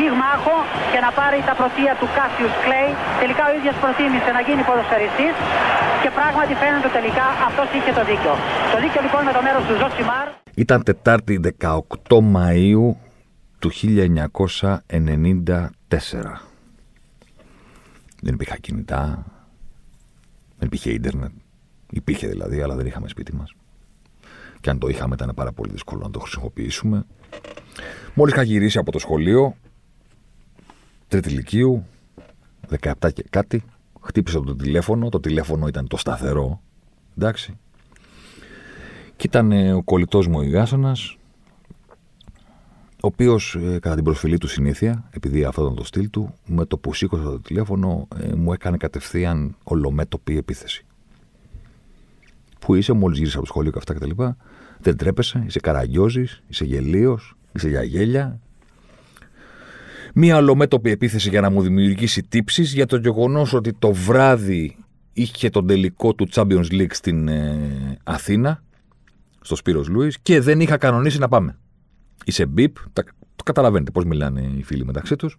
πυγμάχο και να πάρει τα πρωτεία του Κάσιους Κλέη. Τελικά ο ίδιος προτίμησε να γίνει ποδοσφαιριστής και πράγματι φαίνεται τελικά αυτός είχε το δίκιο. Το δίκιο λοιπόν με το μέρος του Ζοσιμάρ. Ήταν Τετάρτη 18 Μαΐου του 1994. Δεν υπήρχε κινητά, δεν υπήρχε ίντερνετ. Υπήρχε δηλαδή, αλλά δεν είχαμε σπίτι μας. Και αν το είχαμε ήταν πάρα πολύ δύσκολο να το χρησιμοποιήσουμε. Μόλις είχα γυρίσει από το σχολείο, τρίτη ηλικίου, 17 και κάτι, χτύπησα το τηλέφωνο. Το τηλέφωνο ήταν το σταθερό. Εντάξει. Και ήταν ε, ο κολλητός μου ο Ιγάσονας, ο οποίος ε, κατά την προσφυλή του συνήθεια, επειδή αυτό ήταν το στυλ του, με το που σήκωσα το τηλέφωνο, ε, μου έκανε κατευθείαν ολομέτωπη επίθεση. Πού είσαι, μόλις γύρισα από το σχολείο και αυτά κτλ. Δεν τρέπεσαι, είσαι καραγκιόζης, είσαι γελίος, είσαι για γέλια, μία ολομέτωπη επίθεση για να μου δημιουργήσει τύψεις για το γεγονός ότι το βράδυ είχε τον τελικό του Champions League στην ε, Αθήνα, στο Σπύρος Λούις, και δεν είχα κανονίσει να πάμε. Είσαι μπιπ, το καταλαβαίνετε πώς μιλάνε οι φίλοι μεταξύ τους.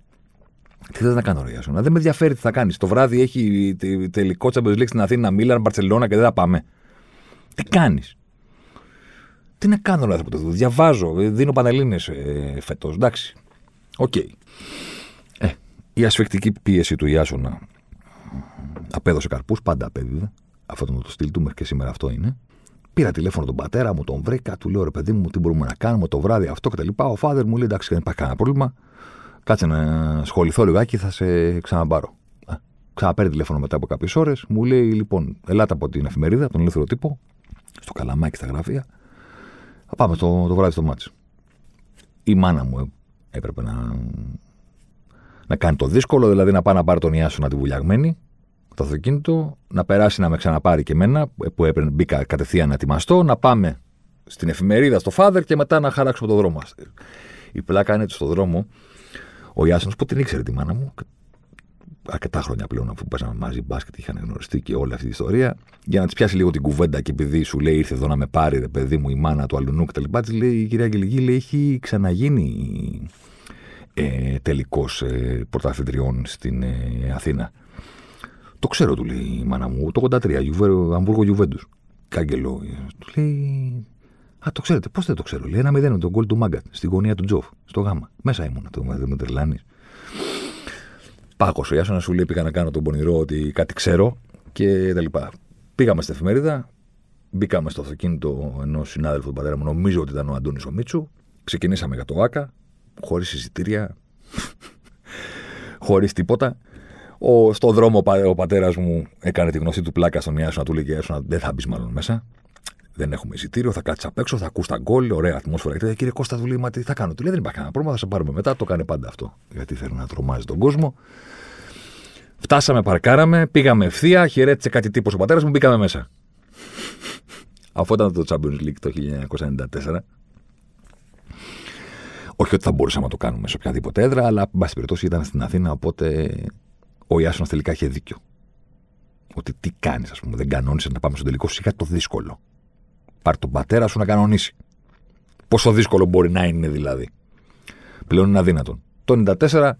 Τι θες να κάνω, Ρε να δεν με ενδιαφέρει τι θα κάνεις. Το βράδυ έχει τελικό Champions League στην Αθήνα, Μίλαν, Μπαρσελόνα και δεν θα πάμε. Τι κάνεις; Τι να κάνω, ρε άνθρωπο, διαβάζω, δίνω πανελλήνιες ε, φέτος. Εντάξει. OK. Okay. Ε, η ασφυκτική πίεση του Ιάσονα απέδωσε καρπούς, πάντα απέδιδε. Αυτό ήταν το στυλ του, μέχρι και σήμερα αυτό είναι. Πήρα τηλέφωνο τον πατέρα μου, τον βρήκα, του λέω ρε παιδί μου, τι μπορούμε να κάνουμε το βράδυ αυτό κτλ. Ο father μου λέει εντάξει, δεν υπάρχει κανένα πρόβλημα. Κάτσε να ασχοληθώ λιγάκι, θα σε ξαναπάρω. Ε, ξαναπαίρνει τηλέφωνο μετά από κάποιες ώρες. Μου λέει λοιπόν, ελάτε από την εφημερίδα, τον ελεύθερο τύπο, στο καλαμάκι στα γραφεία. Θα πάμε το, το βράδυ στο μάτσο. Η μάνα μου έπρεπε να, να κάνει το δύσκολο, δηλαδή να πάει να πάρει τον Ιάσονα τη βουλιαγμένη, το αυτοκίνητο, να περάσει να με ξαναπάρει και εμένα, που έπρεπε, μπήκα κατευθείαν να ετοιμαστώ, να πάμε στην εφημερίδα στο Φάδερ και μετά να χαράξουμε το δρόμο. Η πλάκα είναι στο δρόμο. Ο Ιάσονος που την ήξερε τη μάνα μου, αρκετά χρόνια πλέον αφού πέσαμε μαζί μπάσκετ, είχαν γνωριστεί και όλη αυτή η ιστορία. Για να της πιάσει λίγο την κουβέντα και επειδή σου λέει ήρθε εδώ να με πάρει, ρε παιδί μου, η μάνα του αλουνού κτλ. Της λέει η κυρία Αγγελική, λέει έχει ξαναγίνει ε, τελικός ε, πρωταθλητριών στην ε, Αθήνα. Το ξέρω, του λέει η μάνα μου, το 83, Γιουβέ, Αμβούργο Γιουβέντους. Κάγκελο. Του λέει. Α, το ξέρετε, πώς δεν το ξέρω. Λέει ένα μηδέν τον γκολ του Μάγκατ στη γωνία του Τζοφ, στο γάμα. Μέσα ήμουν, το με τρελάνει. Πάκο ο Ιάσονας σου λέει: Πήγα να κάνω τον πονηρό ότι κάτι ξέρω και τα λοιπά. Πήγαμε στην εφημερίδα, μπήκαμε στο αυτοκίνητο ενός συνάδελφου του πατέρα μου, νομίζω ότι ήταν ο Αντώνης ο Μίτσου. Ξεκινήσαμε για το ΑΚΑ, χωρίς εισιτήρια, χωρίς τίποτα. Ο, στο δρόμο ο πατέρας μου έκανε τη γνωστή του πλάκα στον Ιάσονα, του λέει: Δεν θα μπεις μάλλον μέσα δεν έχουμε εισιτήριο, θα κάτσεις απ' έξω, θα ακούς τα γκολ, ωραία ατμόσφαιρα. Και κύριε Κώστα, του λέει, Μα τι θα κάνω. Του λέει, Δεν υπάρχει κανένα πρόβλημα, θα σε πάρουμε μετά. Το κάνει πάντα αυτό. Γιατί θέλει να τρομάζει τον κόσμο. Φτάσαμε, παρκάραμε, πήγαμε ευθεία, χαιρέτησε κάτι τύπος ο πατέρας μου, μπήκαμε μέσα. Αφού ήταν το Champions League το 1994. Όχι ότι θα μπορούσαμε να το κάνουμε σε οποιαδήποτε έδρα, αλλά εν πάση περιπτώσει ήταν στην Αθήνα, οπότε ο Ιάσονας τελικά είχε δίκιο. Ότι τι κάνεις, ας πούμε, δεν κανόνισες να πάμε στο τελικό, σιγά το δύσκολο. Πάρ τον πατέρα σου να κανονίσει. Πόσο δύσκολο μπορεί να είναι δηλαδή. Πλέον είναι αδύνατον. Το 94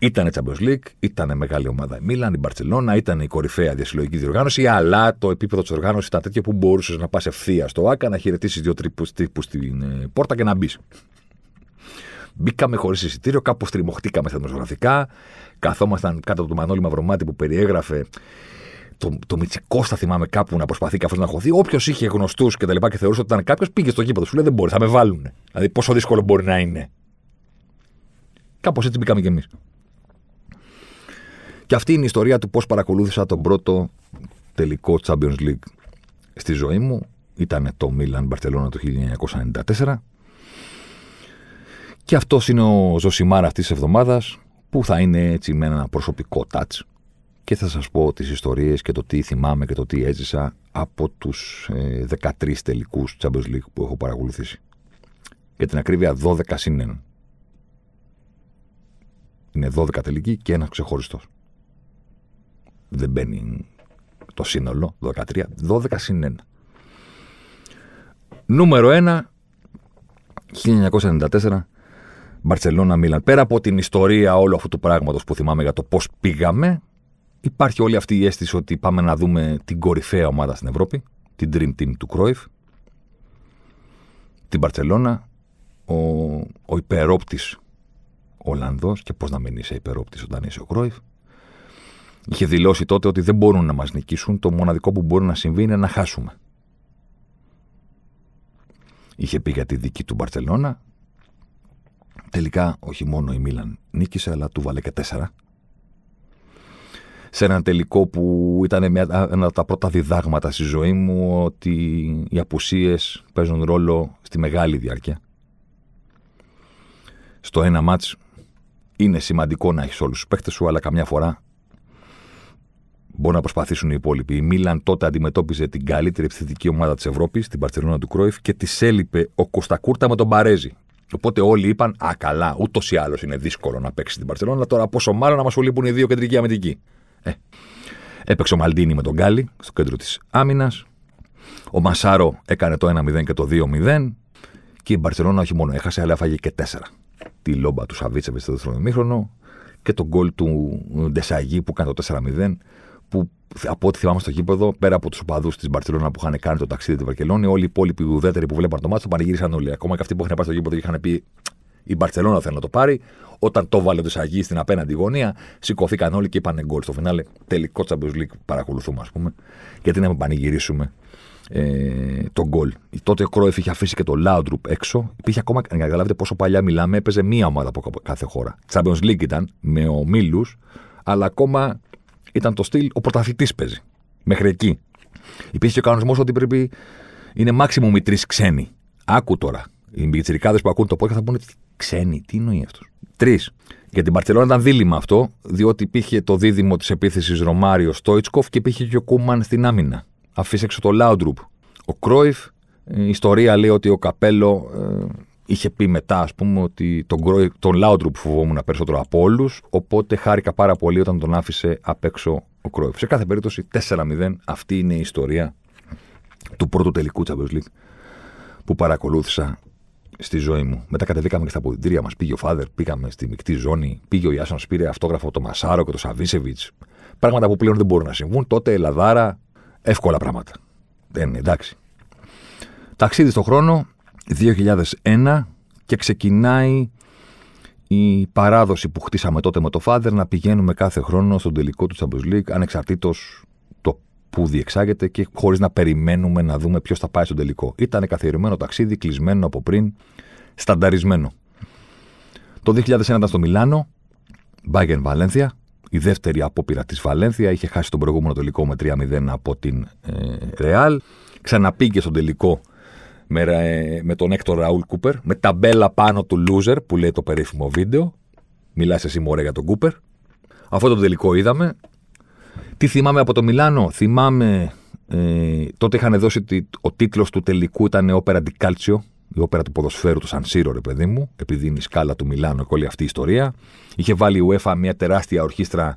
ήταν Champions League, ήταν μεγάλη ομάδα η Μίλαν, η Μπαρσελόνα, ήταν η κορυφαία διασυλλογική διοργάνωση, αλλά το επίπεδο της οργάνωσης ήταν τέτοιο που μπορούσες να πας ευθεία στο ΑΚΑ, να χαιρετήσεις δύο τύπου στην ε, πόρτα και να μπεις. Μπήκαμε χωρίς εισιτήριο, κάπου στριμωχτήκαμε στα δημοσιογραφικά. Καθόμασταν κάτω από το Μανώλη Μαυρομάτι που περιέγραφε το, το Μιτσικώστα θυμάμαι κάπου να προσπαθεί και αυτό να χωθεί. Όποιος είχε γνωστούς και τα λοιπά και θεωρούσε ότι ήταν κάποιος, πήγε στο γήπεδο. Σου λέει δεν μπορεί, θα με βάλουν. Δηλαδή πόσο δύσκολο μπορεί να είναι. Κάπως έτσι μπήκαμε κι εμείς. Και αυτή είναι η ιστορία του πώς παρακολούθησα τον πρώτο τελικό Champions League στη ζωή μου. Ήταν το Milan Barcelona το 1994. Και αυτός είναι ο Ζωσιμάρα αυτής της εβδομάδας που θα είναι έτσι με ένα προσωπικό touch και θα σας πω τις ιστορίες και το τι θυμάμαι και το τι έζησα από τους 13 ε, τελικούς Champions League που έχω παρακολουθήσει. Για την ακρίβεια 12 συν 1. Είναι 12 τελικοί και ένας ξεχωριστός. Δεν μπαίνει το σύνολο, 13, 12 συν 1. Νούμερο 1, 1994, Μπαρσελόνα Μίλαν. Πέρα από την ιστορία όλου αυτού του πράγματος που θυμάμαι για το πώς πήγαμε, υπάρχει όλη αυτή η αίσθηση ότι πάμε να δούμε την κορυφαία ομάδα στην Ευρώπη, την Dream Team του Κρόιφ, την Μπαρσελόνα, ο, ο υπερόπτης Ολλανδός, και πώς να μην είσαι υπερόπτης όταν είσαι ο Κρόιφ. Είχε δηλώσει τότε ότι δεν μπορούν να μας νικήσουν. Το μοναδικό που μπορεί να συμβεί είναι να χάσουμε. Είχε πει για τη δική του Μπαρσελόνα. Τελικά, όχι μόνο η Μίλαν νίκησε, αλλά του βάλε και τέσσερα. Σε ένα τελικό που ήταν μια, ένα από τα πρώτα διδάγματα στη ζωή μου ότι οι απουσίες παίζουν ρόλο στη μεγάλη διάρκεια. Στο ένα μάτς είναι σημαντικό να έχεις όλους τους παίχτε σου, αλλά καμιά φορά μπορεί να προσπαθήσουν οι υπόλοιποι. Η Μίλαν τότε αντιμετώπιζε την καλύτερη επιθετική ομάδα της Ευρώπης, την Παρσελόνα του Κρόιφ, και της έλειπε ο Κωστακούρτα με τον Παρέζη. Οπότε όλοι είπαν: Α, καλά, ούτως ή άλλως είναι δύσκολο να παίξει την Παρσελόνα. Τώρα πόσο μάλλον να μας λείπουν οι δύο κεντρικοί αμυντικοί. Ε. Έπαιξε ο Μαλντίνη με τον Γκάλι στο κέντρο της άμυνας. Ο Μασάρο έκανε το 1-0 και το 2-0. Και η Μπαρσελόνα όχι μόνο έχασε, αλλά έφαγε και 4. Τη λόμπα του Σαβίτσεβιτς στο δεύτερο μήχρονο και τον γκολ του Ντεσαγή που έκανε το 4-0 που από ό,τι θυμάμαι στο γήπεδο, πέρα από τους οπαδούς της Μπαρσελόνα που είχαν κάνει το ταξίδι τη Βαρκελόνη, όλοι οι υπόλοιποι ουδέτεροι που βλέπαν το μάτι το πανηγύρισαν όλοι. Ακόμα και αυτοί που είχαν πάει στο γήπεδο και είχαν πει η Μπαρσελόνα θέλει να το πάρει. Όταν το βάλε το Σαγί στην απέναντι γωνία, σηκωθήκαν όλοι και είπαν γκολ. Στο φινάλε, τελικό Champions League παρακολουθούμε, ας πούμε. Γιατί να μην πανηγυρίσουμε ε, τον γκολ. Τότε ο Κρόεφ είχε αφήσει και το Laudrup έξω. Υπήρχε ακόμα, να καταλάβετε πόσο παλιά μιλάμε, έπαιζε μία ομάδα από κάθε χώρα. Champions League ήταν με ομίλους, αλλά ακόμα ήταν το στυλ ο πρωταθλητής παίζει. Μέχρι εκεί. Υπήρχε και ο κανονισμός ότι πρέπει. Είναι maximum οι τρεις ξένοι. Άκου τώρα. Οι μπιτσυρικάδε που ακούν το podcast θα πούνε ξένοι. Τι εννοεί αυτός. Τρεις. Για την Παρσελόνα ήταν δίλημα αυτό, διότι υπήρχε το δίδυμο της επίθεσης Ρωμάριο Στόιτσκοφ και υπήρχε και ο Κούμαν στην άμυνα. Αφήσε έξω το Λάουντρουπ. Ο Κρόιφ, η ιστορία λέει ότι ο Καπέλο ε, είχε πει μετά, ας πούμε, ότι τον, τον Λάουντρουπ φοβόμουν περισσότερο από όλους. Οπότε χάρηκα πάρα πολύ όταν τον άφησε απ' έξω ο Κρόιφ. Σε κάθε περίπτωση 4-0. Αυτή είναι η ιστορία του πρώτου τελικού Champions League που παρακολούθησα στη ζωή μου. Μετά κατεβήκαμε και στα αποδητήρια μας. Πήγε ο Φάδερ, πήγαμε στη μεικτή ζώνη. Πήγε ο Ιάσον, πήρε αυτόγραφο το Μασάρο και το Σαβίσεβιτ. Πράγματα που πλέον δεν μπορούν να συμβούν. Τότε Ελλαδάρα, εύκολα πράγματα. Δεν είναι εντάξει. Ταξίδι στον χρόνο, 2001 και ξεκινάει η παράδοση που χτίσαμε τότε με το Father να πηγαίνουμε κάθε χρόνο στον τελικό του Champions League ανεξαρτήτως το που διεξάγεται και χωρίς να περιμένουμε να δούμε ποιος θα πάει στον τελικό. Ήταν καθιερωμένο ταξίδι, κλεισμένο από πριν, στανταρισμένο. Το 2001 ήταν στο Μιλάνο, Bayern Valencia, η δεύτερη απόπειρα της Βαλένθια, είχε χάσει τον προηγούμενο τελικό με 3-0 από την ε, Real, ξαναπήγε στον τελικό με, με τον Έκτορ Ραούλ Κούπερ, με ταμπέλα πάνω του loser που λέει το περίφημο βίντεο. Μιλάς εσύ μωρέ για τον Κούπερ. Αυτό το τελικό είδαμε. Τι θυμάμαι από το Μιλάνο; Θυμάμαι ε, τότε είχαν δώσει ότι ο τίτλος του τελικού ήταν όπερα di Calcio, η όπερα του ποδοσφαίρου του Σανσίρο, ρε παιδί μου, επειδή είναι η σκάλα του Μιλάνου και όλη αυτή η ιστορία. Είχε βάλει η UEFA μια τεράστια ορχήστρα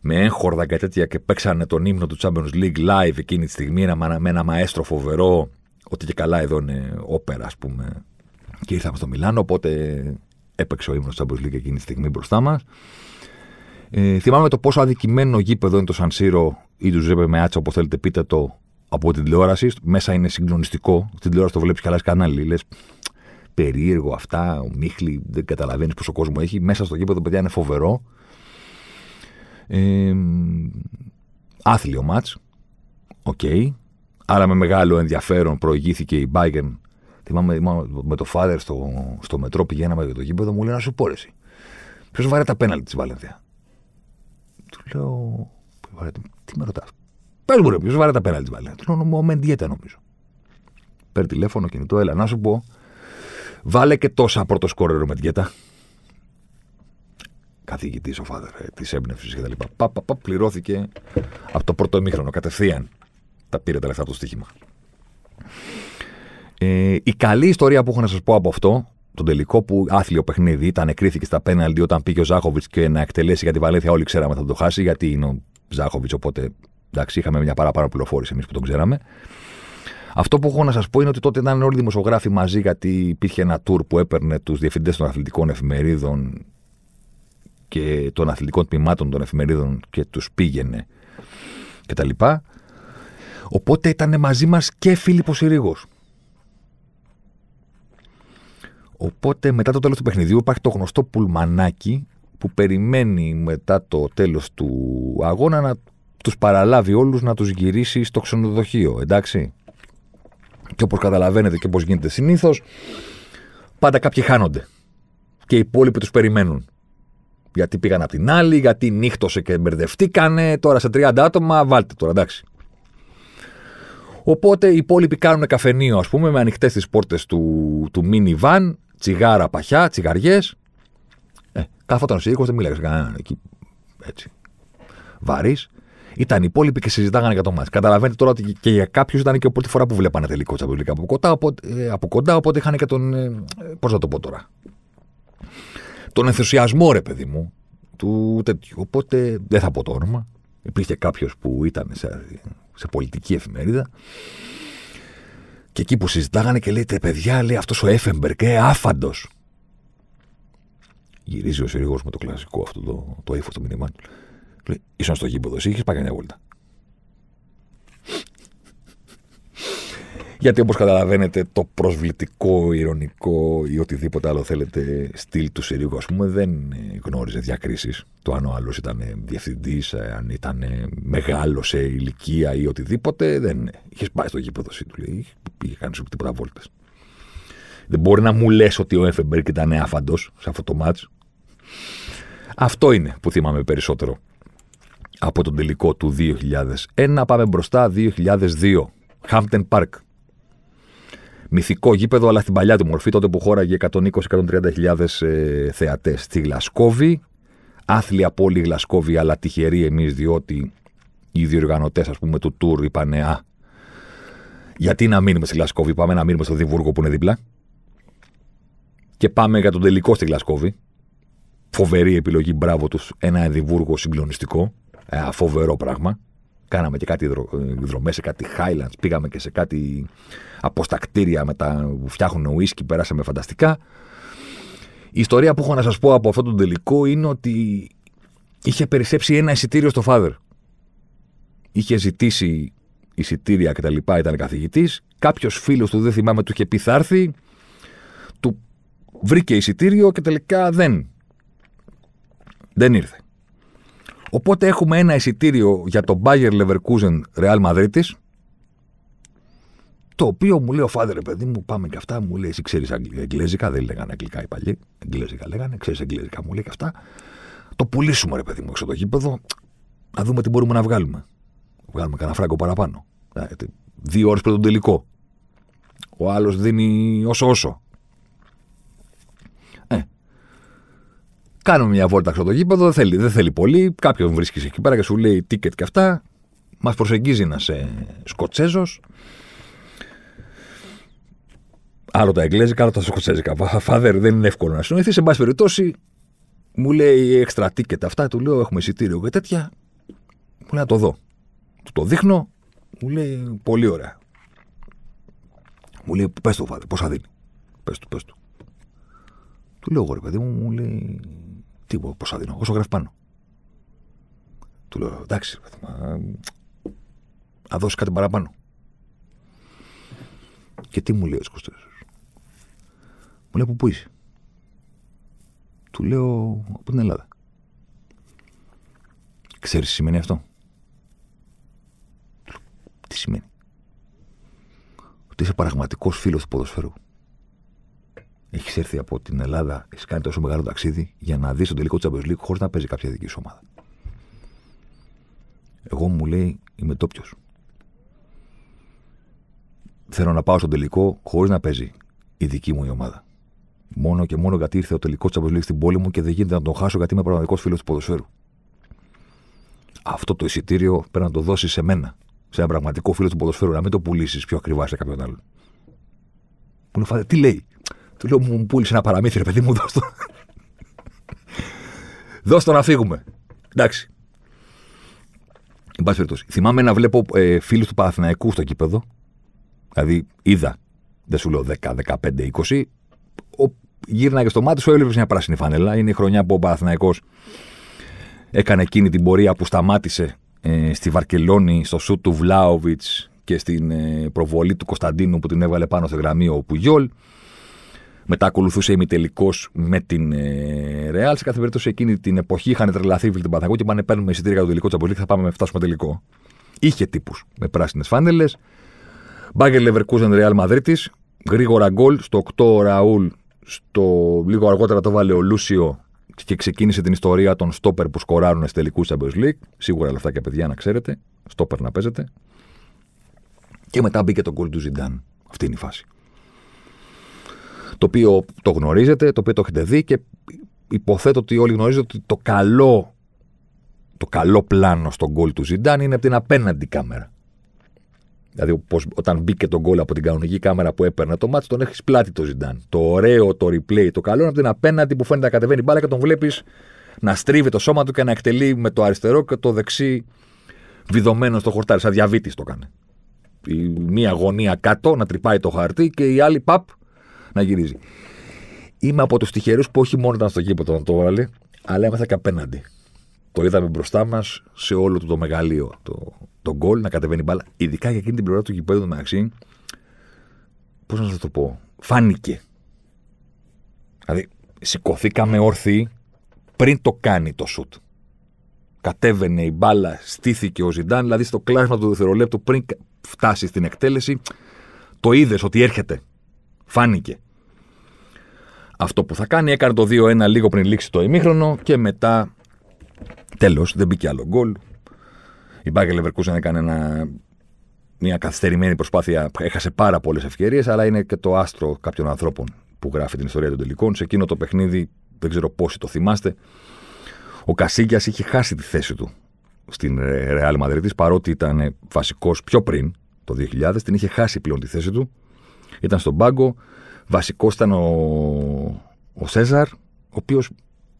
με έγχορδα και τέτοια και παίξανε τον ύμνο του Champions League live εκείνη τη στιγμή με ένα μαέστρο φοβερό ότι και καλά εδώ είναι όπερα, ας πούμε. Και ήρθαμε στο Μιλάνο, οπότε έπαιξε ο ύμνος της Champions League εκείνη τη στιγμή μπροστά μας. Ε, θυμάμαι το πόσο αδικημένο γήπεδο είναι το Σαν Σίρο ή το Τζουζέπε Μεάτσα, όπως θέλετε πείτε το, από την τηλεόραση. Μέσα είναι συγκλονιστικό. Στην τηλεόραση το βλέπεις και αλλάζει κανάλι. Λες περίεργο αυτά, ομίχλη, δεν καταλαβαίνεις πόσο κόσμο έχει. Μέσα στο γήπεδο, παιδιά, είναι φοβερό. Ε, άθλιο ματς. OK. Okay. Άρα με μεγάλο ενδιαφέρον προηγήθηκε η Bayern. Θυμάμαι με το Father στο, στο μετρό πηγαίναμε για το γήπεδο, μου λέει να σου πω εσύ. Ποιος βάρε τα πέναλτι της Βαλένθια; Του λέω. Τι με ρωτάς; Πες μου, ρε, ποιος βάρε τα πέναλτι της Βαλένθια; Του λέω, ο Μεντιέτα νομίζω. Παίρνει τηλέφωνο, κινητό, έλα να σου πω. Βάλε και τόσα πρώτο σκόρερο με Μεντιέτα. καθηγητής ο Φάδερ της έμπνευσης κτλ. Πα, πα, πα, πληρώθηκε από το πρώτο ημίχρονο. Κατευθείαν τα πήρε τα λεφτά από το στοίχημα. Ε, η καλή ιστορία που έχω να σας πω από αυτό, τον τελικό που άθλιο παιχνίδι ήταν, κρίθηκε στα πέναλτι όταν πήγε ο Ζάχοβιτς και να εκτελέσει για τη Βαλένθια. Όλοι ξέραμε θα το χάσει, γιατί είναι ο Ζάχοβιτς. Οπότε εντάξει, είχαμε μια παραπάνω πληροφόρηση εμείς που τον ξέραμε. Αυτό που έχω να σας πω είναι ότι τότε ήταν όλοι οι δημοσιογράφοι μαζί, γιατί υπήρχε ένα tour που έπαιρνε τους διευθυντές των αθλητικών εφημερίδων και των αθλητικών τμήματων των εφημερίδων και τους πήγαινε κτλ. Οπότε ήταν μαζί μας και Φίλιππος Συρίγος. Οπότε μετά το τέλος του παιχνιδιού υπάρχει το γνωστό πουλμανάκι που περιμένει μετά το τέλος του αγώνα να τους παραλάβει όλους να τους γυρίσει στο ξενοδοχείο, εντάξει. Και όπως καταλαβαίνετε και όπως γίνεται συνήθως, πάντα κάποιοι χάνονται. Και οι υπόλοιποι τους περιμένουν. Γιατί πήγαν από την άλλη, γιατί νύχτωσε και μπερδευτήκανε, τώρα σε 30 άτομα, βάλτε τώρα, εντάξει. Οπότε οι υπόλοιποι κάνουν καφενείο, ας πούμε, με ανοιχτές τις πόρτες του, του minivan, τσιγάρα παχιά, τσιγαριές. Ε, κάθονταν ο Σύρικο, δεν μίλαγες κανέναν εκεί. Έτσι. Βαρύς. Ήταν οι υπόλοιποι και συζητάγανε για το μάτι. Καταλαβαίνετε τώρα ότι και για κάποιους ήταν και η πρώτη φορά που βλέπανε τελικό τσαμπελικά από κοντά, οπότε, ε, από κοντά, οπότε είχαν και τον. Ε, Πώς να το πω τώρα. Τον ενθουσιασμό, ρε παιδί μου, του τέτοιου. Οπότε δεν θα πω το όνομα. Υπήρχε κάποιος που ήταν σε, σε πολιτική εφημερίδα. Και εκεί που συζητάγανε και λέει: Παιδιά, λέει αυτός ο Έφεμπερκ, ε, άφαντος. Γυρίζει ο Συρίγο με το κλασικό αυτό το, το ύφο του μήνυμά του. Λέει: Ήσουν στο γήπεδο, εσύ είχες πάει μια βόλτα. Γιατί όπως καταλαβαίνετε το προσβλητικό, ηρωνικό ή οτιδήποτε άλλο θέλετε στυλ του Συρίγου ας πούμε δεν γνώριζε διακρίσεις. Το αν ο άλλος ήταν διευθυντής, ε, αν ήταν μεγάλος σε ηλικία ή οτιδήποτε δεν είχες πάει στο γήπεδο του λέει. Είχε κάνει σου τίποτα βόλτες. Δεν μπορεί να μου λες ότι ο Εφεμπέρκ ήταν άφαντος σε αυτό το μάτς. Αυτό είναι που θυμάμαι περισσότερο από τον τελικό του 2001. Πάμε μπροστά 2002. Hampton Park μυθικό γήπεδο, αλλά στην παλιά του μορφή, τότε που χώραγε 120-130 ε, θεατές στη Γλασκόβη. Άθλια πόλη Γλασκόβη, αλλά τυχεροί εμείς, διότι οι διοργανωτές, ας πούμε, του τουρ είπαν Α, γιατί να μείνουμε στη Γλασκόβη, πάμε να μείνουμε στο Διβούργο που είναι δίπλα. Και πάμε για τον τελικό στη Γλασκόβη. Φοβερή επιλογή, μπράβο τους. Ένα Εδιμβούργο συγκλονιστικό. Ε, φοβερό πράγμα. Κάναμε και κάτι δρομές σε κάτι Highlands, πήγαμε και σε κάτι από στα κτίρια με τα που φτιάχνουν ουίσκι, περάσαμε φανταστικά. Η ιστορία που έχω να σας πω από αυτό τον τελικό είναι ότι είχε περισσέψει ένα εισιτήριο στο Father. Είχε ζητήσει εισιτήρια κτλ. Ήταν καθηγητής. Κάποιος φίλος του, δεν θυμάμαι, του είχε πει θα έρθει. Του βρήκε εισιτήριο και τελικά δεν. Δεν ήρθε. Οπότε έχουμε ένα εισιτήριο για το Bayer Leverkusen Real Madrid το οποίο μου λέει ο φάδερ, παιδί μου, πάμε και αυτά. Μου λέει, εσύ ξέρεις εγγλέζικα, δεν λέγανε αγγλικά οι παλιοί. Εγγλέζικα λέγανε, ξέρεις εγγλέζικα, μου λέει και αυτά. Το πουλήσουμε, ρε παιδί μου, έξω το γήπεδο, να δούμε τι μπορούμε να βγάλουμε. Βγάλουμε κανένα φράγκο παραπάνω. Ε, δύο ώρες πριν τον τελικό. Ο άλλος δίνει όσο όσο. Ε. Κάνουμε μια βόλτα έξω το γήπεδο, δεν θέλει, δεν θέλει πολύ. Κάποιον βρίσκεις εκεί πέρα και σου λέει ticket και αυτά. Μας προσεγγίζει ένας ε, Σκοτσέζος Άλλο τα εγγλέζικα, άλλο τα σκοτσέζικα. Φάδερ, δεν είναι εύκολο να συνοηθεί. Σε πάση περιπτώσει, μου λέει έξτρα τίκετ αυτά. Του λέω: Έχουμε εισιτήριο και τέτοια. Μου λέει να το δω. Του το δείχνω. Μου λέει: Πολύ ωραία. Μου λέει: Πες το, Φάδερ, πόσα δίνει. Πες του, πες του. Του λέω: Εγώ ρε παιδί μου, μου λέει: Τι, πόσα δίνω. Όσο γράφει πάνω. Του λέω: Εντάξει, παιδί, να δώσεις κάτι παραπάνω. Και τι μου λέει ο Σκοτσέζο. Μου λέει από πού είσαι; Του λέω από την Ελλάδα. Ξέρεις τι σημαίνει αυτό; Τι σημαίνει; Ότι είσαι πραγματικός φίλος του ποδοσφαίρου. Έχεις έρθει από την Ελλάδα, έχεις κάνει τόσο μεγάλο ταξίδι για να δεις τον τελικό της Champions League χωρίς να παίζει κάποια δική σου ομάδα. Εγώ μου λέει είμαι τόπιος. Θέλω να πάω στον τελικό χωρίς να παίζει η δική μου η ομάδα Μόνο και μόνο γιατί ήρθε ο τελικός Champions League στην πόλη μου και δεν γίνεται να τον χάσω γιατί είμαι πραγματικός φίλος του ποδοσφαίρου. Αυτό το εισιτήριο πρέπει να το δώσει σε μένα. Σε ένα πραγματικό φίλο του ποδοσφαίρου, να μην το πουλήσεις πιο ακριβά σε κάποιον άλλον. Μου λέει, τι λέει; Του λέω, μου πούλησε ένα παραμύθι, ρε παιδί μου, δώσ' το. δώσ' το να φύγουμε. Εντάξει. Εν πάση περιπτώσει. Θυμάμαι να βλέπω ε, φίλους του Παναθηναϊκού στο κήπεδο. Δηλαδή, είδα, δεν σου λέω 10, 15, 20. Ο, γύρναγε στο μάτι σου, έβλεπες μια πράσινη φανέλα. Είναι η χρονιά που ο Παναθηναϊκός έκανε εκείνη την πορεία που σταμάτησε ε, στη Βαρκελόνη, στο σουτ του Βλάοβιτς και στην ε, προβολή του Κωνσταντίνου που την έβαλε πάνω στο γραμμή ο Πουγιόλ. Μετά ακολουθούσε ημιτελικός με την ε, Ρεάλ. Σε κάθε περίπτωση εκείνη την εποχή είχαν τρελαθεί φίλοι του Παθαγού και πάνε παίρνουμε εισιτήρια για το τελικό Τσαμπολί και θα πάμε να φτάσουμε τελικό. Είχε τύπους με πράσινες φάνελες. Μπάγκερ Λεβερκούζεν Ρεάλ Μαδρίτη. Γρήγορα γκολ. Στο 8 ο Ραούλ. Στο λίγο αργότερα το βάλε ο Λούσιο και ξεκίνησε την ιστορία των στόπερ που σκοράρουν σε τελικού Champions League. Σίγουρα λεφτά και παιδιά να ξέρετε. Στόπερ να παίζετε. Και μετά μπήκε το γκολ του Ζιντάν. Αυτή είναι η φάση το οποίο το γνωρίζετε, το οποίο το έχετε δει και υποθέτω ότι όλοι γνωρίζετε ότι το καλό, το καλό πλάνο στον γκολ του Ζιντάν είναι από την απέναντι κάμερα. Δηλαδή, πώς, όταν μπήκε τον γκολ από την κανονική κάμερα που έπαιρνε το μάτι, τον έχει πλάτη το Ζιντάν. Το ωραίο, το replay, το καλό είναι από την απέναντι που φαίνεται να κατεβαίνει μπάλα και τον βλέπεις να στρίβει το σώμα του και να εκτελεί με το αριστερό και το δεξί βιδωμένο στο χορτάρι. Σαν διαβήτης το κάνει. Η μία γωνία κάτω να τρυπάει το χαρτί και η άλλη παπ να γυρίζει. Είμαι από τους τυχερούς που όχι μόνο ήταν στο γήπεδο να το έβαλε, αλλά έμαθα και απέναντι. Το είδαμε μπροστά μας σε όλο το, το μεγαλείο το, το γκολ να κατεβαίνει μπάλα. Ειδικά για εκείνη την πλευρά του γηπέδου μεταξύ. Πώς να σας το πω. Φάνηκε. Δηλαδή, σηκωθήκαμε όρθιοι πριν το κάνει το σουτ. Κατέβαινε η μπάλα, στήθηκε ο Ζιντάν, δηλαδή στο κλάσμα του δευτερολέπτου πριν φτάσει στην εκτέλεση, το είδες ότι έρχεται. Φάνηκε. Αυτό που θα κάνει έκανε το 2-1 λίγο πριν λήξει το ημίχρονο και μετά τέλος δεν μπήκε άλλο γκολ. Η Μπάγκερ Λεβερκούσεν έκανε ένα, μια καθυστερημένη προσπάθεια. Έχασε πάρα πολλές ευκαιρίες, αλλά είναι και το άστρο κάποιων ανθρώπων που γράφει την ιστορία των τελικών. Σε εκείνο το παιχνίδι, δεν ξέρω πόσοι το θυμάστε, ο Κασίγια είχε χάσει τη θέση του στην Real Madrid, παρότι ήταν βασικός πιο πριν, το 2000, την είχε χάσει πλέον τη θέση του ήταν στον πάγκο. Βασικός ήταν ο, ο Σέζαρ, ο οποίος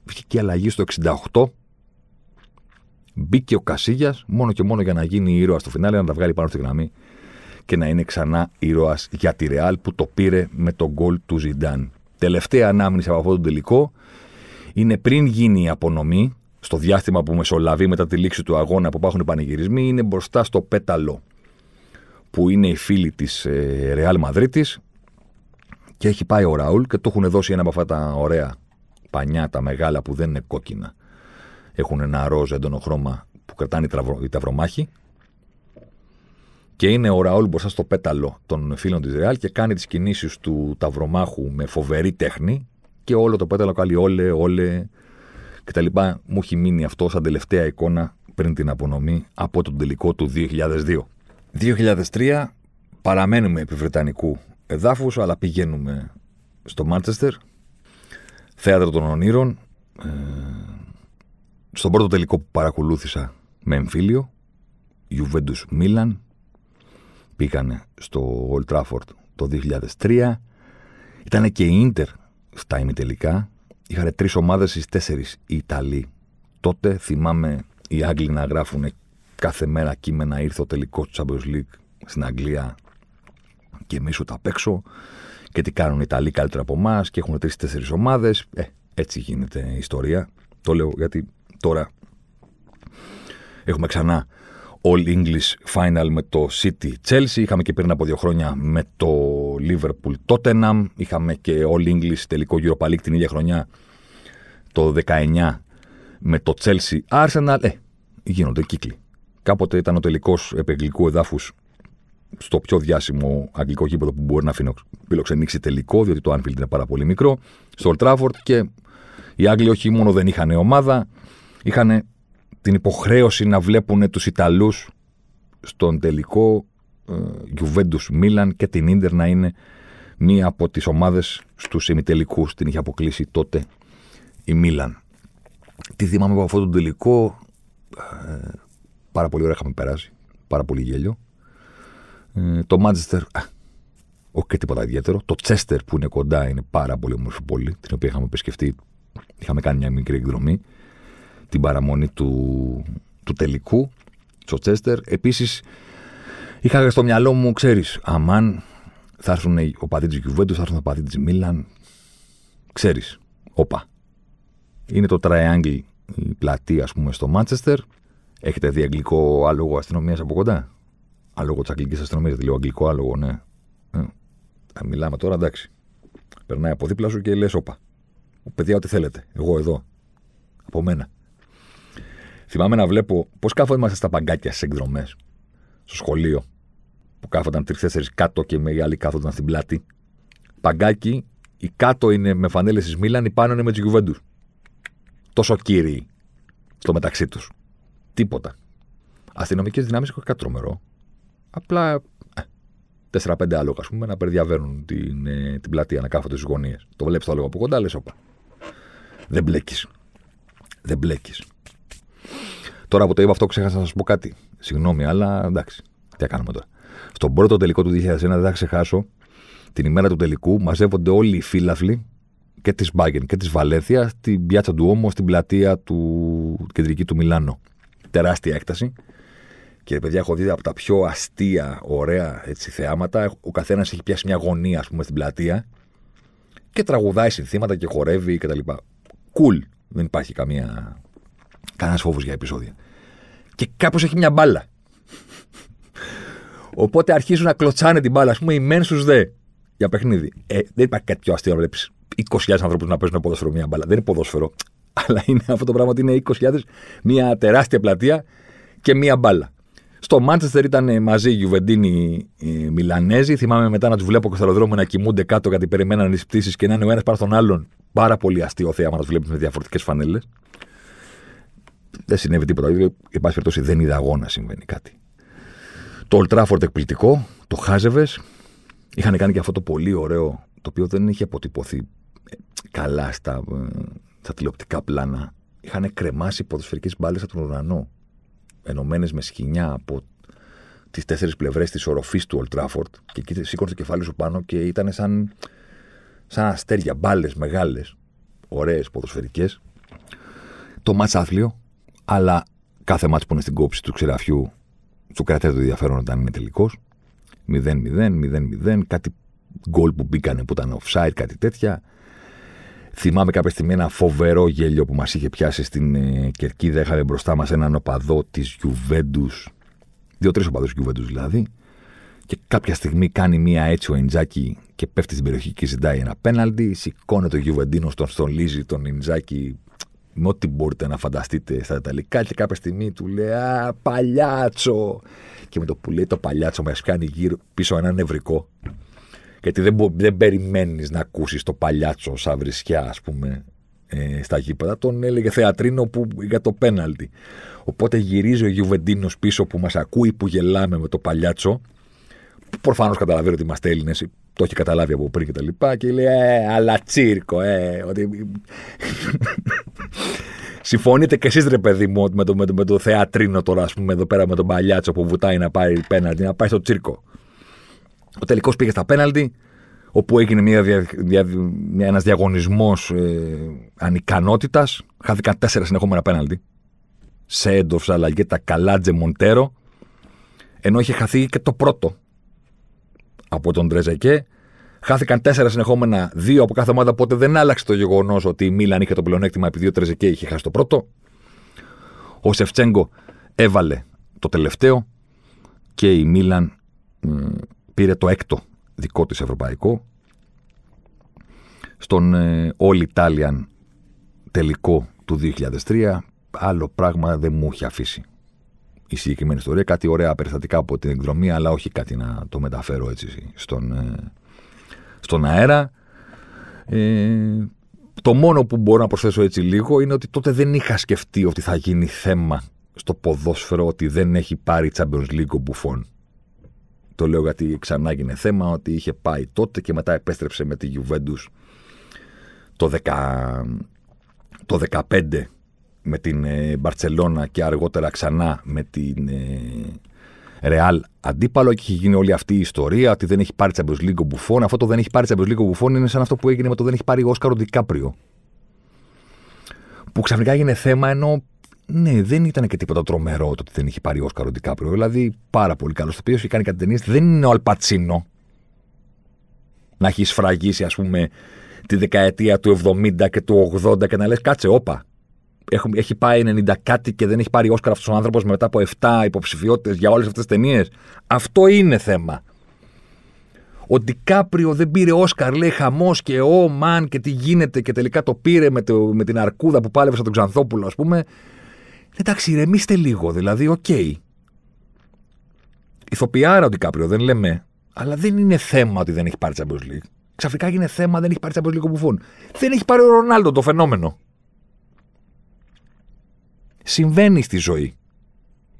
βγήκε αλλαγή στο 68. Μπήκε ο Κασίγια μόνο και μόνο για να γίνει ήρωας στο φινάλε, να τα βγάλει πάνω στη γραμμή και να είναι ξανά ήρωας για τη Ρεάλ που το πήρε με τον γκολ του Ζιντάν. Τελευταία ανάμνηση από αυτό το τελικό είναι πριν γίνει η απονομή, στο διάστημα που μεσολαβεί μετά τη λήξη του αγώνα που υπάρχουν οι πανηγυρισμοί, είναι μπροστά στο πέταλο που είναι οι φίλοι της Ρεάλ Μαδρίτη. Και έχει πάει ο Ραούλ και το έχουν δώσει ένα από αυτά τα ωραία πανιά, τα μεγάλα που δεν είναι κόκκινα. Έχουν ένα ροζ έντονο χρώμα που κρατάνε οι ταυρομάχοι. Και είναι ο Ραούλ μπροστά στο πέταλο των φίλων της Ρεάλ και κάνει τις κινήσεις του ταυρομάχου με φοβερή τέχνη. Και όλο το πέταλο κάνει όλε, όλε κτλ. Μου έχει μείνει αυτό σαν τελευταία εικόνα πριν την απονομή από τον τελικό του 2002. 2003 παραμένουμε επί Βρετανικού εδάφους, αλλά πηγαίνουμε στο Μάντσεστερ, θέατρο των ονείρων, ε, στον πρώτο τελικό που παρακολούθησα με εμφύλιο, Juventus Μίλαν, πήγανε στο Old Trafford το 2003, ήταν και η Ίντερ στα ημιτελικά, είχαν τρεις ομάδες στις τέσσερις οι Ιταλοί. Τότε θυμάμαι οι Άγγλοι να γράφουν κάθε μέρα κείμενα ήρθε ο τελικό του Champions League στην Αγγλία και εμείς ούτε απ' έξω και τι κάνουν οι Ιταλοί καλύτερα από εμάς και έχουν τρει-τέσσερι ομάδες. Ε, έτσι γίνεται η ιστορία. Το λέω γιατί τώρα έχουμε ξανά All English Final με το City Chelsea. Είχαμε και πριν από δύο χρόνια με το Liverpool Tottenham. Είχαμε και All English τελικό Europa League την ίδια χρονιά το 19 με το Chelsea Arsenal. Ε, γίνονται κύκλοι. Κάποτε ήταν ο τελικός επεγγλικού εδάφους στο πιο διάσημο αγγλικό γήπεδο που μπορεί να φιλοξενήσει τελικό, διότι το Anfield είναι πάρα πολύ μικρό, στο Old Trafford και οι Άγγλοι όχι μόνο δεν είχαν ομάδα, είχαν την υποχρέωση να βλέπουν τους Ιταλούς στον τελικό ε, Juventus Milan και την Ίντερ να είναι μία από τις ομάδες στους ημιτελικούς. Την είχε αποκλείσει τότε η Μίλαν. Τι θυμάμαι από αυτό το τελικό. Ε, πάρα πολύ ωραία είχαμε περάσει. Πάρα πολύ γέλιο. Ε, το Μάντζεστερ, όχι και τίποτα ιδιαίτερο. Το Τσέστερ που είναι κοντά είναι πάρα πολύ όμορφη πόλη, την οποία είχαμε επισκεφτεί. Είχαμε κάνει μια μικρή εκδρομή. Την παραμονή του, του τελικού στο Τσέστερ. Επίσης, είχα στο μυαλό μου, ξέρεις, αμάν θα έρθουν οι οπαδοί της Γιουβέντους, θα έρθουν οι οπαδοί της Μίλαν. Ξέρεις, όπα. Είναι το triangle η πλατεία, ας πούμε, στο Μάντσεστερ. Έχετε δει αγγλικό άλογο αστυνομίας από κοντά; Άλογο της αγγλικής αστυνομίας, δηλαδή αγγλικό άλογο, ναι. Ε, μιλάμε τώρα, εντάξει. Περνάει από δίπλα σου και λες, όπα. Παιδιά, ό,τι θέλετε. Εγώ εδώ. Από μένα. Θυμάμαι να βλέπω πώς κάθονταν στα παγκάκια στις εκδρομές. Στο σχολείο. Που κάθονταν τρει-τέσσερι κάτω και οι άλλοι κάθονταν στην πλάτη. Παγκάκι, η κάτω είναι με φανέλες της Μίλαν, η πάνω είναι με τους Γιουβέντους. Τόσο κύριοι στο μεταξύ τους. Τίποτα. Αστυνομικές δυνάμεις έχω κάτι τρομερό. Απλά 4-5 άλογα, ας πούμε, να περδιαβαίνουν την, ε, την πλατεία, να κάθονται στις γωνίες. Το βλέπεις το άλογο από κοντά, λες, όπα. Δεν μπλέκεις. Δεν μπλέκεις. Τώρα που το είπα αυτό, ξέχασα να σας πω κάτι. Συγγνώμη, αλλά εντάξει. Τι κάνουμε τώρα. Στον πρώτο τελικό του 2001, δεν θα ξεχάσω, την ημέρα του τελικού μαζεύονται όλοι οι φύλαφλοι και της Μπάγκεν και της Βαλέθια στην πιάτσα του Όμο, στην πλατεία του κεντρική του Μιλάνο. Τεράστια έκταση. Και παιδιά, έχω δει από τα πιο αστεία, ωραία έτσι, θεάματα. Ο καθένας έχει πιάσει μια γωνία, ας πούμε, στην πλατεία και τραγουδάει συνθήματα και χορεύει κτλ. Κουλ. Cool. Δεν υπάρχει καμία. Κανένας φόβος για επεισόδια. Και κάπως έχει μια μπάλα. Οπότε αρχίζουν να κλωτσάνε την μπάλα, ας πούμε, οι μεν στους δε για παιχνίδι. Ε, δεν υπάρχει κάτι πιο αστείο να βλέπεις 20.000 ανθρώπους να παίζουν ποδόσφαιρο μια μπάλα. Δεν είναι ποδόσφαιρο. Αλλά είναι αυτό το πράγμα ότι είναι 20.000, μια τεράστια πλατεία και μια μπάλα. Στο Μάντσεστερ ήταν μαζί οι Γιουβεντίνοι οι Μιλανέζοι. Θυμάμαι μετά να τους βλέπω στο αεροδρόμιο να κοιμούνται κάτω γιατί περιμέναν τις πτήσεις και να είναι ο ένας πάνω στον άλλον. Πάρα πολύ αστείο θέαμα να τους βλέπεις με διαφορετικές φανέλες. Δεν συνέβη τίποτα. Εν πάση περιπτώσει δεν είδα αγώνα συμβαίνει κάτι. Το Ολτράφορντ εκπληκτικό, το Χάζεβες. Είχαν κάνει και αυτό το πολύ ωραίο, το οποίο δεν είχε αποτυπωθεί ε, καλά στα, ε, στα τηλεοπτικά πλάνα. Είχαν κρεμάσει ποδοσφαιρικές μπάλες από τον ουρανό ενωμένες με σκηνιά από τις τέσσερις πλευρές της οροφής του Ολτράφορντ και εκεί σήκωνε το κεφάλι σου πάνω και ήταν σαν, σαν αστέρια, μπάλες μεγάλες, ωραίες ποδοσφαιρικές. Το μάτς άθλιο, αλλά κάθε μάτς που είναι στην κόψη του ξεραφιού του κρατάει το ενδιαφέρον όταν είναι τελικός. 0-0, 0-0, κάτι γκολ που μπήκανε που ήταν offside, κάτι τέτοια. Θυμάμαι κάποια στιγμή ένα φοβερό γέλιο που μας είχε πιάσει στην ε, κερκίδα. Είχαμε μπροστά μας έναν οπαδό της Γιουβέντους. Δύο-τρεις οπαδούς Γιουβέντους δηλαδή. Και κάποια στιγμή κάνει μία έτσι ο Ιντζάκη και πέφτει στην περιοχή και ζητάει ένα πέναλτι. Σηκώνεται ο Γιουβεντίνο, τον στολίζει τον Ιντζάκη με ό,τι μπορείτε να φανταστείτε στα Ιταλικά. Και κάποια στιγμή του λέει Α, παλιάτσο. Και με το που λέει το παλιάτσο, μας κάνει γύρω πίσω ένα νευρικό. Γιατί δεν, δεν περιμένεις να ακούσεις το παλιάτσο σαν βρισιά, ας πούμε, ε, στα γήπεδα. Τον έλεγε θεατρίνο που, για το πέναλτι. Οπότε γυρίζει ο Γιουβεντίνος πίσω που μας ακούει που γελάμε με το παλιάτσο. Προφανώς καταλαβαίνει ότι είμαστε Έλληνες, το έχει καταλάβει από πριν και τα λοιπά. Και λέει, Ε, αλλά τσίρκο, ε. Ότι... Συμφωνείτε κι εσείς, ρε παιδί μου, με το, με, το, με το θεατρίνο τώρα, ας πούμε, εδώ πέρα με τον παλιάτσο που βουτάει να πάρει πέναλτι, να πάει στο τσίρκο. Ο τελικός πήγε στα πέναλτι, όπου έγινε μια, δια, δια, μια, ένας διαγωνισμός ε, ανικανότητας. Χάθηκαν τέσσερα συνεχόμενα πέναλτι. Σέντοφ, Σαλαγέτα, Καλάτζε, Μοντέρο. Ενώ είχε χαθεί και το πρώτο από τον Τρεζεκέ. Χάθηκαν τέσσερα συνεχόμενα, δύο από κάθε ομάδα, οπότε δεν άλλαξε το γεγονός ότι η Μίλαν είχε το πλεονέκτημα επειδή ο Τρεζεκέ είχε χάσει το πρώτο. Ο Σεφτσέγκο έβαλε το τελευταίο και η Μίλαν πήρε το έκτο δικό της ευρωπαϊκό. Στον ε, All Italian τελικό του 2003 άλλο πράγμα δεν μου έχει αφήσει η συγκεκριμένη ιστορία. Κάτι ωραία περιστατικά από την εκδρομή, αλλά όχι κάτι να το μεταφέρω έτσι στον, ε, στον αέρα. Ε, το μόνο που μπορώ να προσθέσω έτσι λίγο είναι ότι τότε δεν είχα σκεφτεί ότι θα γίνει θέμα στο ποδόσφαιρο ότι δεν έχει πάρει Champions League ο Μπουφόν Το λέω γιατί ξανά έγινε θέμα ότι είχε πάει τότε και μετά επέστρεψε με τη Juventus το, 10, το 15 με την Μπαρτσελώνα και αργότερα ξανά με την Ρεάλ αντίπαλο και έχει γίνει όλη αυτή η ιστορία ότι δεν έχει πάρει Champions League ο Μπουφόν. Αυτό το δεν έχει πάρει Champions League ο Μπουφόν είναι σαν αυτό που έγινε με το δεν έχει πάρει ο Όσκαρο Ντικάπριο. Που ξαφνικά έγινε θέμα ενώ ναι, δεν ήταν και τίποτα τρομερό το ότι δεν είχε πάρει ο Όσκαρο Ντικάπριο. Δηλαδή πάρα πολύ καλός. Το οποίος έχει κάνει κάτι ταινίες. Δεν είναι ο Αλπατσίνο να έχει σφραγίσει, ας πούμε, τη δεκαετία του 70 και του 80 και να λες κάτσε, όπα έχει πάει 90 κάτι και δεν έχει πάρει Όσκαρ αυτός ο άνθρωπος μετά από 7 υποψηφιότητες για όλες αυτές τις ταινίες. Αυτό είναι θέμα. Ο Ντικάπριο δεν πήρε Όσκαρ, λέει χαμός και ο μαν και τι γίνεται και τελικά το πήρε με, το, με την αρκούδα που πάλευε στον Ξανθόπουλο, ας πούμε. Εντάξει, ηρεμήστε λίγο, δηλαδή, OK. Okay. Ηθοποιάρα ο Ντικάπριο, δεν λέμε. Αλλά δεν είναι θέμα ότι δεν έχει πάρει Champions League. Ξαφνικά είναι θέμα, δεν έχει πάρει Champions League ο Μπουφόν. Δεν έχει πάρει ο Ρονάλντο το φαινόμενο. Συμβαίνει στη ζωή.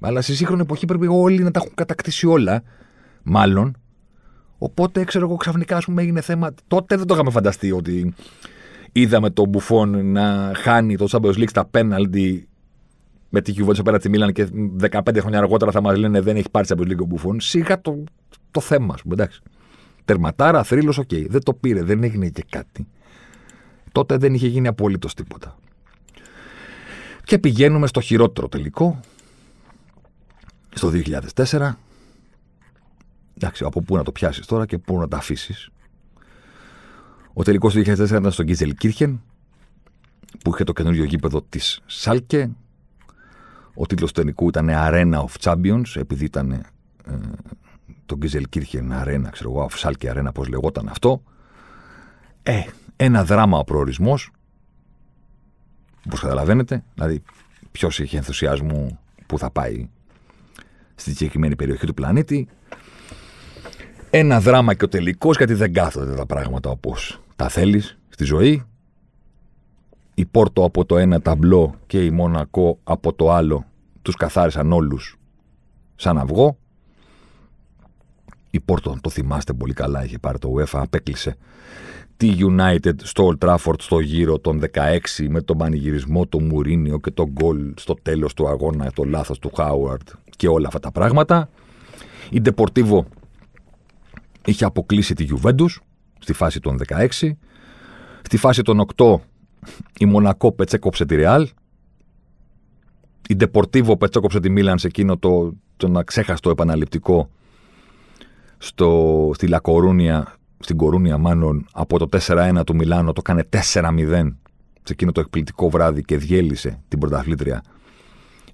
Αλλά στη σύγχρονη εποχή πρέπει όλοι να τα έχουν κατακτήσει όλα. Μάλλον. Οπότε, ξέρω εγώ, ξαφνικά ας πούμε, έγινε θέμα. Τότε δεν το είχαμε φανταστεί ότι είδαμε τον Μπουφόν να χάνει το Champions League στα πέναλτι με τη Juventus από τη Μίλαν και 15 χρόνια αργότερα θα μας λένε δεν έχει πάρει Champions League ο Μπουφόν. Σιγά το, το θέμα, α πούμε, εντάξει. Τερματάρα, θρύλος, OK. Okay. Δεν το πήρε, δεν έγινε και κάτι. Τότε δεν είχε γίνει απολύτως τίποτα. Και πηγαίνουμε στο χειρότερο τελικό, στο 2004. Εντάξει, από πού να το πιάσεις τώρα και πού να τα αφήσεις. Ο τελικός του 2004 ήταν στο Γκίζελ Κίρχεν, που είχε το καινούριο γήπεδο της Σάλκε. Ο τίτλος του τελικού ήταν Arena of Champions, επειδή ήταν ε, το Γκίζελ Κίρχεν Arena, ξέρω εγώ, Σάλκε Arena, πώς λεγόταν αυτό. Ε, ένα δράμα ο προορισμός, Όπως καταλαβαίνετε, δηλαδή ποιος έχει ενθουσιασμό που θα πάει στη συγκεκριμένη περιοχή του πλανήτη. Ένα δράμα και ο τελικός, γιατί δεν κάθονται τα πράγματα όπως τα θέλεις στη ζωή. Η Πόρτο από το ένα ταμπλό και η Μονακό από το άλλο τους καθάρισαν όλους σαν αυγό. Η Πόρτο, το θυμάστε πολύ καλά, είχε πάρει το UEFA, απέκλεισε τη United στο Old Trafford στο γύρο των 16 με τον πανηγυρισμό του Μουρίνιο και τον γκολ στο τέλος του αγώνα, το λάθος του Χάουαρτ και όλα αυτά τα πράγματα. Η Deportivo είχε αποκλείσει τη Juventus στη φάση των 16. Στη φάση των 8 η Μονακό πετσέκοψε τη Real. Η Deportivo πετσέκοψε τη Μίλαν σε εκείνο το, το ξέχαστο επαναληπτικό στο, στη Λακορούνια στην Κορούνια μάλλον από το 4-1 του Μιλάνο το κάνει 4-0 σε εκείνο το εκπληκτικό βράδυ και διέλυσε την πρωταθλήτρια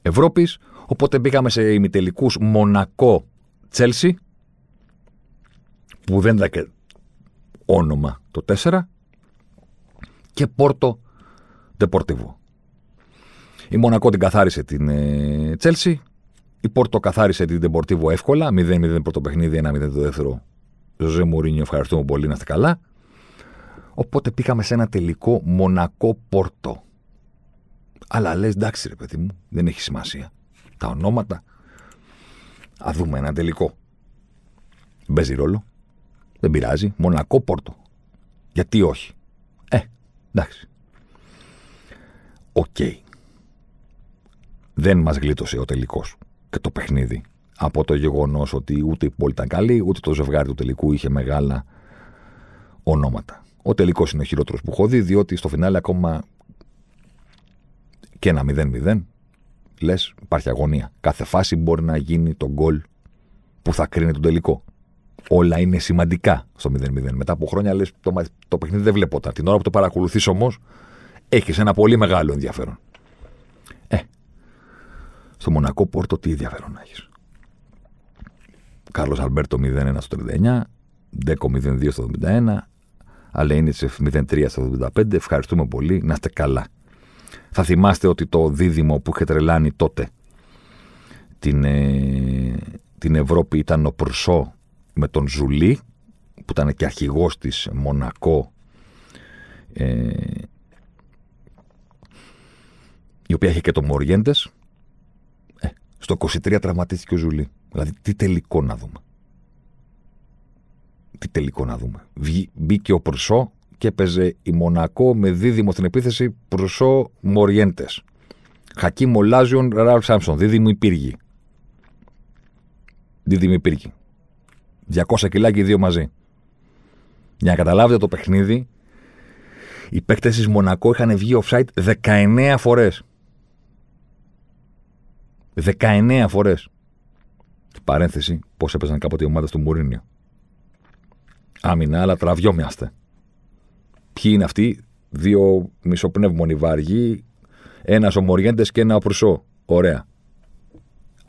Ευρώπης. Οπότε πήγαμε σε ημιτελικούς Μονακό Τσέλσι που δεν ήταν και όνομα το 4 και Πόρτο Ντεπορτιβό. Η Μονακό την καθάρισε την Τσέλσι. Η Πόρτο καθάρισε την Ντεπορτιβό εύκολα. 0-0 πρώτο παιχνίδι, 1-0 το δεύτερο Ζωζέ Μουρίνιο, ευχαριστούμε πολύ, να είστε καλά. Οπότε πήγαμε σε ένα τελικό Μονακό Πόρτο. Αλλά λες, εντάξει, ρε παιδί μου, δεν έχει σημασία. Τα ονόματα. Α δούμε ένα τελικό. Παίζει ρόλο. Δεν πειράζει. Μονακό Πόρτο. Γιατί όχι. Ε, εντάξει. Οκ. Δεν μας γλίτωσε ο τελικός και το παιχνίδι από το γεγονός ότι ούτε η πόλη ήταν καλή, ούτε το ζευγάρι του τελικού είχε μεγάλα ονόματα. Ο τελικός είναι ο χειρότερος που έχω δει, διότι στο φινάλε ακόμα και ένα 0-0 λες, υπάρχει αγωνία. Κάθε φάση μπορεί να γίνει το γκολ που θα κρίνει τον τελικό. Όλα είναι σημαντικά στο 0-0. Μετά από χρόνια λες, το, το παιχνίδι δεν βλέπω Την ώρα που το παρακολουθείς όμως, έχεις ένα πολύ μεγάλο ενδιαφέρον. Ε, στο Μονακό Πόρτο τι ενδιαφέρον να έχεις. Κάρλος Αλμπέρτο 0-1 στο 39, Ντέκο 0-2 στο 71, Αλένιτσεφ 0-3 στο 75. Ευχαριστούμε πολύ. Να είστε καλά. Θα θυμάστε ότι το δίδυμο που είχε τρελάνει τότε την, ε, την Ευρώπη ήταν ο Προυσό με τον Ζιουλί, που ήταν και αρχηγός της Μονακό, ε, η οποία είχε και το Μοριέντες. Ε, στο 23 τραυματίστηκε ο Ζιουλί. Δηλαδή, τι τελικό να δούμε. Τι τελικό να δούμε. Μπήκε ο Προυσό και έπαιζε η Μονακό με δίδυμο στην επίθεση Προυσό Μοριέντες. Χακί Μολάζιον Ραλφ Σάμψον. Δίδυμο υπήργη. Δίδυμο υπήργη. 200 κιλά και οι δύο μαζί. Για να καταλάβετε το παιχνίδι, οι παίκτες της Μονακό είχαν βγει offside 19 φορές. 19 φορές. Παρένθεση, πώς έπαιζαν κάποτε οι ομάδες του Μουρίνιο. Άμυνα, αλλά τραβιόμοιαστε. Ποιοι είναι αυτοί, δύο μισοπνεύμονοι βαργοί, ένας ομοριέντε και ένα οπρουσό. Ωραία.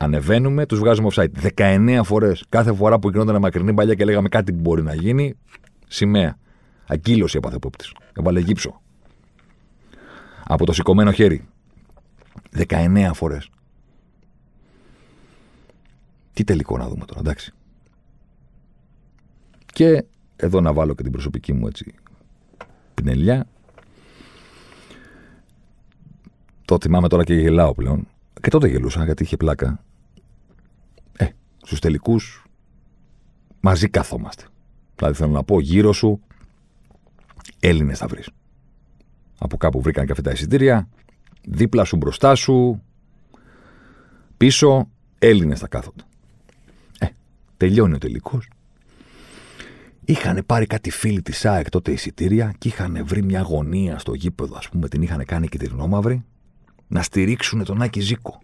Ανεβαίνουμε, τους βγάζουμε offside. 19 φορές. Κάθε φορά που γινόταν μακρινή παλιά και λέγαμε κάτι που μπορεί να γίνει, σημαία. Αγκύλωση έπαθε πόπτη. Έβαλε γύψο. Από το σηκωμένο χέρι. 19 φορές. Τι τελικό να δούμε τώρα, εντάξει. Και εδώ να βάλω και την προσωπική μου έτσι πινελιά. Το θυμάμαι τώρα και γελάω πλέον. Και τότε γελούσα γιατί είχε πλάκα. Ε, στους τελικούς μαζί καθόμαστε. Δηλαδή θέλω να πω γύρω σου Έλληνες θα βρεις. Από κάπου βρήκαν και αυτά τα εισιτήρια, δίπλα σου, μπροστά σου, πίσω, Έλληνες θα κάθονται. Ε, τελειώνει ο τελικός. Είχαν πάρει κάτι φίλοι της ΑΕΚ τότε εισιτήρια και είχαν βρει μια γωνία στο γήπεδο, ας πούμε, την είχαν κάνει και την να στηρίξουν τον Άκη Ζήκο.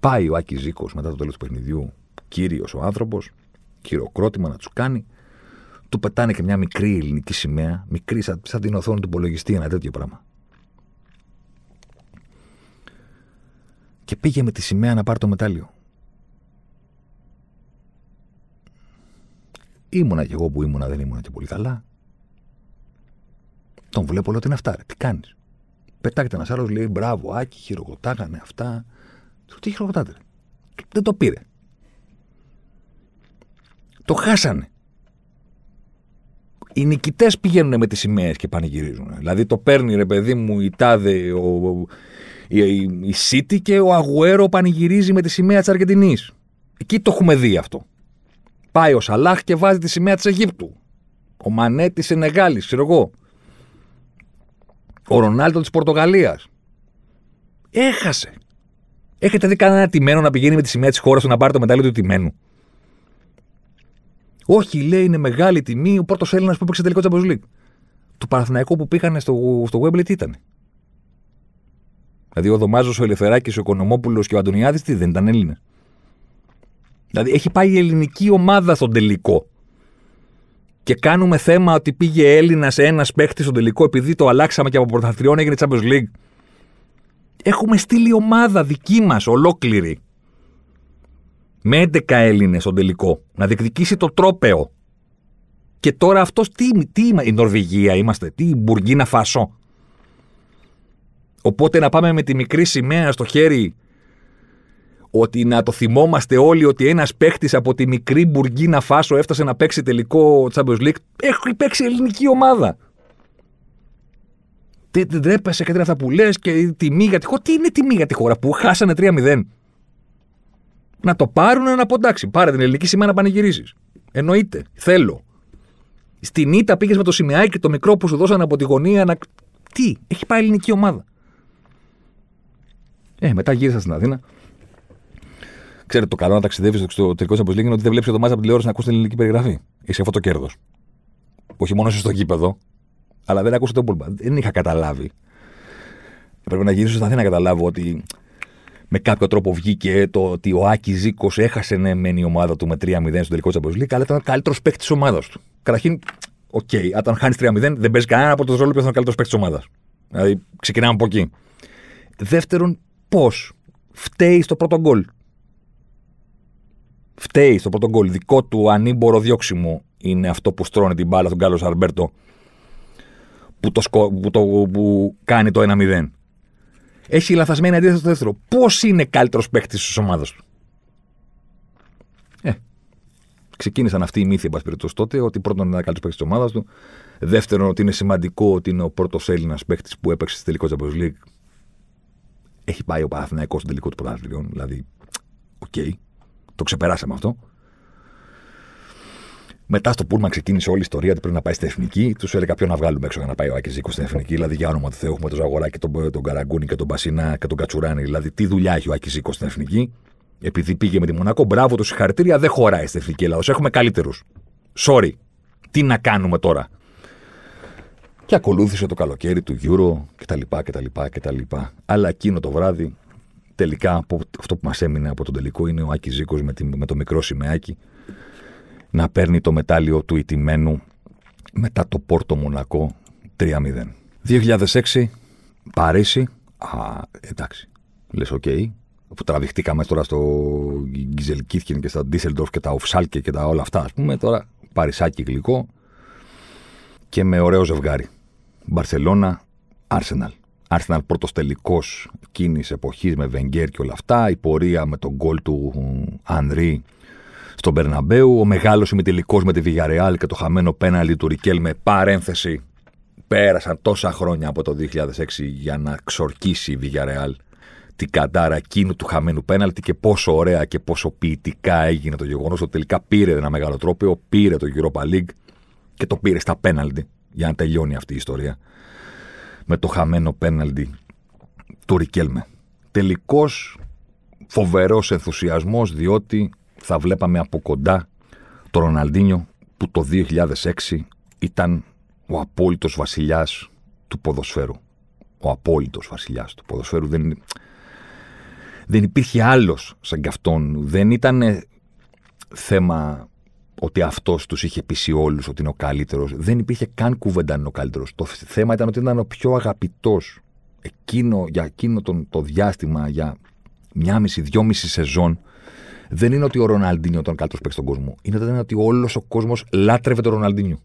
Πάει ο Άκης Ζήκος μετά το τέλος του παιχνιδιού, κύριος ο άνθρωπος, χειροκρότημα να τους κάνει του πετάνε και μια μικρή ελληνική σημαία, μικρή σαν, σαν την οθόνη του υπολογιστή, ένα τέτοιο πράγμα. Και πήγε με τη σημαία να πάρει το μετάλλιο. Ήμουνα κι εγώ που ήμουνα, δεν ήμουνα και πολύ καλά. Τον βλέπω, λέω τι είναι αυτά, ρε, τι κάνεις; Πετάγεται ένας άλλος, λέει μπράβο, Άκη, χειροκροτάγανε αυτά. Του τι χειροκροτάτε, ρε. Δεν το πήρε. Το χάσανε οι νικητές πηγαίνουν με τις σημαίες και πανηγυρίζουν. Δηλαδή το παίρνει ρε παιδί μου η Τάδε, ο, η, η City και ο Αγουέρο πανηγυρίζει με τη σημαία της Αργεντινής. Εκεί το έχουμε δει αυτό. Πάει ο Σαλάχ και βάζει τη σημαία της Αιγύπτου. Ο Μανέ της Ενεγάλη, ξέρω εγώ. Ο Ρονάλτο της Πορτογαλίας. Έχασε. Έχετε δει κανένα τιμένο να πηγαίνει με τη σημαία της χώρας του να πάρει το μετάλλιο του τιμένου; Όχι, λέει, είναι μεγάλη τιμή ο πρώτος Έλληνας που έπαιξε τελικό Champions League. Του Παναθηναϊκού που πήγανε στο, στο Wembley τι ήταν. Δηλαδή ο Δωμάζος, ο Ελευθεράκης, ο Οικονομόπουλος και ο Αντωνιάδης τι δεν ήταν Έλληνε. Δηλαδή έχει πάει η ελληνική ομάδα στον τελικό. Και κάνουμε θέμα ότι πήγε Έλληνας ένας παίχτη στον τελικό επειδή το αλλάξαμε και από πρωταθλητριών έγινε Champions League. Έχουμε στείλει ομάδα δική μας, ολόκληρη με 11 Έλληνες στον τελικό να διεκδικήσει το τρόπεο. Και τώρα αυτός τι, τι η Νορβηγία είμαστε, τι η Μπουργκίνα Φασό. Οπότε να πάμε με τη μικρή σημαία στο χέρι ότι να το θυμόμαστε όλοι ότι ένας παίχτης από τη μικρή Μπουργκίνα Φάσο έφτασε να παίξει τελικό Champions League. Έχει παίξει ελληνική ομάδα. Τι δεν τρέπεσαι και αυτά που λες και τιμή για τη χώρα. Τι είναι τιμή για τη χώρα που χάσανε 3-0 να το πάρουν να πω εντάξει, πάρε την ελληνική σημαία να πανηγυρίσει. Εννοείται. Θέλω. Στην ήττα πήγες με το σημαίακι το μικρό που σου δώσανε από τη γωνία να. Τι, έχει πάει ελληνική ομάδα. Ε, μετά γύρισα στην Αθήνα. Ξέρετε, το καλό να ταξιδεύεις στο τελικό σα είναι ότι δεν βλέπεις εβδομάδα από τηλεόραση να ακούσει την ελληνική περιγραφή. Είσαι αυτό το κέρδος. Όχι μόνο είσαι στο γήπεδο, αλλά δεν ακούσε τον Μπολμπα. Δεν είχα καταλάβει. Πρέπει να γυρίσω στην Αθήνα να καταλάβω ότι με κάποιο τρόπο βγήκε το ότι ο Άκης Ζήκος έχασε ναι, μεν η ομάδα του με 3-0 στο τελικό Champions League, αλλά ήταν ο καλύτερος παίκτης της ομάδας του. Καταρχήν, OK, okay, όταν χάνεις 3-0, δεν παίζεις κανένα από το ρόλο που ήταν ο καλύτερος παίκτης της ομάδας. Δηλαδή, ξεκινάμε από εκεί. Δεύτερον, πώς φταίει στο πρώτο γκολ; Φταίει στο πρώτο γκολ. Δικό του ανήμπορο διώξιμο είναι αυτό που στρώνει την μπάλα στον Κάλο Αρμπέρτο που, το, που, το, που κάνει το 1-0 έχει λαθασμένη αντίθεση στο δεύτερο. Πώς είναι καλύτερος παίκτης τη ομάδα του; Ε, ξεκίνησαν αυτοί οι μύθοι, εν πάση τότε, ότι πρώτον είναι καλύτερος παίκτης της ομάδας του. Δεύτερον, ότι είναι σημαντικό ότι είναι ο πρώτος Έλληνας παίκτης που έπαιξε στη τελικό Champions League. Έχει πάει ο Παναθηναϊκός στο τελικό του πρωτάθλημα. Δηλαδή, OK, okay, το ξεπεράσαμε αυτό. Μετά στο πούλμαν ξεκίνησε όλη η ιστορία ότι πρέπει να πάει στην εθνική. Τους έλεγα ποιο να βγάλουμε έξω για να πάει ο Άκης Ζήκος στην εθνική. Δηλαδή, για όνομα του Θεού, έχουμε τον Ζαγοράκη, τον, τον Καραγκούνη και τον Μπασινά και τον Κατσουράνη. Δηλαδή, τι δουλειά έχει ο Άκης Ζήκος στην εθνική; Επειδή πήγε με τη Μονακό, μπράβο του συγχαρητήρια, δεν χωράει στην εθνική Ελλάδα. Έχουμε καλύτερους. Sorry. Τι να κάνουμε τώρα; Και ακολούθησε το καλοκαίρι του Euro κτλ. κτλ, κτλ. Αλλά εκείνο το βράδυ, τελικά αυτό που μας έμεινε από τον τελικό είναι ο Άκης Ζήκος με, με το μικρό σημαιάκι να παίρνει το μετάλλιο του ηττημένου μετά το Πόρτο Μονακό 3-0. 2006, Παρίσι. Α, εντάξει. Λες, OK. Okay. Που τραβηχτήκαμε τώρα στο Γκελζενκίρχεν και στα Ντίσελντορφ και τα Auf Schalke και τα όλα αυτά, ας πούμε. Τώρα Παρισάκι γλυκό και με ωραίο ζευγάρι. Μπαρσελώνα, Άρσεναλ. Άρσεναλ πρώτος τελικός εκείνη εποχής με Βενγκέρ και όλα αυτά. Η πορεία με τον γκολ του Ανρί στον Περναμπέου. Ο μεγάλος ημιτελικός με τη Βιγαρεάλ και το χαμένο πέναλι του Ρικέλ με παρένθεση. Πέρασαν τόσα χρόνια από το 2006 για να ξορκίσει η Βιγαρεάλ την καντάρα εκείνου του χαμένου πέναλτι και πόσο ωραία και πόσο ποιητικά έγινε το γεγονός ότι τελικά πήρε ένα μεγάλο τρόπιο, πήρε το Europa League και το πήρε στα πέναλτι για να τελειώνει αυτή η ιστορία. Με το χαμένο πέναλτι του Ρικέλμε. Τελικώ φοβερός ενθουσιασμός διότι θα βλέπαμε από κοντά το Ροναλντίνιο που το 2006 ήταν ο απόλυτος βασιλιάς του ποδοσφαίρου. Ο απόλυτος βασιλιάς του ποδοσφαίρου. Δεν, δεν υπήρχε άλλος σαν κι αυτόν. Δεν ήταν θέμα ότι αυτός τους είχε πείσει όλους ότι είναι ο καλύτερος. Δεν υπήρχε καν κουβέντα είναι ο καλύτερος. Το θέμα ήταν ότι ήταν ο πιο αγαπητός εκείνο, για εκείνο τον, το διάστημα, για μια μισή, δυόμιση σεζόν δεν είναι ότι ο Ροναλντίνιο ήταν ο καλύτερος παίκτης στον κόσμο. Είναι ότι όλος ο κόσμος λάτρευε τον Ροναλντίνιο.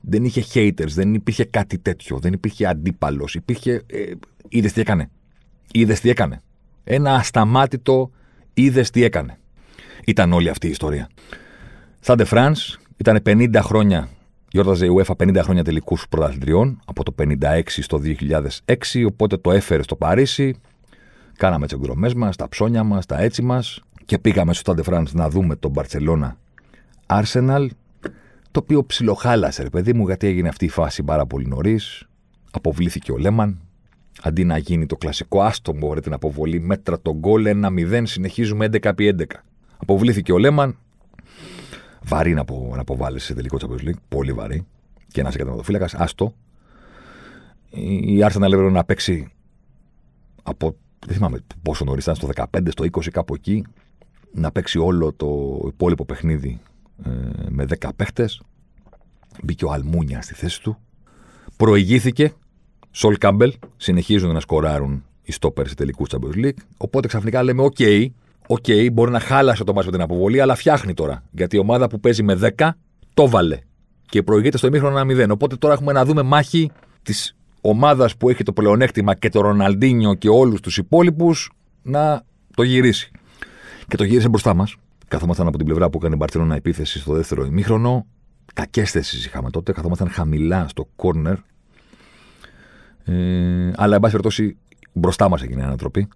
Δεν είχε haters, δεν υπήρχε κάτι τέτοιο, δεν υπήρχε αντίπαλος. Υπήρχε. Ε, είδες τι έκανε. Είδες τι έκανε. Ένα ασταμάτητο είδες τι έκανε. Ήταν όλη αυτή η ιστορία. Σάντε Φραν ήταν 50 χρόνια, γιόρταζε η UEFA 50 χρόνια τελικούς πρωταθλητριών από το 56 στο 2006, οπότε το έφερε στο Παρίσι. Κάναμε τις εκδρομές μας, τα ψώνια μας, τα έτσι μας και πήγαμε στο Σταντ ντε Φρανς να δούμε το Μπαρσελόνα Arsenal, το οποίο ψιλοχάλασε, ρε παιδί μου, γιατί έγινε αυτή η φάση πάρα πολύ νωρίς. Αποβλήθηκε ο Λέμαν. Αντί να γίνει το κλασικό άστο μπορεί την αποβολή, μέτρα τον γκολ 1-0, συνεχίζουμε 11 11. Αποβλήθηκε ο Λέμαν. Βαρύ να, απο, να αποβάλεις σε τελικό Champions League. Πολύ βαρύ. Και να είσαι καταναλωτοφύλακα. Άστο. Η Arsenal έπρεπε να παίξει από. Δεν θυμάμαι πόσο νωρίς ήταν, στο 15, στο 20, κάπου εκεί να παίξει όλο το υπόλοιπο παιχνίδι ε, με 10 παίχτες. Μπήκε ο Αλμούνια στη θέση του. Προηγήθηκε. Σολ Κάμπελ. Συνεχίζουν να σκοράρουν οι στόπερ σε τελικούς Champions League. Οπότε ξαφνικά λέμε: OK, okay, okay, μπορεί να χάλασε το ματς με την αποβολή, αλλά φτιάχνει τώρα. Γιατί η ομάδα που παίζει με 10 το 'βαλε. Και προηγείται στο ημίχρονο 1-0. Οπότε τώρα έχουμε να δούμε μάχη της ομάδας που έχει το πλεονέκτημα και το Ροναλντίνιο και όλους τους υπόλοιπους να το γυρίσει. Και το γύρισε μπροστά μας. Καθόμασταν από την πλευρά που έκανε η Μπαρσελόνα επίθεση στο δεύτερο ημίχρονο. Κακές θέσεις είχαμε τότε. Καθόμασταν χαμηλά στο κόρνερ. Ε, αλλά, εν πάση περιπτώσει, μπροστά μας έγινε η ανατροπή.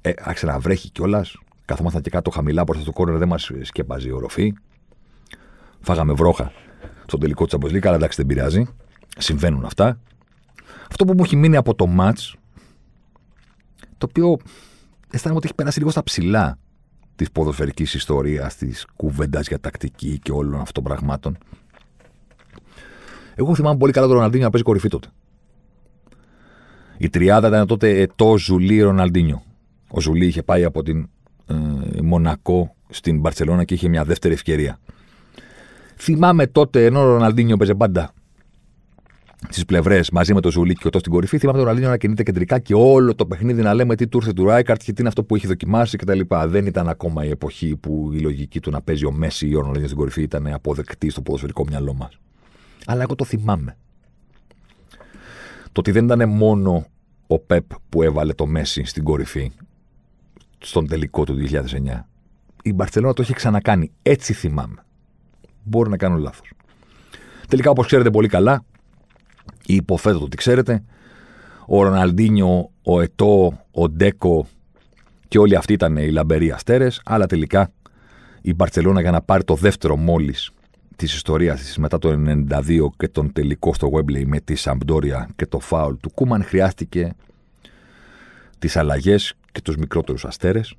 Ε, άρχισε να βρέχει κιόλας. Καθόμασταν και κάτω χαμηλά μπροστά στο κόρνερ. Δεν μας σκέπαζε η οροφή. Φάγαμε βρόχα στο τελικό της Champions αλλά εντάξει δεν πειράζει. Συμβαίνουν αυτά. Αυτό που μου έχει μείνει από το ματ, το οποίο αισθάνομαι ότι έχει περάσει λίγο στα ψηλά της ποδοσφαιρικής ιστορίας, της κουβέντας για τακτική και όλων αυτών των πραγμάτων. Εγώ θυμάμαι πολύ καλά τον Ροναλντίνιο να παίζει κορυφή τότε. Η τριάδα ήταν τότε ετό Ζουλί Ροναλντίνιο. Ο Ζουλί είχε πάει από την ε, Μονακό στην Μπαρσελόνα και είχε μια δεύτερη ευκαιρία. Θυμάμαι τότε, ενώ ο Ροναλντίνιο παίζει πάντα στις πλευρές μαζί με το Ζουλί και ο στην κορυφή. Θυμάμαι τον Ραλίνιο να κινείται κεντρικά και όλο το παιχνίδι να λέμε τι του ήρθε του Ράικαρτ και τι είναι αυτό που έχει δοκιμάσει κτλ. Δεν ήταν ακόμα η εποχή που η λογική του να παίζει ο Μέση ή ο Ροναλίνιος στην κορυφή ήταν αποδεκτή στο ποδοσφαιρικό μυαλό μας. Αλλά εγώ το θυμάμαι. Το ότι δεν ήταν μόνο ο Πεπ που έβαλε το Μέση στην κορυφή στον τελικό του 2009. Η Μπαρσελόνα το έχει ξανακάνει. Έτσι θυμάμαι. Μπορεί να κάνω λάθος. Τελικά, όπως ξέρετε πολύ καλά, ή υποθέτω ότι ξέρετε, ο Ροναλντίνιο, ο Ετό, ο Ντέκο και όλοι αυτοί ήταν οι λαμπεροί αστέρες, αλλά τελικά η Μπαρσελόνα για να πάρει το δεύτερο μόλις της ιστορίας της μετά το 92 και τον τελικό στο Wembley με τη Σαμπτόρια και το φάουλ του Κούμαν χρειάστηκε τις αλλαγές και τους μικρότερους αστέρες.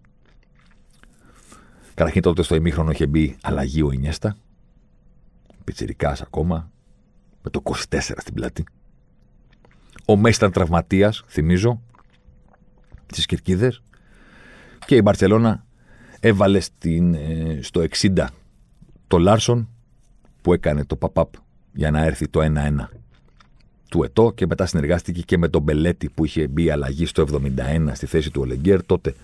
Καταρχήν τότε στο ημίχρονο είχε μπει αλλαγή ο Ινιέστα, πιτσιρικάς ακόμα, με το 24 στην πλάτη. Ο Μέση ήταν τραυματίας, θυμίζω, στις Κυρκίδες και η Μπαρτσελώνα έβαλε στην, ε, στο 60 το Λάρσον που έκανε το pop-up για να έρθει το 1-1 του ΕΤΟ και μετά συνεργάστηκε και με τον Μπελέτη που είχε μπει αλλαγή στο 71 στη θέση του Ολεγκέρ. Τότε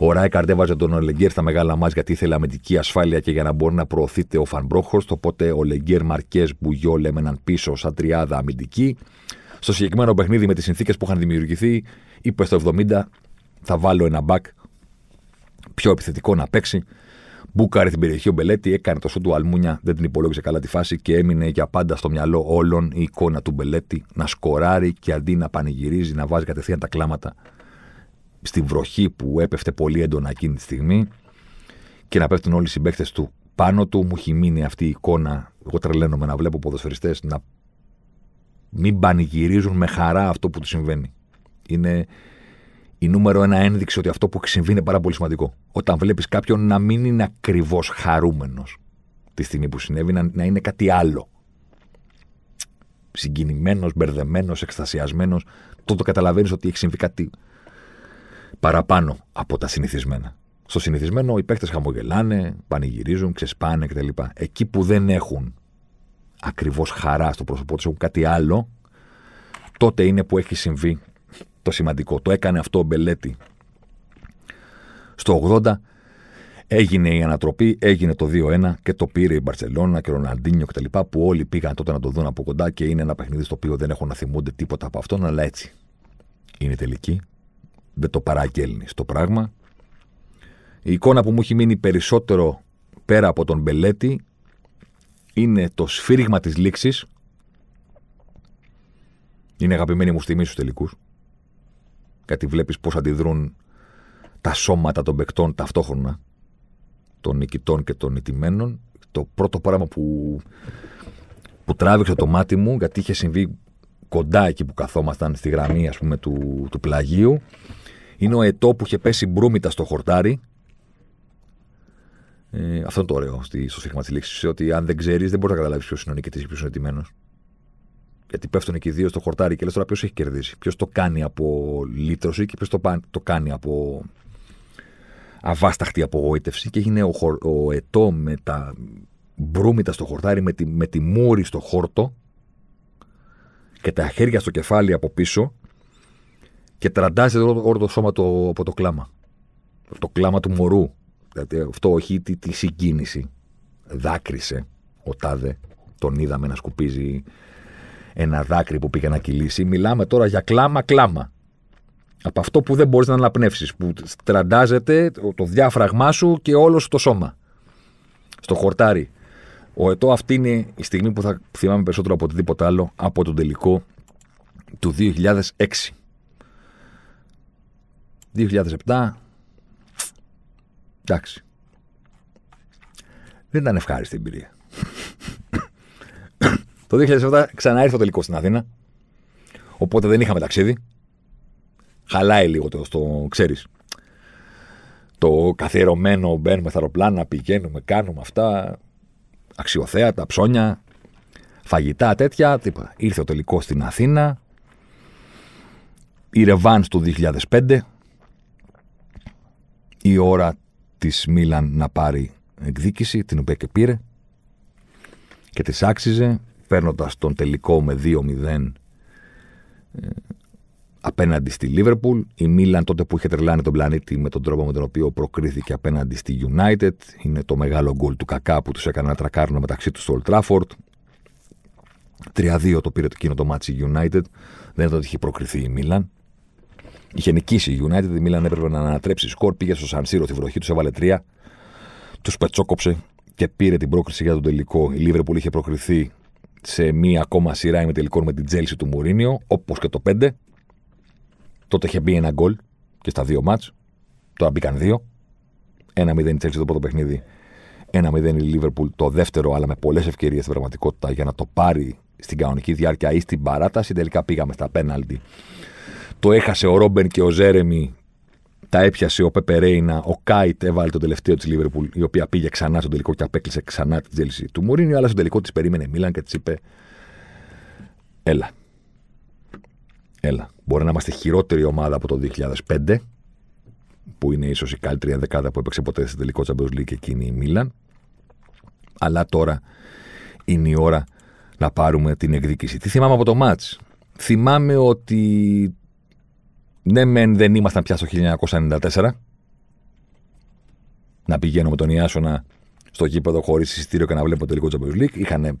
ο Ράικαρντ έβαζε τον Ολεγκέρ στα μεγάλα μα γιατί ήθελε αμυντική ασφάλεια και για να μπορεί να προωθείται ο Φανμπρόχορστ. Οπότε ο Λεγκέρ Μαρκές Μπουγιό λέμεναν πίσω σαν τριάδα αμυντική. Στο συγκεκριμένο παιχνίδι με τις συνθήκες που είχαν δημιουργηθεί, είπε στο 70 θα βάλω ένα μπακ πιο επιθετικό να παίξει. Μπούκαρε την περιοχή ο Μπελέτη, έκανε το σου του Αλμούνια, δεν την υπολόγισε καλά τη φάση και έμεινε για πάντα στο μυαλό όλων η εικόνα του Μπελέτη να σκοράρει και αντί να πανηγυρίζει, να βάζει κατευθείαν τα κλάματα στη βροχή που έπεφτε πολύ έντονα εκείνη τη στιγμή και να πέφτουν όλοι οι συμπαίκτες του πάνω του. Μου έχει μείνει αυτή η εικόνα. Εγώ τρελαίνομαι να βλέπω ποδοσφαιριστές να μην πανηγυρίζουν με χαρά αυτό που τους συμβαίνει. Είναι η νούμερο ένα ένδειξη ότι αυτό που έχει συμβεί είναι πάρα πολύ σημαντικό. Όταν βλέπεις κάποιον να μην είναι ακριβώς χαρούμενος τη στιγμή που συνέβη, να, να είναι κάτι άλλο. Συγκινημένος, μπερδεμένος, εκστασιασμένος, τότε καταλαβαίνεις ότι έχει συμβεί κάτι παραπάνω από τα συνηθισμένα. Στο συνηθισμένο οι παίκτες χαμογελάνε, πανηγυρίζουν, ξεσπάνε κτλ. Εκεί που δεν έχουν ακριβώς χαρά στο πρόσωπό τους, έχουν κάτι άλλο, τότε είναι που έχει συμβεί το σημαντικό. Το έκανε αυτό ο Μπελέτη στο 80. Έγινε η ανατροπή, έγινε το 2-1 και το πήρε η Μπαρσελόνα και ο Ροναλντίνιο κτλ. Που όλοι πήγαν τότε να το δουν από κοντά και είναι ένα παιχνίδι στο οποίο δεν έχουν να θυμούνται τίποτα από αυτόν, αλλά έτσι είναι τελική. Δεν το παραγγέλνεις το πράγμα. Η εικόνα που μου έχει μείνει περισσότερο πέρα από τον Μπελέτη είναι το σφύριγμα της λήξης. Είναι αγαπημένη μου στιγμή στους τελικούς. Γιατί βλέπεις πώς αντιδρούν τα σώματα των παικτών ταυτόχρονα, των νικητών και των νικημένων. Το πρώτο πράγμα που, που τράβηξε το μάτι μου, γιατί είχε συμβεί κοντά εκεί που καθόμασταν στη γραμμή ας πούμε, του, του πλαγίου, είναι ο ετό που είχε πέσει μπρούμητα στο χορτάρι. Ε, αυτό είναι το ωραίο στο σφίγμα της λήξης. Ότι αν δεν ξέρεις, δεν μπορεί να καταλάβεις ποιος είναι ο νικητής και ποιος είναι ετοιμένο. Γιατί πέφτουν και οι δύο στο χορτάρι και λες τώρα ποιος έχει κερδίσει. Ποιος το κάνει από λύτρωση και ποιος το, το κάνει από αβάσταχτη απογοήτευση. Και έγινε ο, ο ετό με τα μπρούμητα στο χορτάρι, με τη, με τη μούρη στο χόρτο και τα χέρια στο κεφάλι από πίσω και τραντάζει όλο το σώμα το, από το κλάμα. Το κλάμα του μωρού. Δηλαδή αυτό όχι τη, τη συγκίνηση. Δάκρυσε ο Τάδε. Τον είδαμε να σκουπίζει ένα δάκρυ που πήγε να κυλήσει. Μιλάμε τώρα για κλάμα-κλάμα. Από αυτό που δεν μπορείς να αναπνεύσεις. Που τραντάζεται το διάφραγμά σου και όλο σου το σώμα. Στο χορτάρι. Ο ετώ αυτή είναι η στιγμή που θα θυμάμαι περισσότερο από οτιδήποτε άλλο από τον τελικό του 2006. 2007. Εντάξει. Δεν ήταν ευχάριστη εμπειρία. το 2007 ξανά ήρθε το τελικό στην Αθήνα. Οπότε δεν είχαμε ταξίδι. Χαλάει λίγο το, στο, ξέρεις, το καθιερωμένο μπαίνουμε στα αεροπλάνα, πηγαίνουμε, κάνουμε αυτά, αξιοθέατα, ψώνια, φαγητά τέτοια, τίποτα. Ήρθε ο τελικός στην Αθήνα, η Ρεβάνς του 2005, η ώρα της Μίλαν να πάρει εκδίκηση, την οποία και πήρε και της άξιζε, παίρνοντας τον τελικό με 2-0 ε, απέναντι στη Λίβερπουλ. Η Μίλαν τότε που είχε τρελάνει τον πλανήτη με τον τρόπο με τον οποίο προκρίθηκε απέναντι στη United. Είναι το μεγάλο γκολ του Κακά που τους έκανε να τρακάρουν μεταξύ τους στο Old Trafford. 3-2 το πήρε το εκείνο το ματς η United. Δεν ήταν ότι είχε προκριθεί η Μίλαν. Είχε νικήσει η United, η Μίλαν έπρεπε να ανατρέψει σκορ. Πήγε στο Σαν Σίρο στη βροχή, τους έβαλε τρία. Τους πετσόκοψε και πήρε την πρόκριση για τον τελικό. Η Λίβερπουλ είχε προκριθεί σε μία ακόμα σειρά ημιτελικών με την Τσέλσι του Μουρίνιο, όπως και το 5. Τότε είχε μπει ένα γκολ και στα δύο ματς. Τώρα μπήκαν δύο. Ένα 0 η Τσέλσι το πρώτο παιχνίδι. 1-0 η Λίβερπουλ το δεύτερο, αλλά με πολλές ευκαιρίες στην πραγματικότητα για να το πάρει στην κανονική διάρκεια ή στην παράταση. Τελικά πήγαμε στα πέναλτι. Το έχασε ο Ρόμπεν και ο Ζέρεμι. Τα έπιασε ο Πεπερέινα. Ο Κάιτ έβαλε το τελευταίο της Λίβερπουλ, η οποία πήγε ξανά στο τελικό και απέκλεισε ξανά τη τζέλση του Μουρίνιο. Αλλά στο τελικό της περίμενε Μίλαν και της είπε: Έλα. Έλα. Μπορεί να είμαστε χειρότερη ομάδα από το 2005, που είναι ίσως η καλύτερη δεκάδα που έπαιξε ποτέ στο τελικό Champions League εκείνη η Μίλαν. Αλλά τώρα είναι η ώρα να πάρουμε την εκδίκηση. Τι θυμάμαι από το μάτς. Θυμάμαι ότι ναι μεν δεν ήμασταν πια στο 1994 να πηγαίνω με τον Ιάσονα στο γήπεδο χωρίς εισιτήριο και να βλέπω το τελικό Champions League. Είχαν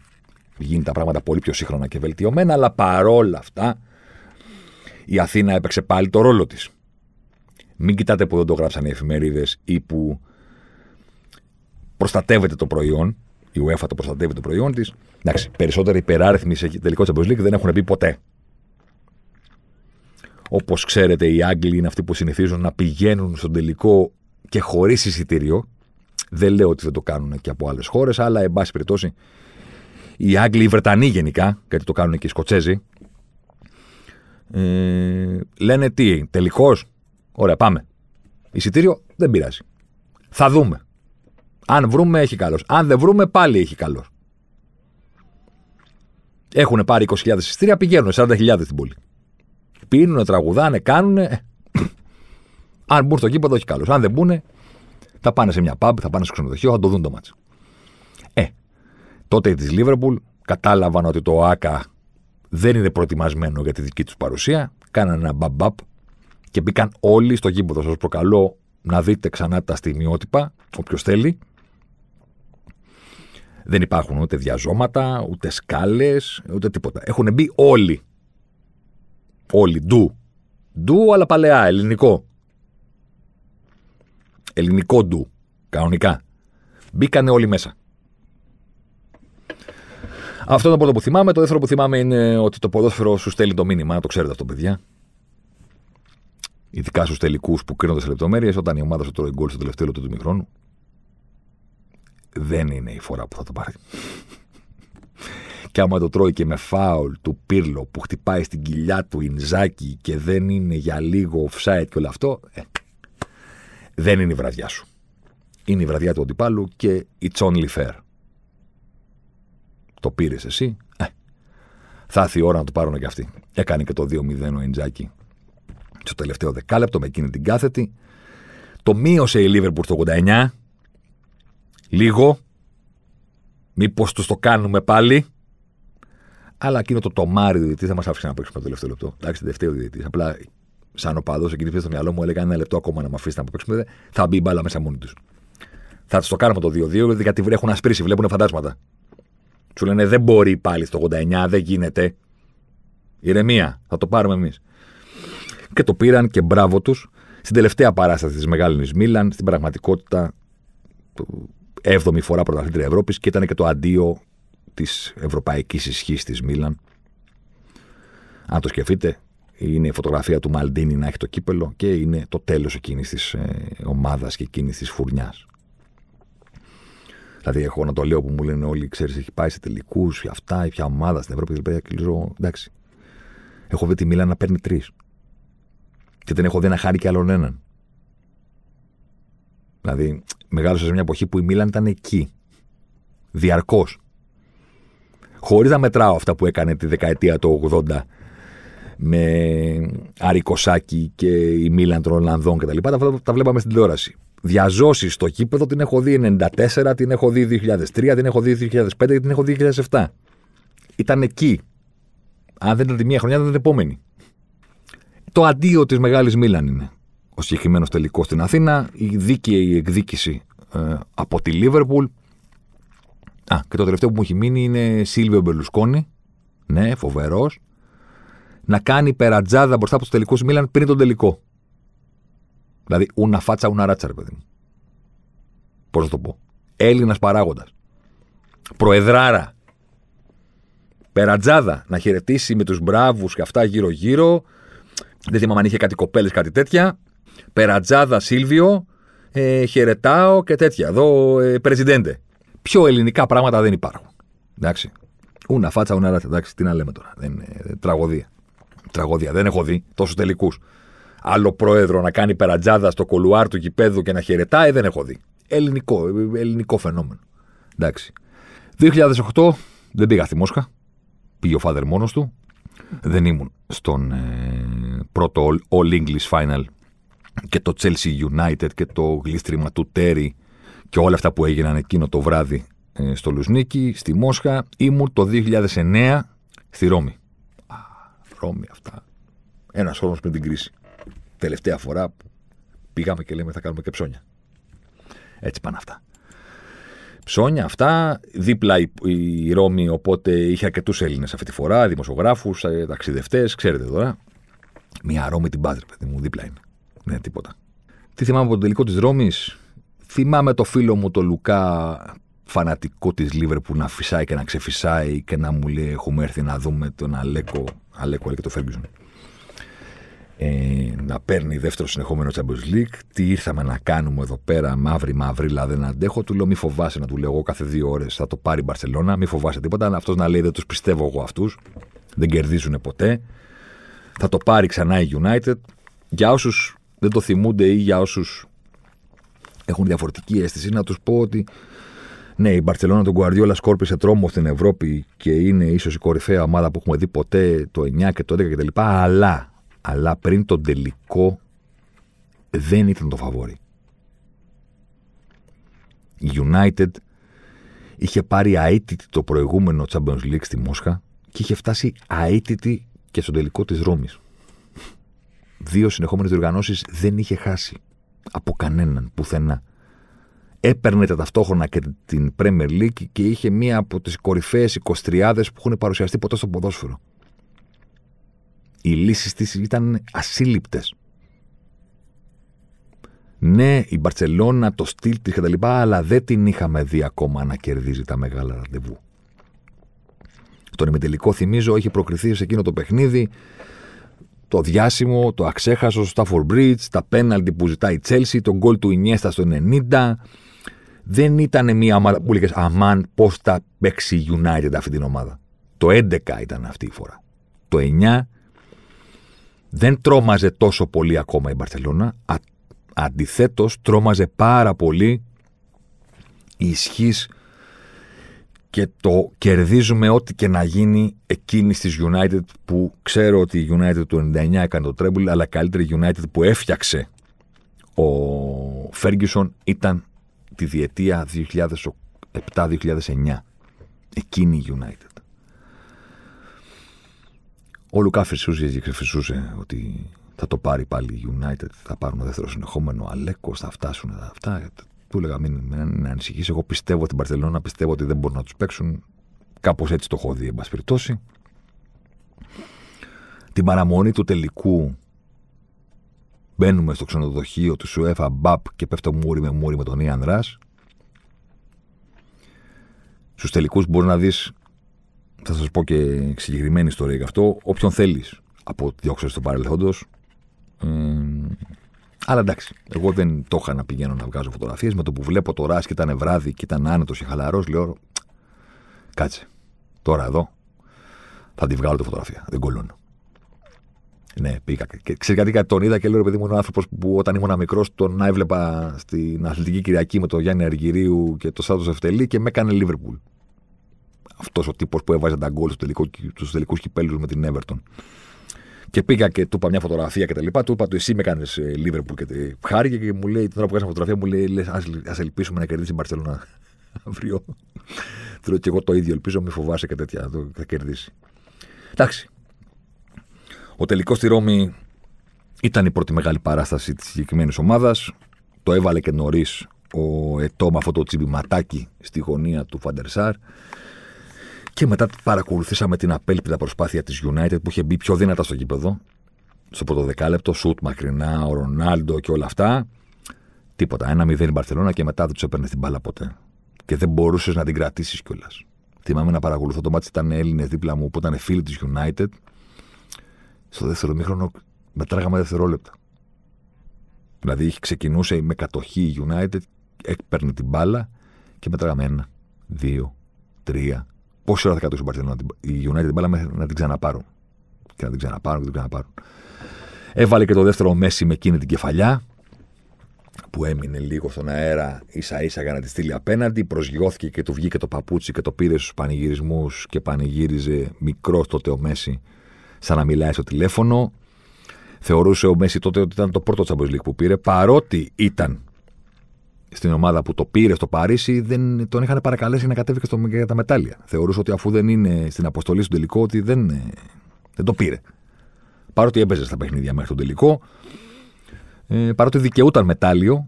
γίνει τα πράγματα πολύ πιο σύγχρονα και βελτιωμένα, αλλά παρόλα αυτά η Αθήνα έπαιξε πάλι το ρόλο της. Μην κοιτάτε που δεν το γράψαν οι εφημερίδες ή που προστατεύεται το προϊόν. Η UEFA το προστατεύει το προϊόν της. Εντάξει, περισσότεροι υπεράριθμοι σε τελικό Champions League δεν έχουν πει ποτέ. Όπως ξέρετε, οι Άγγλοι είναι αυτοί που συνηθίζουν να πηγαίνουν στον τελικό και χωρίς εισιτήριο. Δεν λέω ότι δεν το κάνουν και από άλλες χώρες, αλλά εν πάση περιπτώσει οι Άγγλοι, οι Βρετανοί γενικά, γιατί το κάνουν και οι Σκοτσέζοι, ε, λένε τι, τελικό. Ωραία, πάμε. Εισιτήριο δεν πειράζει. Θα δούμε. Αν βρούμε, έχει καλός. Αν δεν βρούμε, πάλι έχει καλός. Έχουν πάρει 20.000 εισιτήρια, πηγαίνουν 40.000 στην πόλη. Πίνουν, τραγουδάνε, κάνουν. Αν μπουν στο κήπεδο, έχει καλό. Αν δεν μπουν, θα πάνε σε μια pub, θα πάνε στο ξενοδοχείο, θα το δουν το μάτσο. Ε, τότε της Λίβερπουλ κατάλαβαν ότι το ΆΚΑ δεν είναι προετοιμασμένο για τη δική τους παρουσία. Κάνανε ένα μπαμπαπ και μπήκαν όλοι στο γήπεδο. Σας προκαλώ να δείτε ξανά τα στιγμιότυπα, όποιος θέλει. Δεν υπάρχουν ούτε διαζώματα, ούτε σκάλες, ούτε τίποτα. Έχουν μπει όλοι. Όλοι. Ντου. Ντου, αλλά παλαιά, ελληνικό. Ελληνικό ντου. Κανονικά. Μπήκανε όλοι μέσα. Αυτό είναι το πρώτο που θυμάμαι. Το δεύτερο που θυμάμαι είναι ότι το ποδόσφαιρο σου στέλνει το μήνυμα. Το ξέρετε αυτό, παιδιά. Ειδικά στους τελικούς που κρίνονται σε λεπτομέρειες, όταν η ομάδα σου τρώει γκολ στο τελευταίο λεπτό του μικρόνου, δεν είναι η φορά που θα το πάρει. Και άμα το τρώει και με φάουλ του Πύρλο που χτυπάει στην κοιλιά του Ινζάκη και δεν είναι για λίγο offside και όλο αυτό, ε, δεν είναι η βραδιά σου. Είναι η βραδιά του αντιπάλου και it's only fair. Το πήρες εσύ, ε, θα έρθει η ώρα να το πάρουν και αυτοί. Έκανε και το 2-0 ο Ινζάκη στο τελευταίο δεκάλεπτο με εκείνη την κάθετη. Το μείωσε η Λίβερπουρ στο 89 λίγο. Μήπως τους το κάνουμε πάλι. Αλλά εκείνο το τομάρι διαιτητής θα μας άφησε να παίξουμε το τελευταίο λεπτό. Εντάξει, τελευταίο διαιτητής. Απλά σαν οπαδό εκείνη τη στο μυαλό μου έλεγα ένα λεπτό ακόμα να με αφήσει να παίξουμε. Θα μπει μπάλα μέσα μόνη τους. Θα τους το κάνουμε το 2-2 γιατί έχουν ασπρίσει, βλέπουν φαντάσματα. Σου λένε δεν μπορεί πάλι στο 89, δεν γίνεται. Ηρεμία, θα το πάρουμε εμείς. Και το πήραν και μπράβο τους. Στην τελευταία παράσταση της Μεγάλης Μίλαν, στην πραγματικότητα 7η φορά πρωταθλήτρια Ευρώπης και ήταν και το αντίο της ευρωπαϊκής ισχύς της Μίλαν. Αν το σκεφτείτε, είναι η φωτογραφία του Μαλντίνη να έχει το κύπελο και είναι το τέλος εκείνης της ε, ομάδας και εκείνης της φουρνιάς. Δηλαδή, έχω να το λέω που μου λένε όλοι, ξέρεις, έχει πάει σε τελικούς, αυτά, ποια ομάδα στην Ευρώπη. Και λέω, εντάξει. Έχω δει τη Μίλαν να παίρνει τρεις. Και δεν έχω δει να χάρη κι άλλον έναν. Δηλαδή, μεγάλωσα σε μια εποχή που η Μίλαν ήταν εκεί. Διαρκώς. Χωρίς να μετράω αυτά που έκανε τη δεκαετία του 80 με Αρικοσάκη και η Μίλαν των Ολλανδών κτλ. Τα, τα, τα βλέπαμε στην τηλεόραση. Διαζώσεις στο κήπεδο την έχω δει 94, την έχω δει 2003, την έχω δει 2005 και την έχω δει 2007. Ήταν εκεί. Αν δεν ήταν τη μία χρονιά, δεν ήταν την επόμενη. Το αντίο της μεγάλης Μίλαν είναι ο συγκεκριμένος τελικός στην Αθήνα, η δίκαιη εκδίκηση ε, από τη Λίβερπουλ. Α, και το τελευταίο που μου έχει μείνει είναι Σίλβιο Μπερλουσκόνη. Ναι, φοβερός. Να κάνει περατζάδα μπροστά από τους τελικούς Μίλαν πριν τον τελικό. Δηλαδή, ούνα φάτσα, ούνα ράτσα, ρε παιδί μου. Πώς να το πω. Έλληνας παράγοντας. Προεδράρα. Περατζάδα. Να χαιρετήσει με τους μπράβους και αυτά γύρω-γύρω. Δεν θυμάμαι αν είχε κάτι κοπέλες, κάτι τέτοια. Περατζάδα Σίλβιο, ε, χαιρετάω και τέτοια. Εδώ, ε, πρεζιντέντε. Πιο ελληνικά πράγματα δεν υπάρχουν. Εντάξει. Ούνα φάτσα, ούνα ράτα. Εντάξει, τι να λέμε τώρα. Δεν είναι ε, τραγωδία. Τραγωδία. Δεν έχω δει τόσους τελικούς. Άλλο πρόεδρο να κάνει περατζάδα στο κολουάρ του γηπέδου και να χαιρετάει, δεν έχω δει. Ελληνικό, ε, ελληνικό φαινόμενο. Εντάξει. 2008 δεν πήγα στη Μόσχα. Πήγε ο Φάδερ μόνος του. Δεν ήμουν στον ε, πρώτο All English Final και το Chelsea United και το γλίστριμα του Τέρι και όλα αυτά που έγιναν εκείνο το βράδυ ε, στο Λουσνίκι, στη Μόσχα. Ήμουν το 2009 στη Ρώμη. Α, Ρώμη αυτά. Ένας χρόνος πριν την κρίση. Τελευταία φορά που πήγαμε και λέμε θα κάνουμε και ψώνια. Έτσι πάνε αυτά. Ψώνια αυτά. Δίπλα η, η Ρώμη, οπότε είχε αρκετούς Έλληνες αυτή τη φορά, δημοσιογράφους, ε, ταξιδευτές, ξέρετε τώρα. Μια Ρώμη την Πάτρε, παιδί μου, δίπλα είναι. Ναι, τίποτα. Τι θυμάμαι από το τελικό της Ρώμης; Θυμάμαι το φίλο μου το Λουκά, φανατικό της Λίβερπουλ, να φυσάει και να ξεφυσάει και να μου λέει: Έχουμε έρθει να δούμε τον Αλέκο. Αλέκο, και το Φέργκιζον ε, να παίρνει δεύτερο συνεχόμενο Champions League. Τι ήρθαμε να κάνουμε εδώ πέρα, μαύρη μαύρη, δεν αντέχω. Του λέω: Μη φοβάσαι να του λέω εγώ κάθε δύο ώρες θα το πάρει η Μπαρσελόνα, μη φοβάσαι τίποτα. Αυτός να λέει: Δεν τους πιστεύω εγώ αυτούς. Δεν κερδίζουν ποτέ. Θα το πάρει ξανά η United. Για όσους δεν το θυμούνται ή για όσους έχουν διαφορετική αίσθηση, να τους πω ότι ναι, η Μπαρσελόνα τον Guardiola σκόρπισε τρόμο στην Ευρώπη και είναι ίσως η κορυφαία ομάδα που έχουμε δει ποτέ το 9 και το 11 κτλ. Αλλά αλλά πριν τον τελικό δεν ήταν το φαβόρι. Η United είχε πάρει αίτητη το προηγούμενο Champions League στη Μόσχα και είχε φτάσει αίτητη και στον τελικό της Ρώμης. Δύο συνεχόμενες διοργανώσεις δεν είχε χάσει από κανέναν, πουθενά. Έπαιρνε τα ταυτόχρονα και την Premier League και είχε μία από τις κορυφαίες 23 που έχουν παρουσιαστεί ποτέ στο ποδόσφαιρο οι λύσεις της ήταν ασύλληπτες. Ναι, η Μπαρσελόνα, το στυλ της κτλ. Αλλά δεν την είχαμε δει ακόμα να κερδίζει τα μεγάλα ραντεβού. Στον ημιτελικό, θυμίζω, έχει προκριθεί σε εκείνο το παιχνίδι το διάσημο, το αξέχασο στο Stafford Bridge, τα πέναλτι που ζητάει η Chelsea, τον γκολ του Ινιέστα στο 90. Δεν ήταν μια ομάδα που λέγε Αμάν, πώς θα παίξει η United αυτή την ομάδα. Το 11 ήταν αυτή η φορά. Το 9 δεν τρόμαζε τόσο πολύ ακόμα η Μπαρσελόνα. Αντιθέτως, τρόμαζε πάρα πολύ η ισχύς και το κερδίζουμε ό,τι και να γίνει εκείνη της United που ξέρω ότι η United του 99 έκανε το τρέμπουλ, αλλά καλύτερη United που έφτιαξε ο Ferguson ήταν τη διετία 2007-2009. Εκείνη η United. Ο Λουκά φυσούσε και φυσούσε ότι θα το πάρει πάλι η United, θα πάρουν δεύτερο συνεχόμενο, Αλέκο, θα φτάσουν αυτά. Του έλεγα μην, μην ανησυχείς. Εγώ πιστεύω την Παρσελόνα, πιστεύω ότι δεν μπορούν να τους παίξουν. Κάπως έτσι το έχω δει, εν πάση περιπτώσει. Την παραμονή του τελικού μπαίνουμε στο ξενοδοχείο του Σουέφα Μπαπ και πέφτω μούρι με μούρι με τον Ιαν Ράς. Στους τελικούς μπορείς να δεις θα σας πω και συγκεκριμένη ιστορία γι' αυτό. Όποιον θέλεις από διώξω στο παρελθόντος. Ε, αλλά εντάξει, εγώ δεν το είχα να πηγαίνω να βγάζω φωτογραφίες. Με το που βλέπω το Ρά και ήταν βράδυ και ήταν άνετος και χαλαρός, λέω. Κάτσε. Τώρα εδώ θα τη βγάλω τη φωτογραφία. Δεν κολλώνω. Ναι, πήγα. Και ξέρεις κάτι, τον είδα και λέω: Παιδί μου, ένα άνθρωπος που όταν ήμουν μικρός τον έβλεπα στην Αθλητική Κυριακή με τον Γιάννη Αργυρίου και το Σάτο Ευτελή και με έκανε Λίβερπουλ αυτός ο τύπος που έβαζε τα γκολ στους τελικούς κυπέλους με την Everton. Και πήγα και του είπα μια φωτογραφία και τα λοιπά. Του είπα του εσύ με κάνεις Λίβερπουλ και χάρηκε και μου λέει, τώρα που έκανα φωτογραφία, μου λέει: Α ελπίσουμε να κερδίσει η Μπαρσελόνα αύριο. Του λέω και εγώ το ίδιο, ελπίζω, μη φοβάσαι και τέτοια. Θα κερδίσει. Εντάξει. Ο τελικός στη Ρώμη ήταν η πρώτη μεγάλη παράσταση της συγκεκριμένης ομάδας. Το έβαλε και νωρίς ο Ετώ με αυτό το τσιμπηματάκι στη γωνία του Φαντερσάρ. Και μετά παρακολουθήσαμε την απέλπιδα προσπάθεια της United που είχε μπει πιο δυνατά στο γήπεδο. Στο πρώτο δεκάλεπτο, σουτ μακρινά, ο Ρονάλντο και όλα αυτά. Τίποτα. Ένα μηδέν η Μπαρσελόνα και μετά δεν τους έπαιρνε την μπάλα ποτέ. Και δεν μπορούσες να την κρατήσεις κιόλας. Θυμάμαι να παρακολουθώ το μάτι, ήταν Έλληνες δίπλα μου που ήταν φίλοι της United. Στο δεύτερο μήχρονο μετράγαμε δευτερόλεπτα. Δηλαδή ξεκινούσε με κατοχή η United, έπαιρνε την μπάλα και μετράγαμε ένα, δύο, τρία. Πόση ώρα θα κρατούσε η Μπαρσελόνα η United την μπάλα μέχρι να την ξαναπάρουν. Και να την ξαναπάρουν και την ξαναπάρουν. Έβαλε και το δεύτερο Μέση με εκείνη την κεφαλιά που έμεινε λίγο στον αέρα ίσα ίσα για να τη στείλει απέναντι. Προσγειώθηκε και του βγήκε το παπούτσι και το πήρε στους πανηγυρισμούς και πανηγύριζε μικρός τότε ο Μέση, σαν να μιλάει στο τηλέφωνο. Θεωρούσε ο Μέση τότε ότι ήταν το πρώτο Champions League που πήρε, παρότι ήταν στην ομάδα που το πήρε στο Παρίσι, δεν, τον είχαν παρακαλέσει να κατέβει και στο, για τα μετάλλια. Θεωρούσε ότι αφού δεν είναι στην αποστολή στο τελικό, ότι δεν, δεν το πήρε. Παρότι έπαιζε στα παιχνίδια μέχρι τον τελικό, ε, παρότι δικαιούταν μετάλλιο,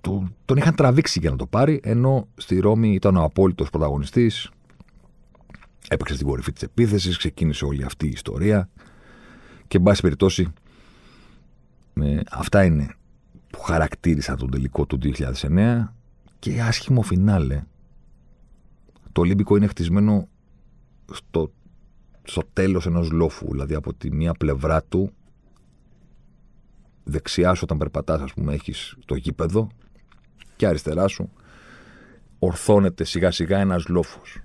το, τον είχαν τραβήξει για να το πάρει, ενώ στη Ρώμη ήταν ο απόλυτος πρωταγωνιστής. Έπαιξε στην κορυφή της επίθεσης, ξεκίνησε όλη αυτή η ιστορία. Και, εν πάση περιπτώσει, ε, αυτά είναι που χαρακτήρισαν τον τελικό του 2009 και άσχημο φινάλε. Το Ολύμπικο είναι χτισμένο στο, στο τέλος ενός λόφου, δηλαδή από τη μία πλευρά του δεξιά σου όταν περπατάς ας πούμε έχεις το γήπεδο και αριστερά σου ορθώνεται σιγά σιγά ένας λόφος.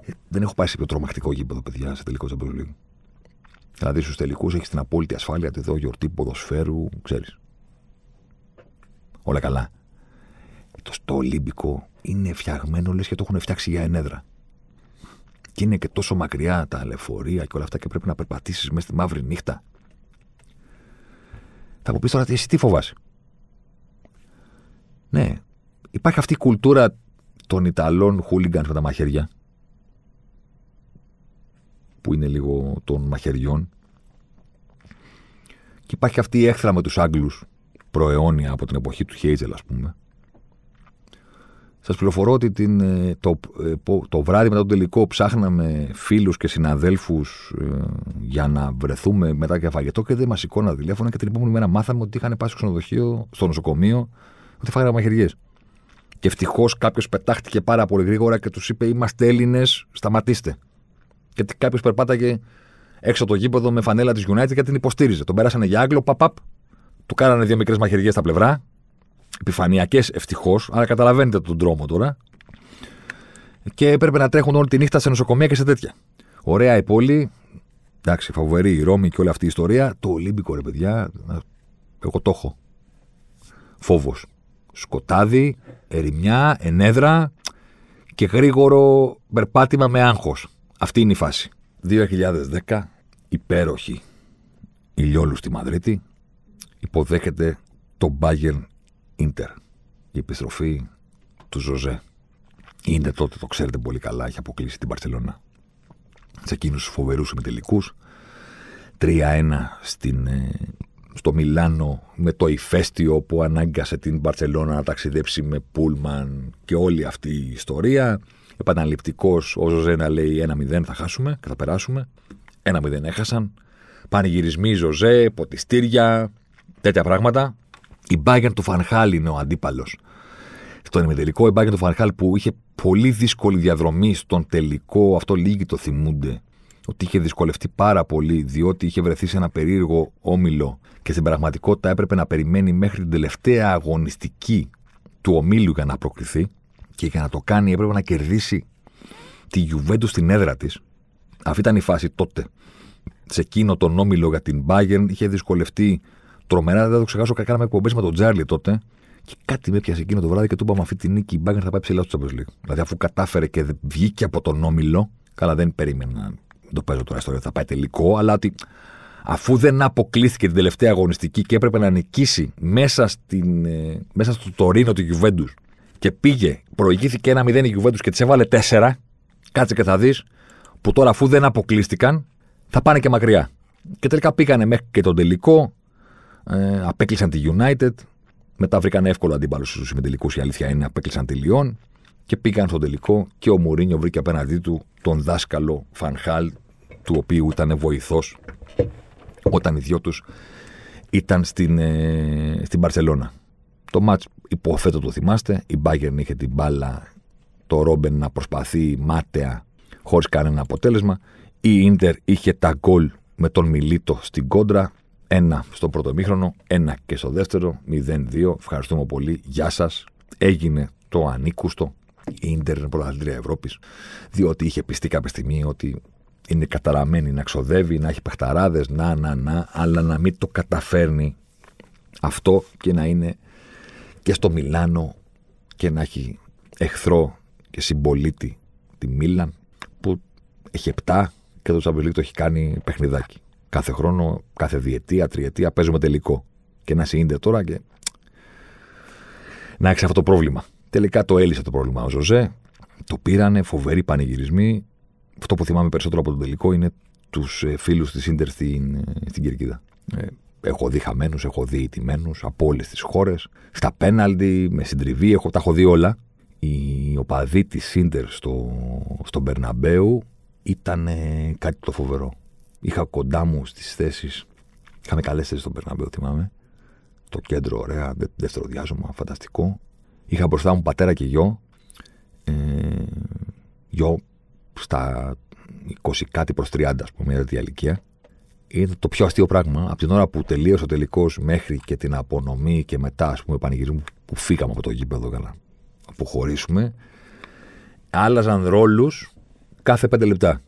Ε, δεν έχω πάει σε πιο τρομακτικό γήπεδο, παιδιά, σε τελικό Champions Δηλαδή στους τελικούς έχεις την απόλυτη ασφάλεια ότι εδώ γιορτή ποδοσφαίρου, ξέρεις. Όλα καλά. Το στο Ολύμπικο είναι φτιαγμένο λες και το έχουν φτιάξει για ενέδρα. Και είναι και τόσο μακριά τα λεωφορεία και όλα αυτά και πρέπει να περπατήσεις μέσα στη μαύρη νύχτα. Θα μου πεις τώρα εσύ τι φοβάσαι; Ναι, υπάρχει αυτή η κουλτούρα των Ιταλών χούλιγκαν με τα μαχαίρια που είναι λίγο των μαχαιριών και υπάρχει αυτή η έχθρα με τους Άγγλους προαιώνια από την εποχή του Χέιτζελ ας πούμε σας πληροφορώ ότι την, ε, το, ε, το βράδυ μετά τον τελικό ψάχναμε φίλους και συναδέλφους ε, για να βρεθούμε μετά και φαγητό και δεν μας σηκώνα τηλέφωνα και την επόμενη μέρα μάθαμε ότι είχαν πάει στο ξενοδοχείο, στο νοσοκομείο, ότι φάγανε μαχαιριές. Και ευτυχώς κάποιος πετάχτηκε πάρα πολύ γρήγορα και τους είπε: Είμαστε Έλληνες, σταματήστε. Γιατί κάποιος περπάταγε έξω το γήπεδο με φανέλα της United και την υποστήριζε. Τον πέρασανε για Άγγλο, παπαπ, του κάνανε δύο μικρές μαχαιριές στα πλευρά επιφανειακές ευτυχώς, αλλά καταλαβαίνετε τον τρόμο τώρα. Και έπρεπε να τρέχουν όλη τη νύχτα σε νοσοκομεία και σε τέτοια. Ωραία η πόλη. Εντάξει, φαβορή η Ρώμη και όλη αυτή η ιστορία. Το Ολύμπικο, ρε παιδιά, εγώ το έχω. Φόβος. Σκοτάδι, ερημιά, ενέδρα και γρήγορο περπάτημα με άγχος. Αυτή είναι η φάση. 2010, υπέροχη ηλιόλου στη Μαδρίτη, υποδέχεται το Bayern Ίντερ. Η επιστροφή του Ζωζέ. Είναι τότε, το ξέρετε πολύ καλά, έχει αποκλείσει την Παρσελώνα. Σε εκείνους τους φοβερούς ημιτελικούς. 3-1 στην, ε, στο Μιλάνο με το ηφαίστειο που ανάγκασε την Μπαρσελόνα να ταξιδέψει με Πούλμαν και όλη αυτή η ιστορία. Επαναληπτικός ο Ζωζέ να λέει 1-0 θα χάσουμε και θα περάσουμε. 1-0 έχασαν. Πανηγυρισμοί Ζωζέ, ποτιστήρια, τέτοια πράγματα. Η Bayern του Φανχάλ είναι ο αντίπαλος. Στον ημιτελικό, η Bayern του Φανχάλ που είχε πολύ δύσκολη διαδρομή στον τελικό, αυτό λίγοι το θυμούνται, ότι είχε δυσκολευτεί πάρα πολύ διότι είχε βρεθεί σε ένα περίεργο όμιλο και στην πραγματικότητα έπρεπε να περιμένει μέχρι την τελευταία αγωνιστική του ομίλου για να προκριθεί και για να το κάνει έπρεπε να κερδίσει τη Juventus στην έδρα της. Αυτή ήταν η φάση τότε. Σε εκείνο τον όμιλο για την Bayern είχε δυσκολευτεί τρομερά, δεν θα το ξεχάσω. Κάναμε εκπομπές με τον Τζάρλι τότε. Και κάτι με πιάσε εκείνο το βράδυ και του είπαμε αυτή τη νίκη η Μπάγκερ θα πάει ψηλά στο Champions League. Δηλαδή, αφού κατάφερε και βγήκε από τον όμιλο, καλά δεν περίμενα να το παίζω τώρα ιστορία, θα πάει τελικό, αλλά ότι αφού δεν αποκλείθηκε την τελευταία αγωνιστική και έπρεπε να νικήσει μέσα, στην, ε, μέσα στο Τωρίνο του Γιουβέντους και πήγε, προηγήθηκε ένα 0 η Γιουβέντους και της έβαλε 4, κάτσε και θα δεις, που τώρα αφού δεν αποκλείστηκαν, θα πάνε και μακριά. Και τελικά πήγανε μέχρι και τον τελικό, ε, απέκλεισαν τη United. Μετά βρήκαν εύκολο αντίπαλο στους συμμετελικούς. Η αλήθεια είναι, απέκλεισαν τη Λιόν και πήγαν στο τελικό. Και ο Μουρίνιο βρήκε απέναντί του τον δάσκαλο Φανχάλ, του οποίου ήταν βοηθός όταν οι δυο τους ήταν στην, ε, στην Παρσελώνα. Το μάτς υποθέτω το θυμάστε. Η Bayern είχε την μπάλα, το Ρόμπεν να προσπαθεί μάταια χωρίς κανένα αποτέλεσμα. Η Ίντερ είχε τα γκολ με τον Μιλίτο στην κόντρα. Ένα στο πρώτο μήχρονο, ένα και στο δεύτερο, 0-2. Ευχαριστούμε πολύ. Γεια σας. Έγινε το ανήκουστο. η Ιντερ είναι πρωταθλήτρια Ευρώπης, διότι είχε πιστεί κάποια στιγμή ότι είναι καταραμένη να ξοδεύει, να έχει παιχταράδες, να, να, να, αλλά να μην το καταφέρνει αυτό και να είναι και στο Μιλάνο και να έχει εχθρό και συμπολίτη τη Μίλαν που έχει 7 και το Champions το έχει κάνει παιχνιδάκι. Κάθε χρόνο, κάθε διετία, τριετία παίζουμε τελικό. Και να είσαι τώρα και να έχεις αυτό το πρόβλημα. Τελικά το έλυσε το πρόβλημα ο Ζωζέ. Το πήρανε, φοβεροί πανηγυρισμοί. Αυτό που θυμάμαι περισσότερο από τον τελικό είναι τους ε, φίλους της ντερ στην, ε, στην Κυρκίδα. Ε, έχω δει χαμένους, έχω δει ηττημένους από όλες τις χώρες. Στα πέναλτι, με συντριβή, έχω, τα έχω δει όλα. Η οπαδή της Ίντερ στο, στο Μπερναμπέου ήταν κάτι το φοβερό. Είχα κοντά μου στις θέσεις. Είχαμε καλές θέσεις στον Μπερναμπέου, θυμάμαι. Το κέντρο, ωραία, δεύτερο διάζωμα, φανταστικό. Είχα μπροστά μου πατέρα και γιο. Ε, γιο στα 20 κάτι προς 30, ας πούμε, μια τέτοια ηλικία. Είναι το πιο αστείο πράγμα. Από την ώρα που τελείωσε ο τελικός μέχρι και την απονομή και μετά, ας πούμε, πανηγυρισμού που φύγαμε από το γήπεδο για να αποχωρήσουμε, άλλαζαν ρόλους κάθε πέντε λεπτά.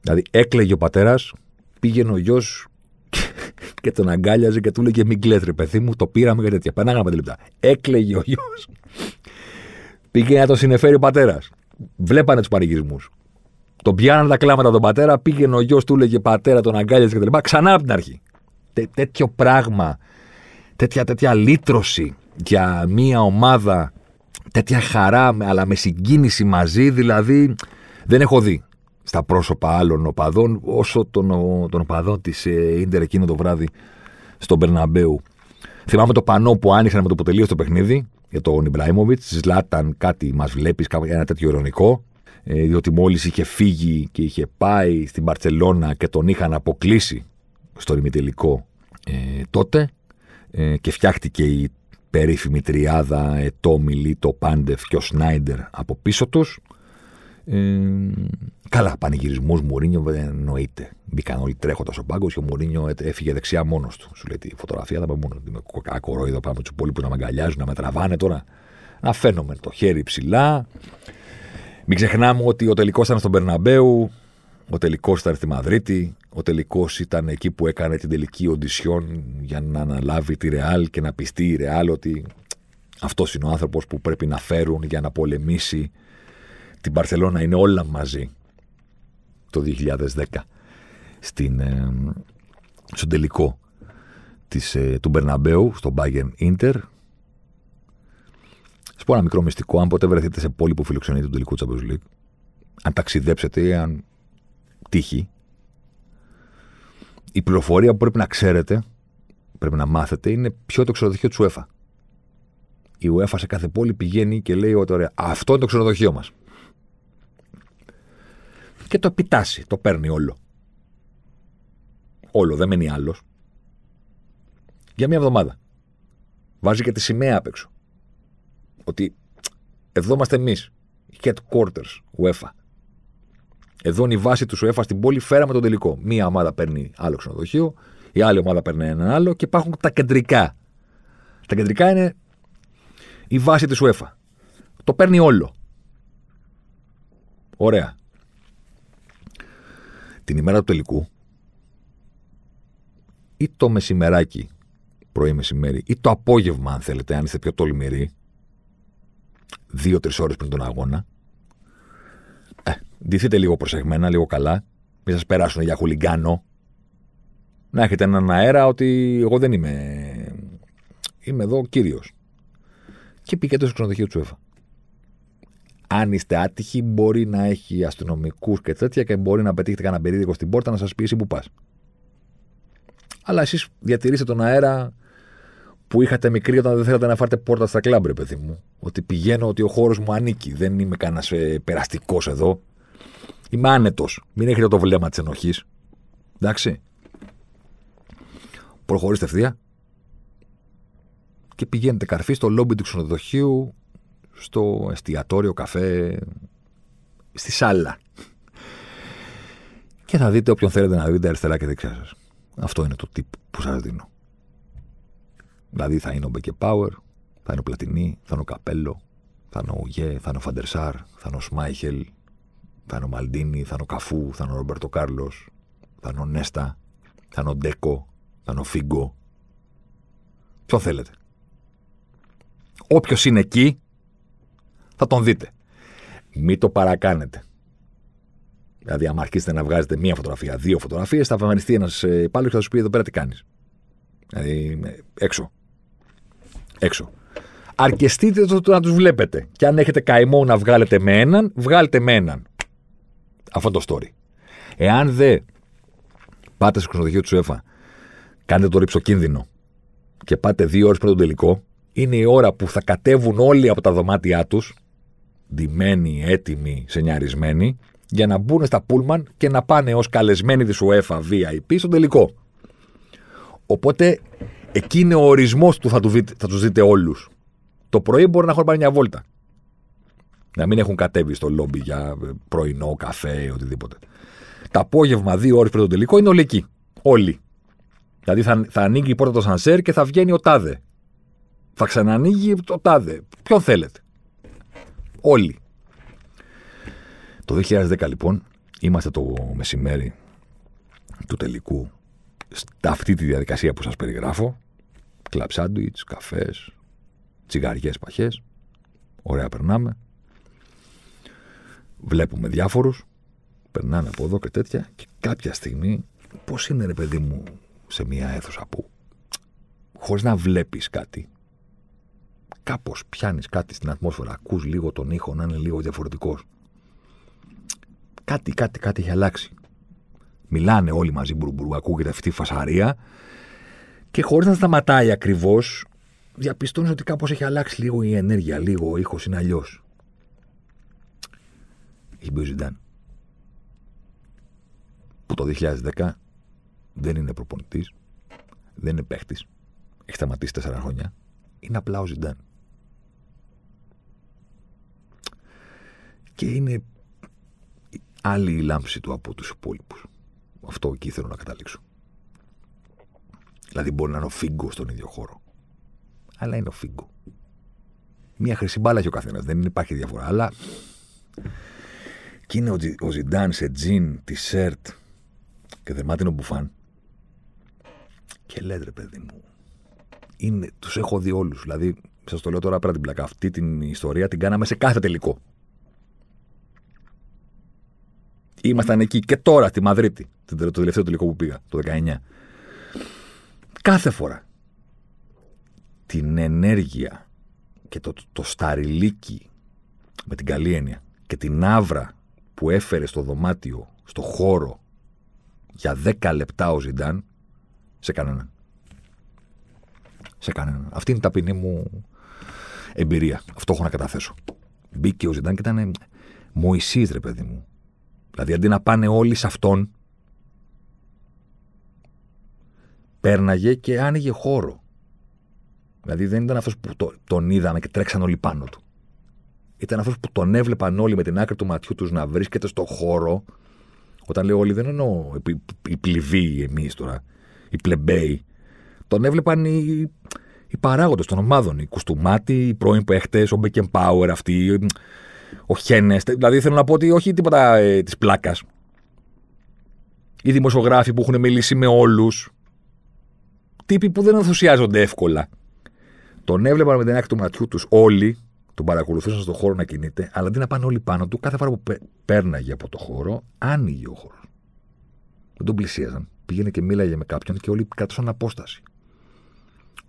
Δηλαδή έκλαιγε ο πατέρας, πήγαινε ο γιος και τον αγκάλιαζε και του έλεγε Μην κλέτρε, παιδί μου, το πήραμε για τέτοια. Πέναγαμε πέντε λεπτά. Έκλαιγε ο γιος. Πήγε να τον συνεφέρει ο πατέρας. Βλέπανε τους πανηγυρισμού. Τον πιάνανε τα κλάματα τον πατέρα, πήγαινε ο γιος του, έλεγε πατέρα, τον αγκάλιαζε κτλ. Ξανά από την αρχή. Τέ, τέτοιο πράγμα, τέτοια, τέτοια λύτρωση για μια ομάδα, τέτοια χαρά, αλλά με συγκίνηση μαζί, δηλαδή δεν έχω δει στα πρόσωπα άλλων οπαδών, όσο τον, τον οπαδό της ε, εκείνο το βράδυ στον Περναμπέου. Θυμάμαι το πανό που άνοιξαν με το που τελείωσε το παιχνίδι για τον Ιμπραήμοβιτς. Ζλάταν κάτι, μας βλέπεις, ένα τέτοιο ειρωνικό. Ε, διότι μόλις είχε φύγει και είχε πάει στην Παρσελώνα και τον είχαν αποκλείσει στο ημιτελικό ε, τότε. Ε, και φτιάχτηκε η περίφημη τριάδα Ετώ, Μιλίτο, Πάντεφ και ο Σνάιντερ από πίσω τους. Ε, καλά, πανηγυρισμούς Μουρίνιο δεν εννοείται. Μπήκαν όλοι τρέχοντα ο πάγκο και ο Μουρίνιο έφυγε δεξιά μόνος του. Σου λέει τη φωτογραφία θα πάμε μόνος του. Με κορόιδο πάμε του υπόλοιπου να με αγκαλιάζουν, να με τραβάνε τώρα. Να φαίνομαι το χέρι ψηλά. Μην ξεχνάμε ότι ο τελικός ήταν στον Περναμπέου, ο τελικός ήταν στη Μαδρίτη, ο τελικός ήταν εκεί που έκανε την τελική οντισιόν για να αναλάβει τη Ρεάλ και να πιστεί η Ρεάλ ότι αυτός είναι ο άνθρωπος που πρέπει να φέρουν για να πολεμήσει την Παρσελώνα είναι όλα μαζί το 2010 στην, ε, στον τελικό της, ε, του Μπερναμπέου, στο Bayern Inter. Σας πω ένα μικρό μυστικό. Αν ποτέ βρεθείτε σε πόλη που φιλοξενεί τον τελικό Champions League, αν ταξιδέψετε ή αν τύχει, η πληροφορία που πρέπει να ξέρετε, πρέπει να μάθετε, είναι ποιο το ξενοδοχείο του UEFA. Η UEFA σε κάθε πόλη πηγαίνει και λέει ότι ωραία, αυτό είναι το ξενοδοχείο μας και το επιτάσσει. Το παίρνει όλο. Όλο, δεν μένει άλλος. Για μια εβδομάδα. Βάζει και τη σημαία απ' έξω. Ότι εδώ είμαστε εμείς. Headquarters, UEFA. Εδώ είναι η βάση του UEFA στην πόλη. Φέραμε τον τελικό. Μία ομάδα παίρνει άλλο ξενοδοχείο, η άλλη ομάδα παίρνει έναν άλλο και υπάρχουν τα κεντρικά. Τα κεντρικά είναι η βάση της UEFA. Το παίρνει όλο. Ωραία την ημέρα του τελικού ή το μεσημεράκι, πρωί μεσημέρι, ή το απόγευμα, αν θέλετε, αν είστε πιο τολμηροί, δύο-τρεις ώρες πριν τον αγώνα, ε, ντυθείτε λίγο προσεγμένα, λίγο καλά, μην σας περάσουν για χουλιγκάνο. Να έχετε έναν αέρα ότι εγώ δεν είμαι. Είμαι εδώ κύριος. Και πήγαινε στο ξενοδοχείο του Εύα αν είστε άτυχοι, μπορεί να έχει αστυνομικούς και τέτοια και μπορεί να πετύχετε κανένα περίδικο στην πόρτα να σας πει εσύ που πας. Αλλά εσείς διατηρήστε τον αέρα που είχατε μικρή όταν δεν θέλατε να φάρετε πόρτα στα κλαμπ, παιδί μου. Ότι πηγαίνω, ότι ο χώρος μου ανήκει. Δεν είμαι κανένας ε, περαστικός εδώ. Είμαι άνετος. Μην έχετε το βλέμμα της ενοχής. Εντάξει. Προχωρήστε ευθεία και πηγαίνετε καρφί στο λόμπι του ξενοδοχείου στο εστιατόριο, καφέ, στη σάλα. Και θα δείτε όποιον θέλετε να δείτε αριστερά και δεξιά σας. Αυτό είναι το tip που σας δίνω. Δηλαδή θα είναι ο Μπέκε Power, θα είναι ο Πλατινί, θα είναι ο Καπέλο, Θα είναι ο Ουγέ, θα είναι ο Φαντερσάρ, θα είναι ο Σμάιχελ, θα είναι ο Μαλντίνη, θα είναι ο Καφού, θα είναι ο Ρομπέρτο Κάρλο, θα είναι ο Νέστα, θα είναι ο Ντέκο, θα είναι ο Φίγκο. Ποιο θέλετε. Όποιο είναι εκεί, θα τον δείτε. Μην το παρακάνετε. Δηλαδή, αν αρχίσετε να βγάζετε μία φωτογραφία, δύο φωτογραφίες, θα εμφανιστεί ένας υπάλληλος και θα σου πει εδώ πέρα τι κάνεις. Δηλαδή, έξω. Έξω. Αρκεστείτε το, να τους βλέπετε. Και αν έχετε καημό να βγάλετε με έναν, βγάλετε με έναν. Αυτό το story. Εάν δεν πάτε στο ξενοδοχείο του ΣΕΦΑ, κάνετε το ρίψο κίνδυνο και πάτε δύο ώρες πριν τον τελικό, είναι η ώρα που θα κατέβουν όλοι από τα δωμάτια τους, ντυμένοι, έτοιμοι, σενιαρισμένοι, για να μπουν στα πούλμαν και να πάνε ως καλεσμένοι της UEFA VIP στον τελικό. Οπότε εκεί είναι ο ορισμός του θα, του θα τους δείτε όλους. Το πρωί μπορεί να έχουν πάρει μια βόλτα. Να μην έχουν κατέβει στο λόμπι για πρωινό, καφέ, οτιδήποτε. Το απόγευμα, δύο ώρες πριν τον τελικό, είναι όλοι εκεί. Όλοι. Δηλαδή θα, θα ανοίγει η πόρτα το σανσέρ και θα βγαίνει ο τάδε. Θα ξανανοίγει το τάδε. Ποιον θέλετε. Όλοι. Το 2010 λοιπόν είμαστε το μεσημέρι του τελικού σε αυτή τη διαδικασία που σας περιγράφω. Κλαμπ σάντουιτς, καφές, τσιγαριές, παχές. Ωραία περνάμε. Βλέπουμε διάφορους. Περνάνε από εδώ και τέτοια. Και κάποια στιγμή, πώς είναι ρε παιδί μου σε μια αίθουσα που χωρίς να βλέπεις κάτι κάπως πιάνεις κάτι στην ατμόσφαιρα ακούς λίγο τον ήχο να είναι λίγο διαφορετικός κάτι, κάτι, κάτι έχει αλλάξει μιλάνε όλοι μαζί μπουρμπουρου ακούγεται αυτή η φασαρία και χωρίς να σταματάει ακριβώς διαπιστώνεις ότι κάπως έχει αλλάξει λίγο η ενέργεια λίγο ο ήχος είναι αλλιώς. έχει μπει ο Ζιντάν που το 2010 δεν είναι προπονητής, δεν είναι παίχτης, έχει σταματήσει τέσσερα χρόνια. Είναι απλά ο Ζιντάν. Και είναι άλλη η λάμψη του από τους υπόλοιπους. Αυτό εκεί θέλω να καταλήξω. Δηλαδή μπορεί να είναι ο Φίγκο στον ίδιο χώρο. Αλλά είναι ο Φίγκο. Μία χρυσή μπάλα έχει ο καθένας. Δεν υπάρχει διαφορά. Αλλά. Και είναι ο, Ζιντάν σε τζιν, τη σερτ και δερμάτινο μπουφάν. Και λέτε, ρε παιδί μου, είναι, τους έχω δει όλους. Δηλαδή, σας το λέω τώρα πέρα την πλακά. Αυτή την ιστορία την κάναμε σε κάθε τελικό. Ήμασταν εκεί και τώρα στη Μαδρίτη, το τελευταίο τελικό που πήγα, το 19. Κάθε φορά την ενέργεια και το, το σταριλίκι με την καλή έννοια και την άβρα που έφερε στο δωμάτιο, στο χώρο για 10 λεπτά ο Ζιντάν σε κανέναν. Σε κανέναν. Αυτή είναι η ταπεινή μου εμπειρία. Αυτό έχω να καταθέσω. Μπήκε ο Ζιντάν και ήταν Μωυσής ρε παιδί μου. Δηλαδή αντί να πάνε όλοι σε αυτόν, πέρναγε και άνοιγε χώρο. Δηλαδή δεν ήταν αυτός που τον είδαμε και τρέξαν όλοι πάνω του. Ήταν αυτός που τον έβλεπαν όλοι με την άκρη του ματιού τους να βρίσκεται στο χώρο. Όταν λέω όλοι, δεν εννοώ οι πληβοί εμείς τώρα οι πλεμπέοι, τον έβλεπαν οι, οι παράγοντες των ομάδων. Οι Κουστούμάτι, οι πρώην παίχτες, ο Μπεκεμπάουερ αυτοί, ο Χένες. Δηλαδή θέλω να πω ότι όχι τίποτα ε, της πλάκας. Οι δημοσιογράφοι που έχουν μιλήσει με όλους. Τύποι που δεν ενθουσιάζονται εύκολα. Τον έβλεπαν με την άκρη του ματιού τους όλοι, τον παρακολουθούσαν στον χώρο να κινείται, αλλά αντί να πάνε όλοι πάνω του, κάθε φορά που πέρναγε από το χώρο, άνοιγε ο χώρος. Δεν τον πλησίαζαν πήγαινε και μίλαγε με κάποιον και όλοι κρατούσαν απόσταση.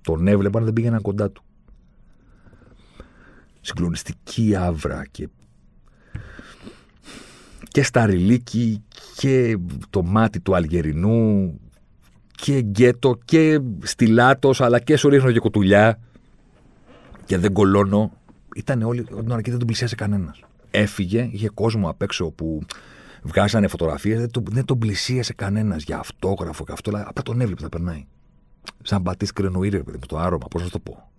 Τον έβλεπαν, δεν πήγαιναν κοντά του. Συγκλονιστική άβρα και και σταριλίκι και το μάτι του Αλγερινού και γκέτο και στυλάτος αλλά και σου ρίχνω και κουτουλιά και δεν κολώνω. Ήταν όλοι την ώρα και δεν τον πλησίασε κανένας. Έφυγε, είχε κόσμο απ' έξω που Βγάζανε φωτογραφίες, δεν, το, δεν τον πλησίασε κανένας για αυτόγραφο και αυτό. Απλά τον έβλεπε να περνάει. Σαν πατή κρενοήρε, παιδί το άρωμα, πώς να το πω.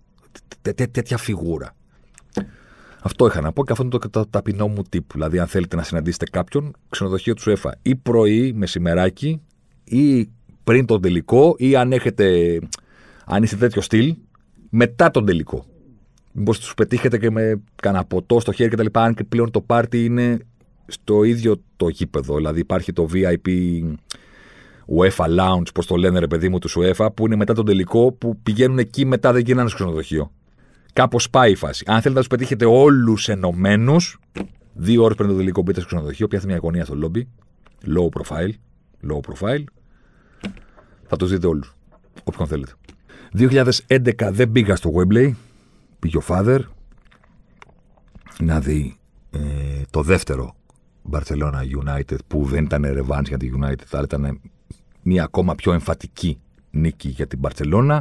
Τέτοια φιγούρα. Αυτό είχα να πω και αυτό είναι το, ταπεινό μου τύπου. Δηλαδή, αν θέλετε να συναντήσετε κάποιον, ξενοδοχείο του ΕΦΑ ή πρωί, μεσημεράκι, ή πριν τον τελικό, ή αν έχετε, αν είστε τέτοιο στυλ, μετά τον τελικό. Μήπως τους πετύχετε και με κανένα ποτό στο χέρι κτλ. Αν και πλέον το πάρτι είναι στο ίδιο το γήπεδο. Δηλαδή υπάρχει το VIP UEFA Lounge, πώς το λένε ρε παιδί μου, τους UEFA, που είναι μετά τον τελικό, που πηγαίνουν εκεί μετά δεν γίνανε στο ξενοδοχείο. Κάπως πάει η φάση. Αν θέλετε να τους πετύχετε όλους ενωμένους, δύο ώρες πριν το τελικό μπείτε στο ξενοδοχείο, πιάστε μια γωνία στο λόμπι, low profile, low profile, θα τους δείτε όλους. Όποιον θέλετε. 2011 δεν πήγα στο Webley, πήγε ο Father να δει ε, το δεύτερο Barcelona United που δεν ήταν revenge για τη United, αλλά ήταν μια ακόμα πιο εμφατική νίκη για την Barcelona.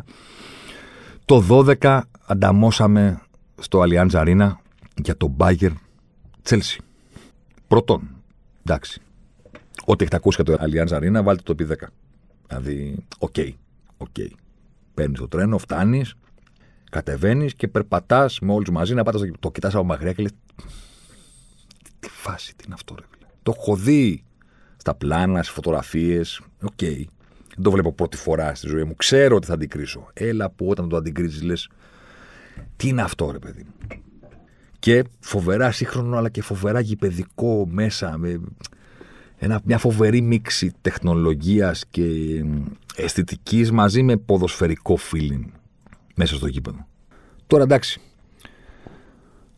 Το 12 ανταμώσαμε στο Allianz Arena για το Bayern Chelsea. Πρώτον, εντάξει, ό,τι έχετε ακούσει για το Allianz Arena βάλτε το επί 10. Δηλαδή, OK, okay, OK. Okay. Παίρνεις το τρένο, φτάνεις, κατεβαίνεις και περπατάς με όλους μαζί να πάτε στο Το κοιτάς από μακριά και λες. Τι φάση τι είναι αυτό, ρε. Το έχω δει στα πλάνα, στις φωτογραφίες. OK. Okay. Δεν το βλέπω πρώτη φορά στη ζωή μου. Ξέρω ότι θα αντικρίσω. Έλα που όταν το αντικρίζεις λες. Τι είναι αυτό, ρε παιδί μου; Και φοβερά σύγχρονο, αλλά και φοβερά γηπαιδικό μέσα. Με ένα, μια φοβερή μίξη τεχνολογίας και αισθητικής μαζί με ποδοσφαιρικό feeling μέσα στο γήπεδο. Τώρα εντάξει,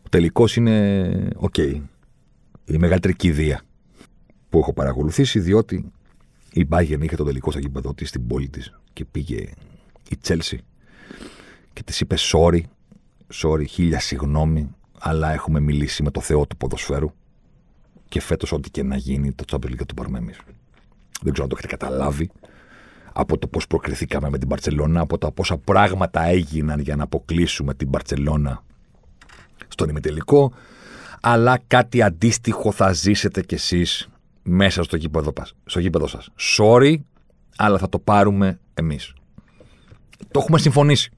ο τελικός είναι OK. Okay. Η μεγαλύτερη κηδεία που έχω παρακολουθήσει διότι η Bayern είχε το τελικό στο γήπεδο της στην πόλη της και πήγε η Chelsea και της είπε sorry, sorry, χίλια συγγνώμη αλλά έχουμε μιλήσει με το Θεό του ποδοσφαίρου και φέτος, ό,τι και να γίνει, το Champions League θα το πάρουμε εμείς. Δεν ξέρω αν το έχετε καταλάβει από το πώς προκριθήκαμε με την Παρσελώνα, από τα πόσα πράγματα έγιναν για να αποκλείσουμε την Παρσελώνα στον ημιτελικό, αλλά κάτι αντίστοιχο θα ζήσετε κι εσείς μέσα στο γήπεδο, στο γήπεδο σας. Sorry, αλλά θα το πάρουμε εμείς. Το έχουμε συμφωνήσει.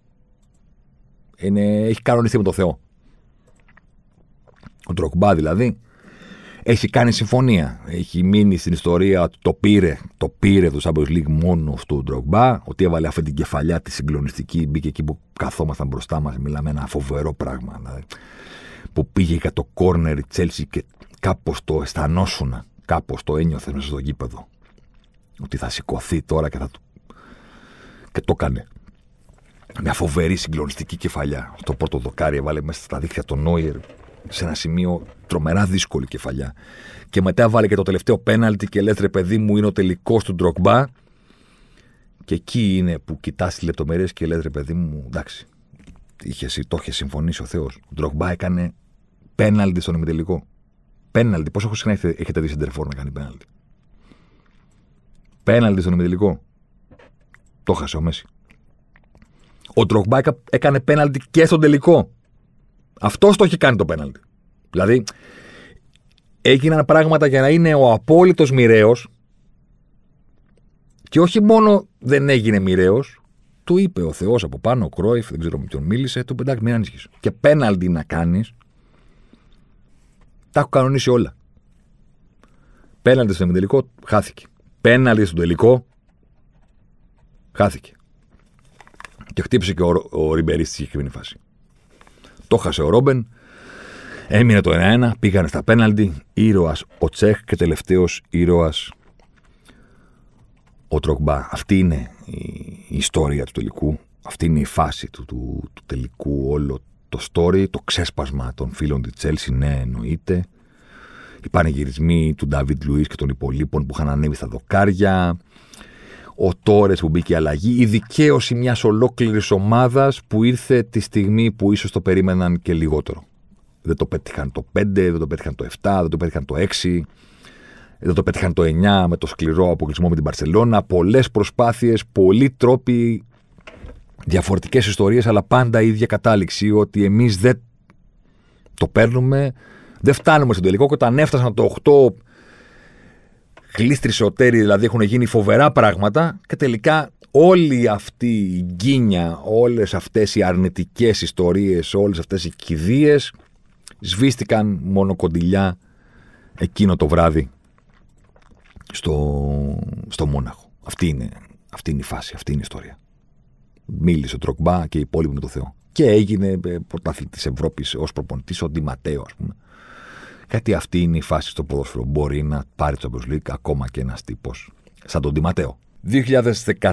Είναι, έχει κανονιστεί με το Θεό. Ο Τροκμπά δηλαδή έχει κάνει συμφωνία. Έχει μείνει στην ιστορία ότι το πήρε, το πήρε το Champions League μόνος στο Ντρογκμπά, ότι έβαλε αυτή την κεφαλιά τη συγκλονιστική, μπήκε εκεί που καθόμασταν μπροστά μας. Μιλάμε ένα φοβερό πράγμα. Δηλαδή, που πήγε για το κόρνερ η Τσέλσι και κάπως το αισθανόσουν, κάπως το ένιωθε μέσα στο γήπεδο. Ότι θα σηκωθεί τώρα και θα το. Και το έκανε. Μια φοβερή συγκλονιστική κεφαλιά. Στο πρώτο δοκάρι έβαλε μέσα στα δίχτυα τον Νόιερ σε ένα σημείο τρομερά δύσκολη κεφαλιά. Και μετά βάλε και το τελευταίο πέναλτι και λες ρε παιδί μου είναι ο τελικός του Ντροκμπά. Και εκεί είναι που κοιτάς τις λεπτομέρειε και λες ρε παιδί μου, εντάξει. Είχε, το είχε συμφωνήσει ο Θεός. Ο Ντροκμπά έκανε πέναλτι στον ημιτελικό. Πέναλτι. Πόσο συχνά έχετε δει Σεντερφόρ να κάνει πέναλτι; Πέναλτι στον ημιτελικό. Το χάσε ο Μέση. Ο Ντροκμπά έκανε πέναλτι και στον τελικό. Αυτός το έχει κάνει το πέναλτι. Δηλαδή, έγιναν πράγματα για να είναι ο απόλυτος μοιραίος. Και όχι μόνο δεν έγινε μοιραίος, του είπε ο Θεός από πάνω, ο Κρόιφ, δεν ξέρω με ποιον μίλησε, του πεντάκι, μην ανησυχείς. Και πέναλτι να κάνεις, τα έχω κανονίσει όλα. Πέναλτι στον τελικό, χάθηκε. Πέναλτι στον τελικό, χάθηκε. Και χτύπησε και ο, ο Ριμπερί στη συγκεκριμένη φάση. Το χάσε ο Ρόμπεν. Έμεινε το 1-1. Πήγανε στα πέναλτι. Ήρωας ο Τσέχ και τελευταίος ήρωας ο Τροκμπά. Αυτή είναι η ιστορία του τελικού. Αυτή είναι η φάση του, του, του τελικού όλο το story, το ξέσπασμα των φίλων της Τσέλσι, ναι, εννοείται. Οι πανηγυρισμοί του Ντάβιντ Λουί και των υπολείπων που είχαν ανέβει στα δοκάρια ο Τόρες που μπήκε αλλαγή, η δικαίωση μιας ολόκληρης ομάδας που ήρθε τη στιγμή που ίσως το περίμεναν και λιγότερο. Δεν το πέτυχαν το 5, δεν το πέτυχαν το 7, δεν το πέτυχαν το 6, δεν το πέτυχαν το 9 με το σκληρό αποκλεισμό με την Παρσελώνα. Πολλές προσπάθειες, πολλοί τρόποι, διαφορετικές ιστορίες, αλλά πάντα η ίδια κατάληξη ότι εμείς δεν το παίρνουμε, δεν φτάνουμε στο τελικό και όταν έφτασαν το 8 γλίστρη σωτέρι, δηλαδή έχουν γίνει φοβερά πράγματα και τελικά όλη αυτή η γκίνια, όλες αυτές οι αρνητικές ιστορίες, όλες αυτές οι κηδείες σβήστηκαν μόνο κοντιλιά εκείνο το βράδυ στο, στο Μόναχο. Αυτή είναι, αυτή είναι η φάση, αυτή είναι η ιστορία. Μίλησε ο Τροκμπά και οι υπόλοιποι με το Θεό. Και έγινε ε, πρωταθλητής Ευρώπης ως προπονητής, ο Ντιματέο, ας πούμε. Γιατί αυτή είναι η φάση στο ποδόσφαιρο. Μπορεί να πάρει το Champions League ακόμα και ένας τύπος σαν τον Ντιματέο.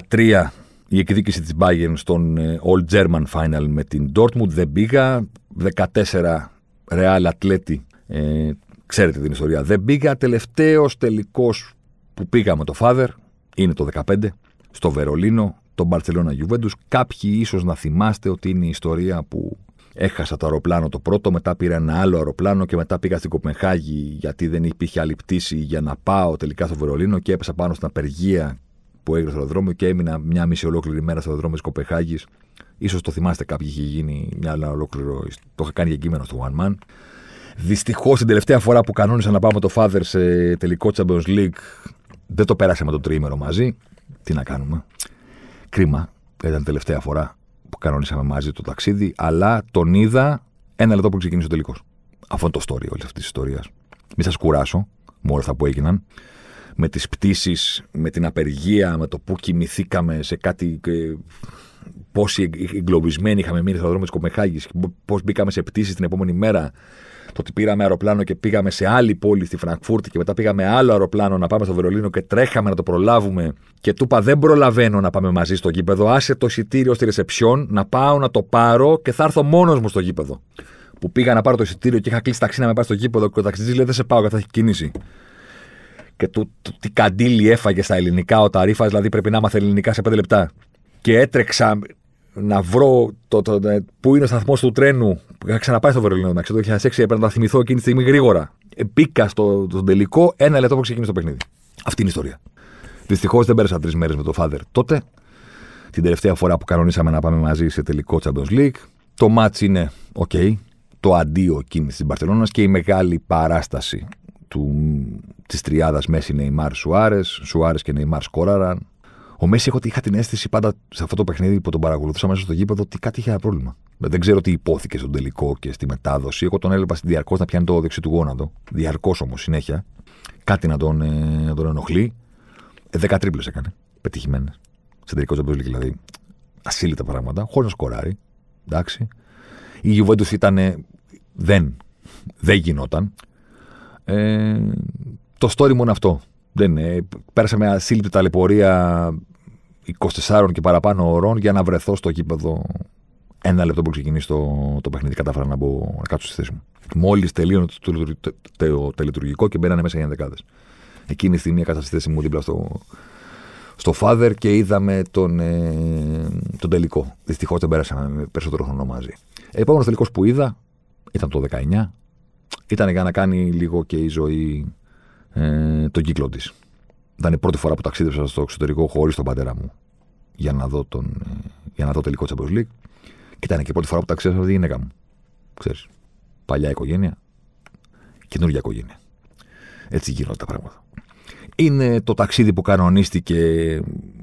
2013 η εκδίκηση της Bayern στον ε, All German Final με την Dortmund δεν πήγα. 14 Real Atleti, ε, ξέρετε την ιστορία, δεν πήγα. Τελευταίος τελικός που πήγα με το Father είναι το 15 στο Βερολίνο, το Barcelona Juventus. Κάποιοι ίσως να θυμάστε ότι είναι η ιστορία που έχασα το αεροπλάνο το πρώτο, μετά πήρα ένα άλλο αεροπλάνο και μετά πήγα στην Κοπενχάγη γιατί δεν υπήρχε άλλη πτήση για να πάω τελικά στο Βερολίνο και έπεσα πάνω στην απεργία που έγινε στο αεροδρόμιο και έμεινα μια μισή ολόκληρη μέρα στο αεροδρόμιο της Κοπεχάγης. σω το θυμάστε, κάποιοι είχε γίνει μια άλλη ολόκληρο. Το είχα κάνει για κείμενο στο One Man. Δυστυχώς την τελευταία φορά που κανόνισα να πάμε το Father σε τελικό Champions League δεν το πέρασε το τρίμερο μαζί. Τι να κάνουμε. Κρίμα. Ήταν τελευταία φορά που κανονίσαμε μαζί το ταξίδι, αλλά τον είδα ένα λεπτό που ξεκίνησε ο τελικό. Αυτό είναι το story όλης αυτής της ιστορίας. Μην σας κουράσω με όλα αυτά που έγιναν με τις πτήσεις, με την απεργία, με το που κοιμηθήκαμε σε κάτι... Ε, πόσοι εγκλωβισμένοι είχαμε μείνει στο δρόμο της Κοπεχάγης, πώς μπήκαμε σε πτήσεις την επόμενη μέρα, το ότι πήραμε αεροπλάνο και πήγαμε σε άλλη πόλη στη Φραγκφούρτη και μετά πήγαμε άλλο αεροπλάνο να πάμε στο Βερολίνο και τρέχαμε να το προλάβουμε. Και του είπα: Δεν προλαβαίνω να πάμε μαζί στο γήπεδο. Άσε το εισιτήριο στη ρεσεψιόν να πάω να το πάρω και θα έρθω μόνος μου στο γήπεδο. Που πήγα να πάρω το εισιτήριο και είχα κλείσει ταξί να με πάει στο γήπεδο και ο ταξιτζής λέει: Δεν σε πάω, γιατί θα έχει κίνηση και του, του, τι καντήλι έφαγε στα ελληνικά ο Ταρίφας, δηλαδή πρέπει να μάθει ελληνικά σε πέντε λεπτά. Και έτρεξα να βρω το, το, το, πού είναι ο σταθμός του τρένου. Είχα ξαναπάει στο Βερολίνο, να ξέρω το 2006, έπρεπε να τα θυμηθώ εκείνη τη στιγμή γρήγορα. Ε, μπήκα στο, στο τελικό ένα λεπτό που ξεκίνησε το παιχνίδι. Αυτή είναι η ιστορία. Δυστυχώς δεν πέρασα τρεις μέρες με το Father τότε. Την τελευταία φορά που κανονίσαμε να πάμε μαζί σε τελικό Champions League. Το match είναι OK. Το αντίο κίνηση της Μπαρσελόνας και η μεγάλη παράσταση του, της τριάδας Μέση Νεϊμάρ Σουάρες, Σουάρες και Νεϊμάρ σκόραραν. Ο Μέση έχω, είχα την αίσθηση πάντα σε αυτό το παιχνίδι που τον παρακολουθούσα μέσα στο γήπεδο ότι κάτι είχε ένα πρόβλημα. Δεν ξέρω τι υπόθηκε στον τελικό και στη μετάδοση. Εγώ τον έβλεπα διαρκώ να πιάνει το δεξί του γόνατο. Διαρκώς όμως συνέχεια. Κάτι να τον, ε, να τον ενοχλεί. Ε, δέκα τρίπλες έκανε. Πετυχημένες. Σε τελικό Champions δηλαδή. Ασύλλητα πράγματα. Χωρίς να σκοράρει. Εντάξει. Η Juventus ήταν. Δεν. Δεν γινόταν. Ε, το story μου είναι αυτό. Δεν είναι. Πέρασα με ασύλληπτη ταλαιπωρία 24 και παραπάνω ωρών για να βρεθώ στο γήπεδο ένα λεπτό που ξεκινήσει το, το παιχνίδι. Κατάφερα να, μπω, να κάτσω στη θέση μου. Μόλις τελείωνε το, το, το, το, τελετουργικό και μπαίνανε μέσα οι ενδεκάδες. Εκείνη τη στιγμή έκανα στη θέση μου δίπλα στο, στο Father και είδαμε τον, ε, τον τελικό. Δυστυχώς δεν πέρασαμε περισσότερο χρόνο μαζί. Επόμενος τελικός που είδα ήταν το 19 ήταν για να κάνει λίγο και η ζωή ε, τον κύκλο της. Ήταν η πρώτη φορά που ταξίδεψα στο εξωτερικό χωρίς τον πατέρα μου για να δω, τον, ε, για να δω τελικό Champions League. Και ήταν και η πρώτη φορά που ταξίδεψα με τη γυναίκα μου. Ξέρεις, παλιά οικογένεια, καινούργια οικογένεια. Έτσι γίνονται τα πράγματα. Είναι το ταξίδι που κανονίστηκε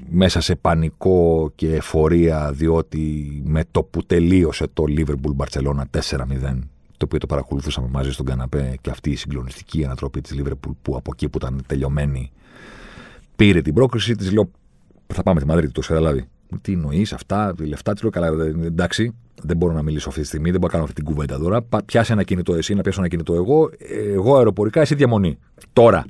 μέσα σε πανικό και εφορία διότι με το που τελείωσε το Liverpool Barcelona 4-0 το οποίο το παρακολουθούσαμε μαζί στον καναπέ και αυτή η συγκλονιστική ανατροπή της Λίβερπουλ που από εκεί που ήταν τελειωμένη πήρε την πρόκριση. Της λέω: Θα πάμε τη Μαδρίτη, το καταλάβει. Τι εννοείς αυτά, τη λεφτά, της λέω: Καλά, εντάξει, δεν μπορώ να μιλήσω αυτή τη στιγμή, δεν μπορώ να κάνω αυτή την κουβέντα τώρα. Πιάσε ένα κινητό εσύ, να πιάσω ένα κινητό εγώ. Εγώ αεροπορικά, εσύ διαμονή. Τώρα.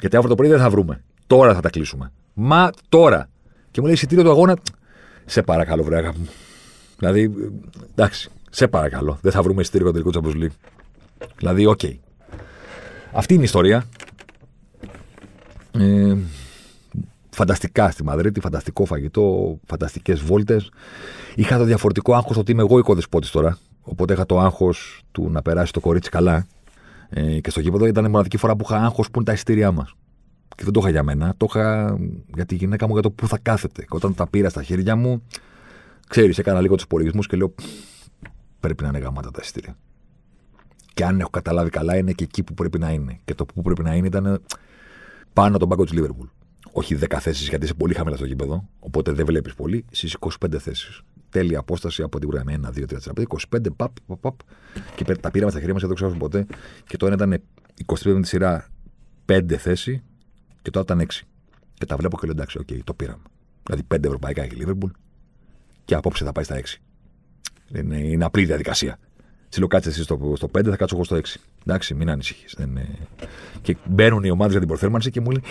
Γιατί αύριο το πρωί δεν θα βρούμε. Τώρα θα τα κλείσουμε. Μα τώρα. Και μου λέει εισιτήριο του αγώνα. Σε παρακαλώ, βρε αγάπη μου. Δηλαδή, εντάξει. Σε παρακαλώ. Δεν θα βρούμε εισιτήριο τελικό Champions League. Δηλαδή, OK. Okay. Αυτή είναι η ιστορία. Ε, φανταστικά στη Μαδρίτη, φανταστικό φαγητό, φανταστικές βόλτες. Είχα το διαφορετικό άγχος ότι είμαι εγώ οικοδεσπότης τώρα. Οπότε είχα το άγχος του να περάσει το κορίτσι καλά. Ε, και στο γήπεδο ήταν η μοναδική φορά που είχα άγχος που είναι τα εισιτήριά μας. Και δεν το είχα για μένα, το είχα για τη γυναίκα μου για το πού θα κάθεται. Και όταν τα πήρα στα χέρια μου, ξέρεις, έκανα λίγο τους υπολογισμούς και λέω πρέπει να είναι γαμάτα τα εισιτήρια. Και αν έχω καταλάβει καλά, είναι και εκεί που πρέπει να είναι. Και το που πρέπει να είναι ήταν πάνω τον πάγκο της Λίβερπουλ. Όχι 10 θέσεις, γιατί είσαι πολύ χαμηλά στο γήπεδο, οπότε δεν βλέπεις πολύ, στις 25 θέσεις. Τέλεια απόσταση από την ουρανή. 1, 2, 3, 4, 5, 25, παπ, παπ, παπ. Και τα πήραμε στα χέρια μας, δεν το ξέρω ποτέ. Και το ένα ήταν 25 τη σειρά 5 θέση, και τώρα ήταν 6. Και τα βλέπω και λέω εντάξει, OK, okay, το πήραμε. Δηλαδή 5 ευρωπαϊκά έχει η Λίβερπουλ και απόψε θα πάει στα 6 Είναι, είναι απλή διαδικασία. Τι λέω κάτσε εσύ στο, στο 5, θα κάτσω εγώ στο 6. Εντάξει, μην ανησυχείς. Είναι... Και μπαίνουν οι ομάδες για την προθέρμανση και μου λένε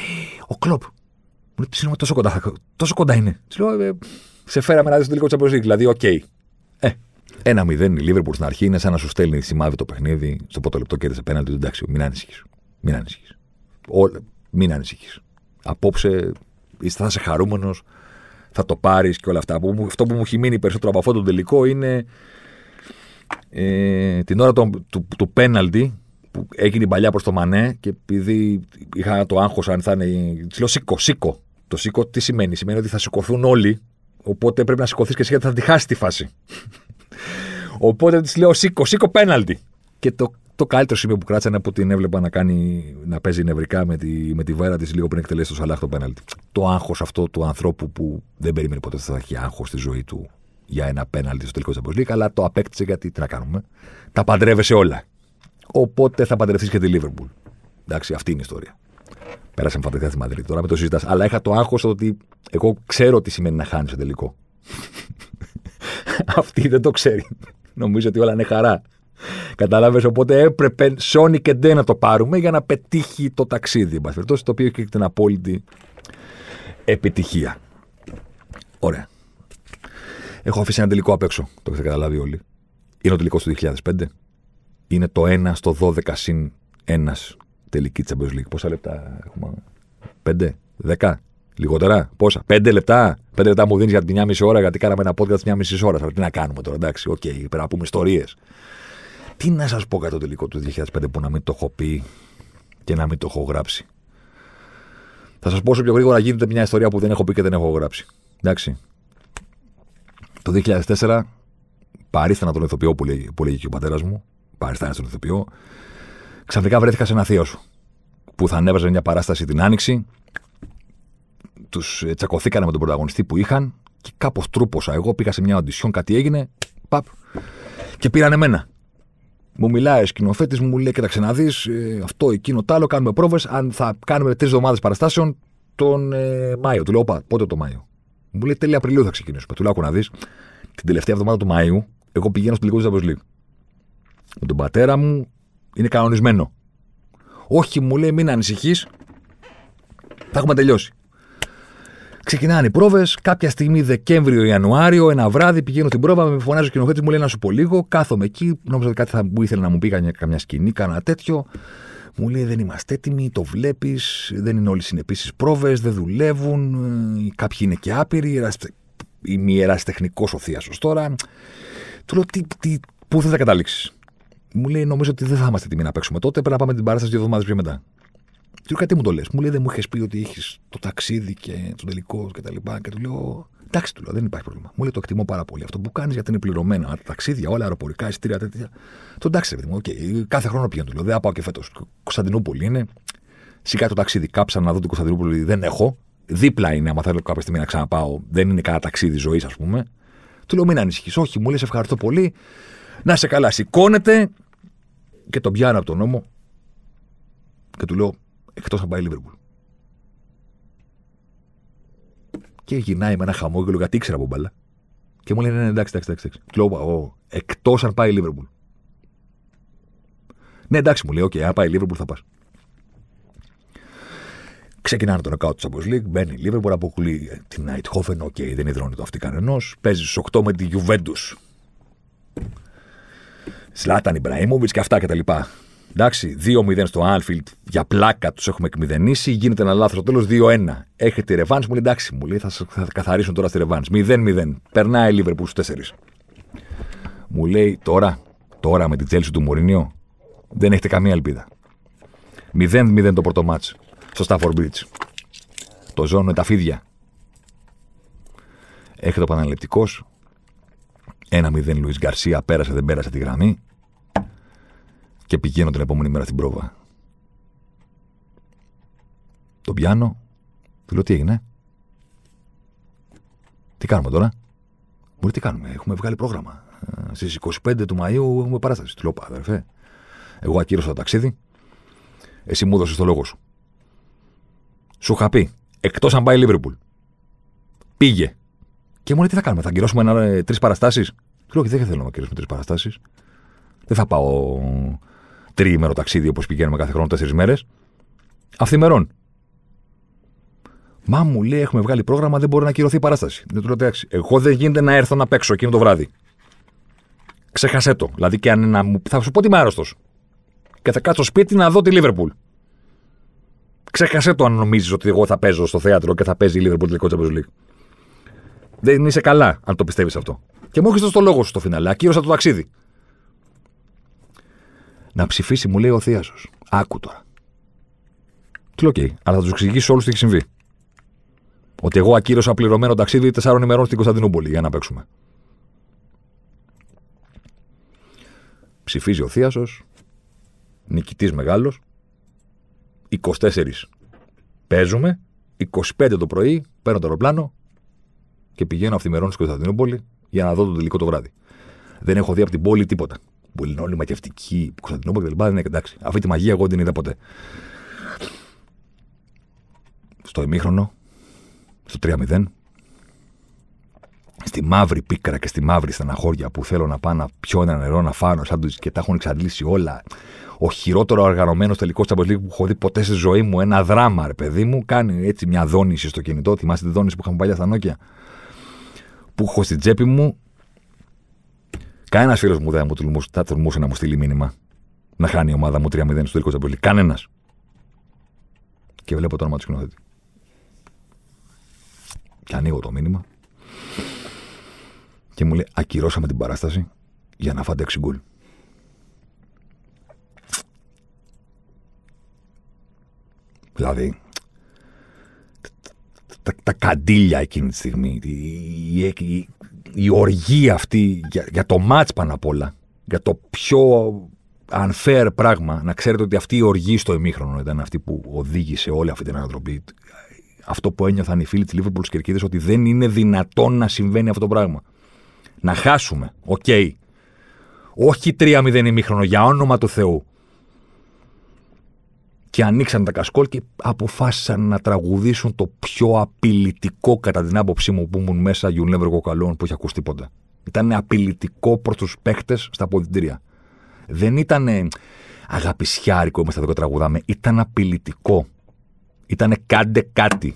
Ο Κλοπ. Μου λέει ψήνουμε τόσο κοντά, τόσο κοντά είναι. Της λέω, ε, σε φέραμε να δεις το τελικό Champions Δηλαδή, OK. Okay. Ε, ένα μηδέν η Λίβερπουλ στην αρχή είναι σαν να σου στέλνει σημάδι το παιχνίδι. Στο πρώτο λεπτό κέρδισε πέναλτι. Εντάξει, μην ανησυχείς. Μην ανησυχείς. Μην ανησυχείς. Απόψε θα είσαι χαρούμενος, θα το πάρεις και όλα αυτά. Αυτό που μου έχει μείνει περισσότερο από αυτό το τελικό είναι ε, την ώρα του, του, του πέναλτι που έγινε η παλιά προς το Μανέ και επειδή είχα το άγχος αν θα είναι. Της λέω σήκω, σήκω. Το σήκω τι σημαίνει, σημαίνει ότι θα σηκωθούν όλοι. Οπότε πρέπει να σηκωθείς και εσύ γιατί θα τη χάσει τη φάση. οπότε της λέω σήκω, σήκω πέναλτι. Και το, το καλύτερο σημείο που κράτησα είναι που την έβλεπα να, κάνει, να παίζει νευρικά με τη, με τη βέρα της λίγο πριν εκτελέσει το Σαλάχ το πέναλτι. Το άγχος αυτό του ανθρώπου που δεν περίμενε ποτέ ότι θα έχει άγχος στη ζωή του για ένα πέναλτι στο τελικό της Champions αλλά το απέκτησε γιατί τι να κάνουμε. Τα παντρεύεσαι όλα. Οπότε θα παντρευτείς και τη Λίβερπουλ. Εντάξει, αυτή είναι η ιστορία. Πέρασε με φαντασία στη Μαδρίτη. Τώρα με το συζητάς. Αλλά είχα το άγχος ότι εγώ ξέρω τι σημαίνει να χάνεις στο τελικό. αυτή δεν το ξέρει. Νομίζω ότι όλα είναι χαρά. Κατάλαβες, οπότε έπρεπε Sony και Ντε να το πάρουμε για να πετύχει το ταξίδι. το οποίο έχει την απόλυτη επιτυχία. Ωραία. Έχω αφήσει ένα τελικό απ' έξω. Το έχετε καταλάβει όλοι. Είναι ο τελικός του 2005. Είναι το 1 στο 12 συν 1 τελικοί Champions League. Πόσα λεπτά έχουμε; 5, 10, λιγότερα; Πόσα; 5 λεπτά; 5 λεπτά μου δίνεις για την μιάμιση ώρα γιατί κάναμε ένα podcast μιάμιση ώρα. Αλλά τι να κάνουμε τώρα, εντάξει. OK, okay, πρέπει να πούμε ιστορίες. Τι να σας πω για το τελικό του 2005 που να μην το έχω πει και να μην το έχω γράψει. Θα σας πω όσο πιο γρήγορα γίνεται μια ιστορία που δεν έχω πει και δεν έχω γράψει. Εντάξει. Το 2004 παρίστανα τον ηθοποιό που λέγει, που λέγει και ο πατέρας μου. Παρίστανα στον ηθοποιό. Ξαφνικά βρέθηκα σε ένα θείο σου. Που θα ανέβαζε μια παράσταση την άνοιξη. Τους ε, τσακωθήκανε με τον πρωταγωνιστή που είχαν. Και κάπως τρούποσα. Εγώ πήγα σε μια οντισιόν, κάτι έγινε. Παπ. Και πήραν εμένα. Μου μιλάει ο σκηνοθέτης μου, λέει: Κοίταξε να δεις, ε, αυτό, εκείνο, το άλλο. Κάνουμε πρόβες. Αν θα κάνουμε τρεις εβδομάδες παραστάσεων τον ε, Μάιο. Του λέω: πότε το Μάιο. Μου λέει τέλη Απριλίου θα ξεκινήσουμε. Του λέω: να δεις. Την τελευταία εβδομάδα του Μαΐου, εγώ πηγαίνω στο τελικό τη Champions Με τον πατέρα μου είναι κανονισμένο. Όχι, μου λέει, μην ανησυχείς. Θα έχουμε τελειώσει. Ξεκινάνε οι πρόβες. Κάποια στιγμή, Δεκέμβριο-Ιανουάριο, ένα βράδυ πηγαίνω στην πρόβα, με φωνάζει ο σκηνοθέτης, μου λέει να σου πω λίγο. Κάθομαι εκεί. Νόμιζα ότι κάτι θα μου ήθελε να μου πει καμιά σκηνή, κάνα τέτοιο. Μου λέει δεν είμαστε έτοιμοι, το βλέπεις, δεν είναι όλοι συνεπίσεις πρόβες, δεν δουλεύουν. Ε, κάποιοι είναι και άπειροι είμαι ιεραστεχνικό ο θείασος τώρα. Του λέω, τι, τι, πού θα καταλήξεις; Μου λέει, νομίζω ότι δεν θα είμαστε έτοιμοι να παίξουμε τότε. Πρέπει να πάμε την παράσταση δύο εβδομάδες πιο μετά. Του λέω, κάτι μου το λες; Μου λέει, δεν μου είχες πει ότι έχει το ταξίδι και το τελικό και τα λοιπά. Και του λέω, εντάξει, του λέω, δεν υπάρχει πρόβλημα. Μου λέει, το εκτιμώ πάρα πολύ. Αυτό που κάνεις γιατί είναι πληρωμένα. Τα ταξίδια, όλα αεροπορικά, εισιτήρια τέτοια. Το εντάξει, παιδί μου, okay. κάθε χρόνο πηγαίνω. Του λέω, δεν πάω και φέτος. Κωνσταντινούπολη είναι. Σιγά το ταξίδι, κάψα να δω την Κωνσταντινούπολη, δεν έχω δίπλα είναι, άμα θέλω κάποια στιγμή να ξαναπάω, δεν είναι κανένα ταξίδι ζωής, ας πούμε. Του λέω: Μην ανησυχείς. Όχι, μου λε: Ευχαριστώ πολύ. Να σε καλά. Σηκώνεται και τον πιάνω από τον νόμο και του λέω: Εκτός αν πάει Λίβερπουλ. Και γυρνάει με ένα χαμόγελο γιατί ήξερα από μπαλά. Και μου λέει: Ναι, ναι, εντάξει, εντάξει, εντάξει. Του λέω: Εκτός αν πάει Λίβερπουλ. Ναι, εντάξει, μου λέει: Οκ, αν πάει Λίβερπουλ θα πας. Ξεκινάνε το νοκάουτ της Champions League, μπαίνει η Liverpool, αποκλείει την Eindhoven, OK, okay, δεν ιδρώνει το αυτί κανενός. Παίζει στους 8 με τη Juventus. Ζλάταν Ιμπραΐμοβιτς και αυτά κτλ. Εντάξει, 2-0 στο Anfield, για πλάκα τους έχουμε εκμηδενήσει. Γίνεται ένα λάθος στο τέλος 2-1. Έχετε ρεβάνς, μου λέει εντάξει, μου λέει θα, θα καθαρίσουν τώρα στη ρεβάνς. 0-0. Περνάει η Liverpool στους 4. Μου λέει τώρα, τώρα με την Chelsea του Μωρινιό, δεν έχετε καμία ελπίδα. 0-0 το πρώτο μάτσο στο Stafford Bridge. Το ζώνο τα φίδια. Έχει το παναλεπτικό. Ένα μηδέν Λουίς Γκαρσία πέρασε, δεν πέρασε τη γραμμή. Και πηγαίνω την επόμενη μέρα στην πρόβα. Το πιάνω. Του λέω τι έγινε; Τι κάνουμε τώρα; Μπορεί τι κάνουμε; Έχουμε βγάλει πρόγραμμα. Ε, Στις 25 του Μαΐου έχουμε παράσταση. Του λέω αδερφέ. Εγώ ακύρωσα το ταξίδι. Εσύ μου έδωσες το λόγο σου. Σου είχα πει, εκτός αν πάει η Λίβερπουλ. Πήγε. Και μου λέει τι θα κάνουμε, θα αγκυρώσουμε ε, τρεις παραστάσεις; Του λέω: Όχι, δεν θέλω να ακυρώσουμε τρεις παραστάσεις. Δεν θα πάω τριήμερο ταξίδι όπως πηγαίνουμε κάθε χρόνο, τέσσερις μέρες. Αυθημερών. Μα μου λέει: Έχουμε βγάλει πρόγραμμα, δεν μπορεί να ακυρωθεί η παράσταση. Δεν του λέω: Εντάξει, εγώ δεν γίνεται να έρθω να παίξω εκείνο το βράδυ. Ξέχασέ το. Δηλαδή, και αν να μου... θα σου πω ότι είμαι άρρωστος. Και θα κάτσω σπίτι να δω τη Λίβερπουλ. Ξέχασέ το αν νομίζεις ότι εγώ θα παίζω στο θέατρο και θα παίζει η Λίβερπουλ τελικό Champions League. Δεν είσαι καλά αν το πιστεύεις αυτό. Και μου έχεις το λόγο σου στο φινάλε. Ακύρωσα το ταξίδι. Να ψηφίσει, μου λέει ο Θίασο. Άκου τώρα. Τι λέω, OK, αλλά θα τους εξηγήσω όλους τι έχει συμβεί. Ότι εγώ ακύρωσα πληρωμένο ταξίδι τεσσάρων ημερών στην Κωνσταντινούπολη για να παίξουμε. Ψηφίζει ο Θίασο, νικητής μεγάλος. 24 παίζουμε. 25 το πρωί παίρνω το αεροπλάνο και πηγαίνω αυθημερών στην Κωνσταντινούπολη για να δω το τελικό το βράδυ. Δεν έχω δει από την πόλη τίποτα. Πολύ είναι όλοι ματιαυτικοί, Κωνσταντινούπολη κλπ. Δεν είναι εντάξει. Αυτή τη μαγεία εγώ δεν την είδα ποτέ. Στο ημίχρονο, στο 3-0, στη μαύρη πίκρα και στη μαύρη στεναχώρια που θέλω να πάω να πιω ένα νερό να φάω σαν και τα έχουν εξαντλήσει όλα. Ο χειρότερο οργανωμένος τελικός Champions League που έχω δει ποτέ στη ζωή μου. Ένα δράμα, ρε παιδί μου. Κάνει έτσι μια δόνηση στο κινητό. Θυμάστε τη δόνηση που είχαμε παλιά στα Νόκια. Που έχω στην τσέπη μου. Κανένας φίλος μου δεν θα τολμούσε να μου στείλει μήνυμα. Να χάνει η ομάδα μου 3-0 στο τελικό Champions League. Κανένας. Και βλέπω το όνομα του σκηνοθέτη. Και ανοίγω το μήνυμα και μου λέει ακυρώσαμε την παράσταση για να φάτε 6 γκολ. Δηλαδή, τα, τα καντήλια εκείνη τη στιγμή, η, η, η, οργή αυτή για, για το ματς πάνω απ' όλα, για το πιο unfair πράγμα, να ξέρετε ότι αυτή η οργή στο ημίχρονο ήταν αυτή που οδήγησε όλη αυτή την ανατροπή. Αυτό που ένιωθαν οι φίλοι της Λίβερπουλ στις κερκίδες ότι δεν είναι δυνατόν να συμβαίνει αυτό το πράγμα. Να χάσουμε. OK. Okay. Όχι 3-0 ημίχρονο, για όνομα του Θεού. Και ανοίξαν τα κασκόλ και αποφάσισαν να τραγουδήσουν το πιο απειλητικό κατά την άποψή μου που ήμουν μέσα You'll Never που έχει ακούσει ποτέ. Ήταν απειλητικό προς τους παίχτες στα αποδητήρια. Δεν ήταν αγαπησιάρικο είμαστε εδώ και τραγουδάμε. Ήταν απειλητικό. Ήταν κάντε κάτι.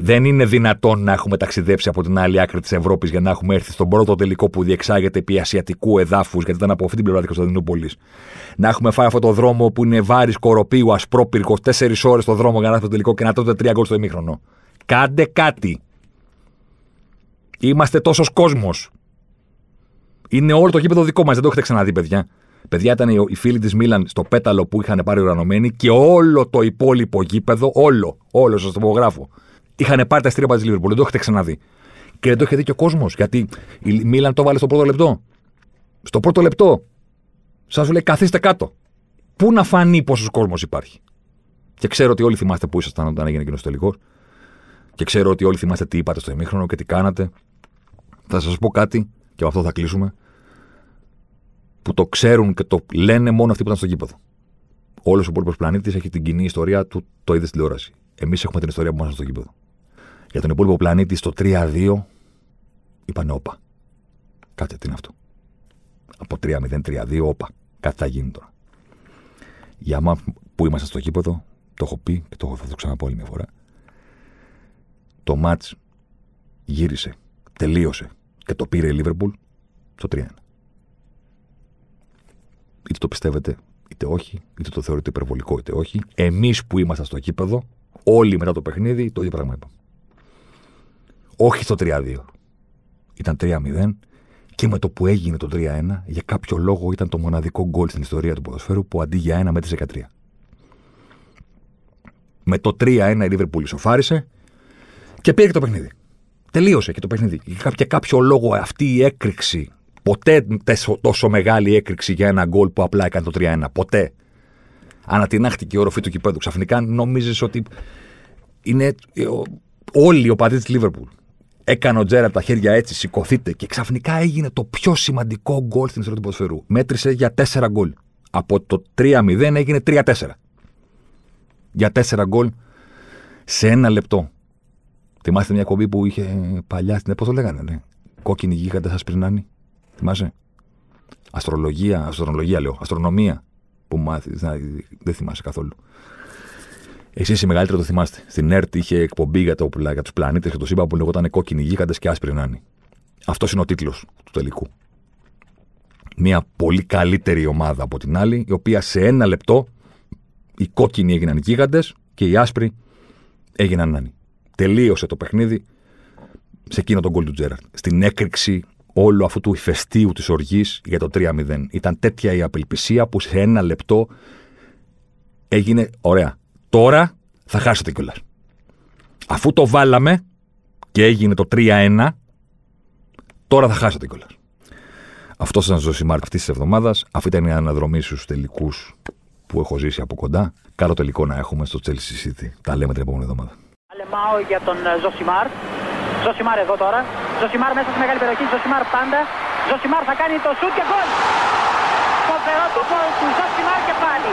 Δεν είναι δυνατόν να έχουμε ταξιδέψει από την άλλη άκρη της Ευρώπης για να έχουμε έρθει στον πρώτο τελικό που διεξάγεται επί ασιατικού εδάφους, γιατί ήταν από αυτή την πλευρά τη Κωνσταντινούπολης. Να έχουμε φάει αυτό το δρόμο που είναι βάρης κοροπίου, ασπρόπυρκο, τέσσερις ώρες το δρόμο για να έρθει το τελικό και να τότε τρία γκολ στο ημίχρονο. Κάντε κάτι. Είμαστε τόσος κόσμος. Είναι όλο το γήπεδο δικό μας, δεν το έχετε ξαναδεί, παιδιά. Παιδιά ήταν οι φίλοι της Μίλαν στο πέταλο που είχαν πάρει ουρανομένοι και όλο το υπόλοιπο γήπεδο, όλο, όλο, σας το υπογράφω, είχαν πάρει τα στήρια τη Λίβερπουλ. Δεν το έχετε ξαναδεί. Και δεν το είχε δει και ο κόσμος. Γιατί η Μίλαν το βάλε στο πρώτο λεπτό. Στο πρώτο λεπτό. Σας λέει καθίστε κάτω. Πού να φανεί πόσος κόσμος υπάρχει. Και ξέρω ότι όλοι θυμάστε που ήσασταν όταν έγινε εκείνος τελικός. Και ξέρω ότι όλοι θυμάστε τι είπατε στο ημίχρονο και τι κάνατε. Θα σας πω κάτι και από αυτό θα κλείσουμε. Που το ξέρουν και το λένε μόνο αυτοί που ήταν στο γήπεδο. Όλος ο υπόλοιπος πλανήτης έχει την κοινή ιστορία του, το είδες στην τηλεόραση. Εμείς έχουμε την ιστορία που ήμασταν στο γήπεδο. Για τον υπόλοιπο πλανήτη στο 3-2 είπαν όπα. Κάτσε τι είναι αυτό. Από 3-0-3-2 όπα. Κάτι θα γίνει τώρα. Για μα που είμαστε στο γήπεδο, το έχω πει και το θα το ξαναπώ άλλη μια φορά. Το μάτς γύρισε, τελείωσε και το πήρε η Λίβερπουλ στο 3-1. Είτε το πιστεύετε, είτε όχι, είτε το θεωρείτε υπερβολικό, είτε όχι. Εμείς που ήμασταν στο γήπεδο, όλοι μετά το παιχνίδι, το ίδιο πράγμα είπαμε. Όχι στο 3-2. Ήταν 3-0 και με το που έγινε το 3-1, για κάποιο λόγο ήταν το μοναδικό γκολ στην ιστορία του ποδοσφαίρου που αντί για 1 μέτρησε 13. Με το 3-1 η Λίβερπουλ ισοφάρισε και πήρε και το παιχνίδι. Τελείωσε και το παιχνίδι. Για κάποιο λόγο αυτή η έκρηξη, ποτέ τόσο μεγάλη έκρηξη για ένα γκολ που απλά έκανε το 3-1. Ποτέ. Ανατινάχτηκε η οροφή του κυπέδου. Ξαφνικά νόμιζε ότι είναι όλοι οι οπαδοί της Λίβερπουλ Έκανε ο Τζέρα τα χέρια έτσι, σηκωθείτε και ξαφνικά έγινε το πιο σημαντικό γκολ στην ιστορία του ποδοσφαιρού. Μέτρησε για 4 γκολ. Από το 3-0 έγινε 3-4. Για 4 γκολ σε ένα λεπτό. Θυμάστε μια κομπή που είχε παλιά στην. Πώς το λέγανε, ναι. Κόκκινοι γίγαντε ασπρινάνοι. Θυμάσαι; Αστρολογία, αστρολογία λέω. Αστρονομία που μάθεις. Δεν θυμάσαι καθόλου. Εσείς οι μεγαλύτεροι το θυμάστε. Στην ΕΡΤ είχε εκπομπή για, το, για τους πλανήτες και το σύμπαν που λεγόταν Κόκκινοι γίγαντες και άσπροι νάνοι. Αυτός είναι ο τίτλος του τελικού. Μια πολύ καλύτερη ομάδα από την άλλη, η οποία σε ένα λεπτό οι κόκκινοι έγιναν γίγαντες και οι άσπροι έγιναν νάνοι. Τελείωσε το παιχνίδι σε εκείνο το γκολ του Τζέραρτ. Στην έκρηξη όλου αυτού του ηφαιστείου της οργής για το 3-0. Ήταν τέτοια η απελπισία που σε ένα λεπτό έγινε ωραία. Τώρα θα χάσετε κιόλας. Αφού το βάλαμε και έγινε το 3-1, τώρα θα χάσετε κιόλας. Αυτό ήταν ο Ζοσιμάρ αυτής της εβδομάδας. Αυτή ήταν η αναδρομή στους τελικούς που έχω ζήσει από κοντά. Καλό τελικό να έχουμε στο Chelsea City. Τα λέμε την επόμενη εβδομάδα. Αλεμάο για τον Ζοσιμάρ. Ζοσιμάρ εδώ τώρα. Ζοσιμάρ μέσα στη μεγάλη περιοχή. Ζοσιμάρ πάντα. Ζοσιμάρ θα κάνει το σουτ και γκολ. Φοβερό το γκολ του Ζοσιμάρ και πάλι.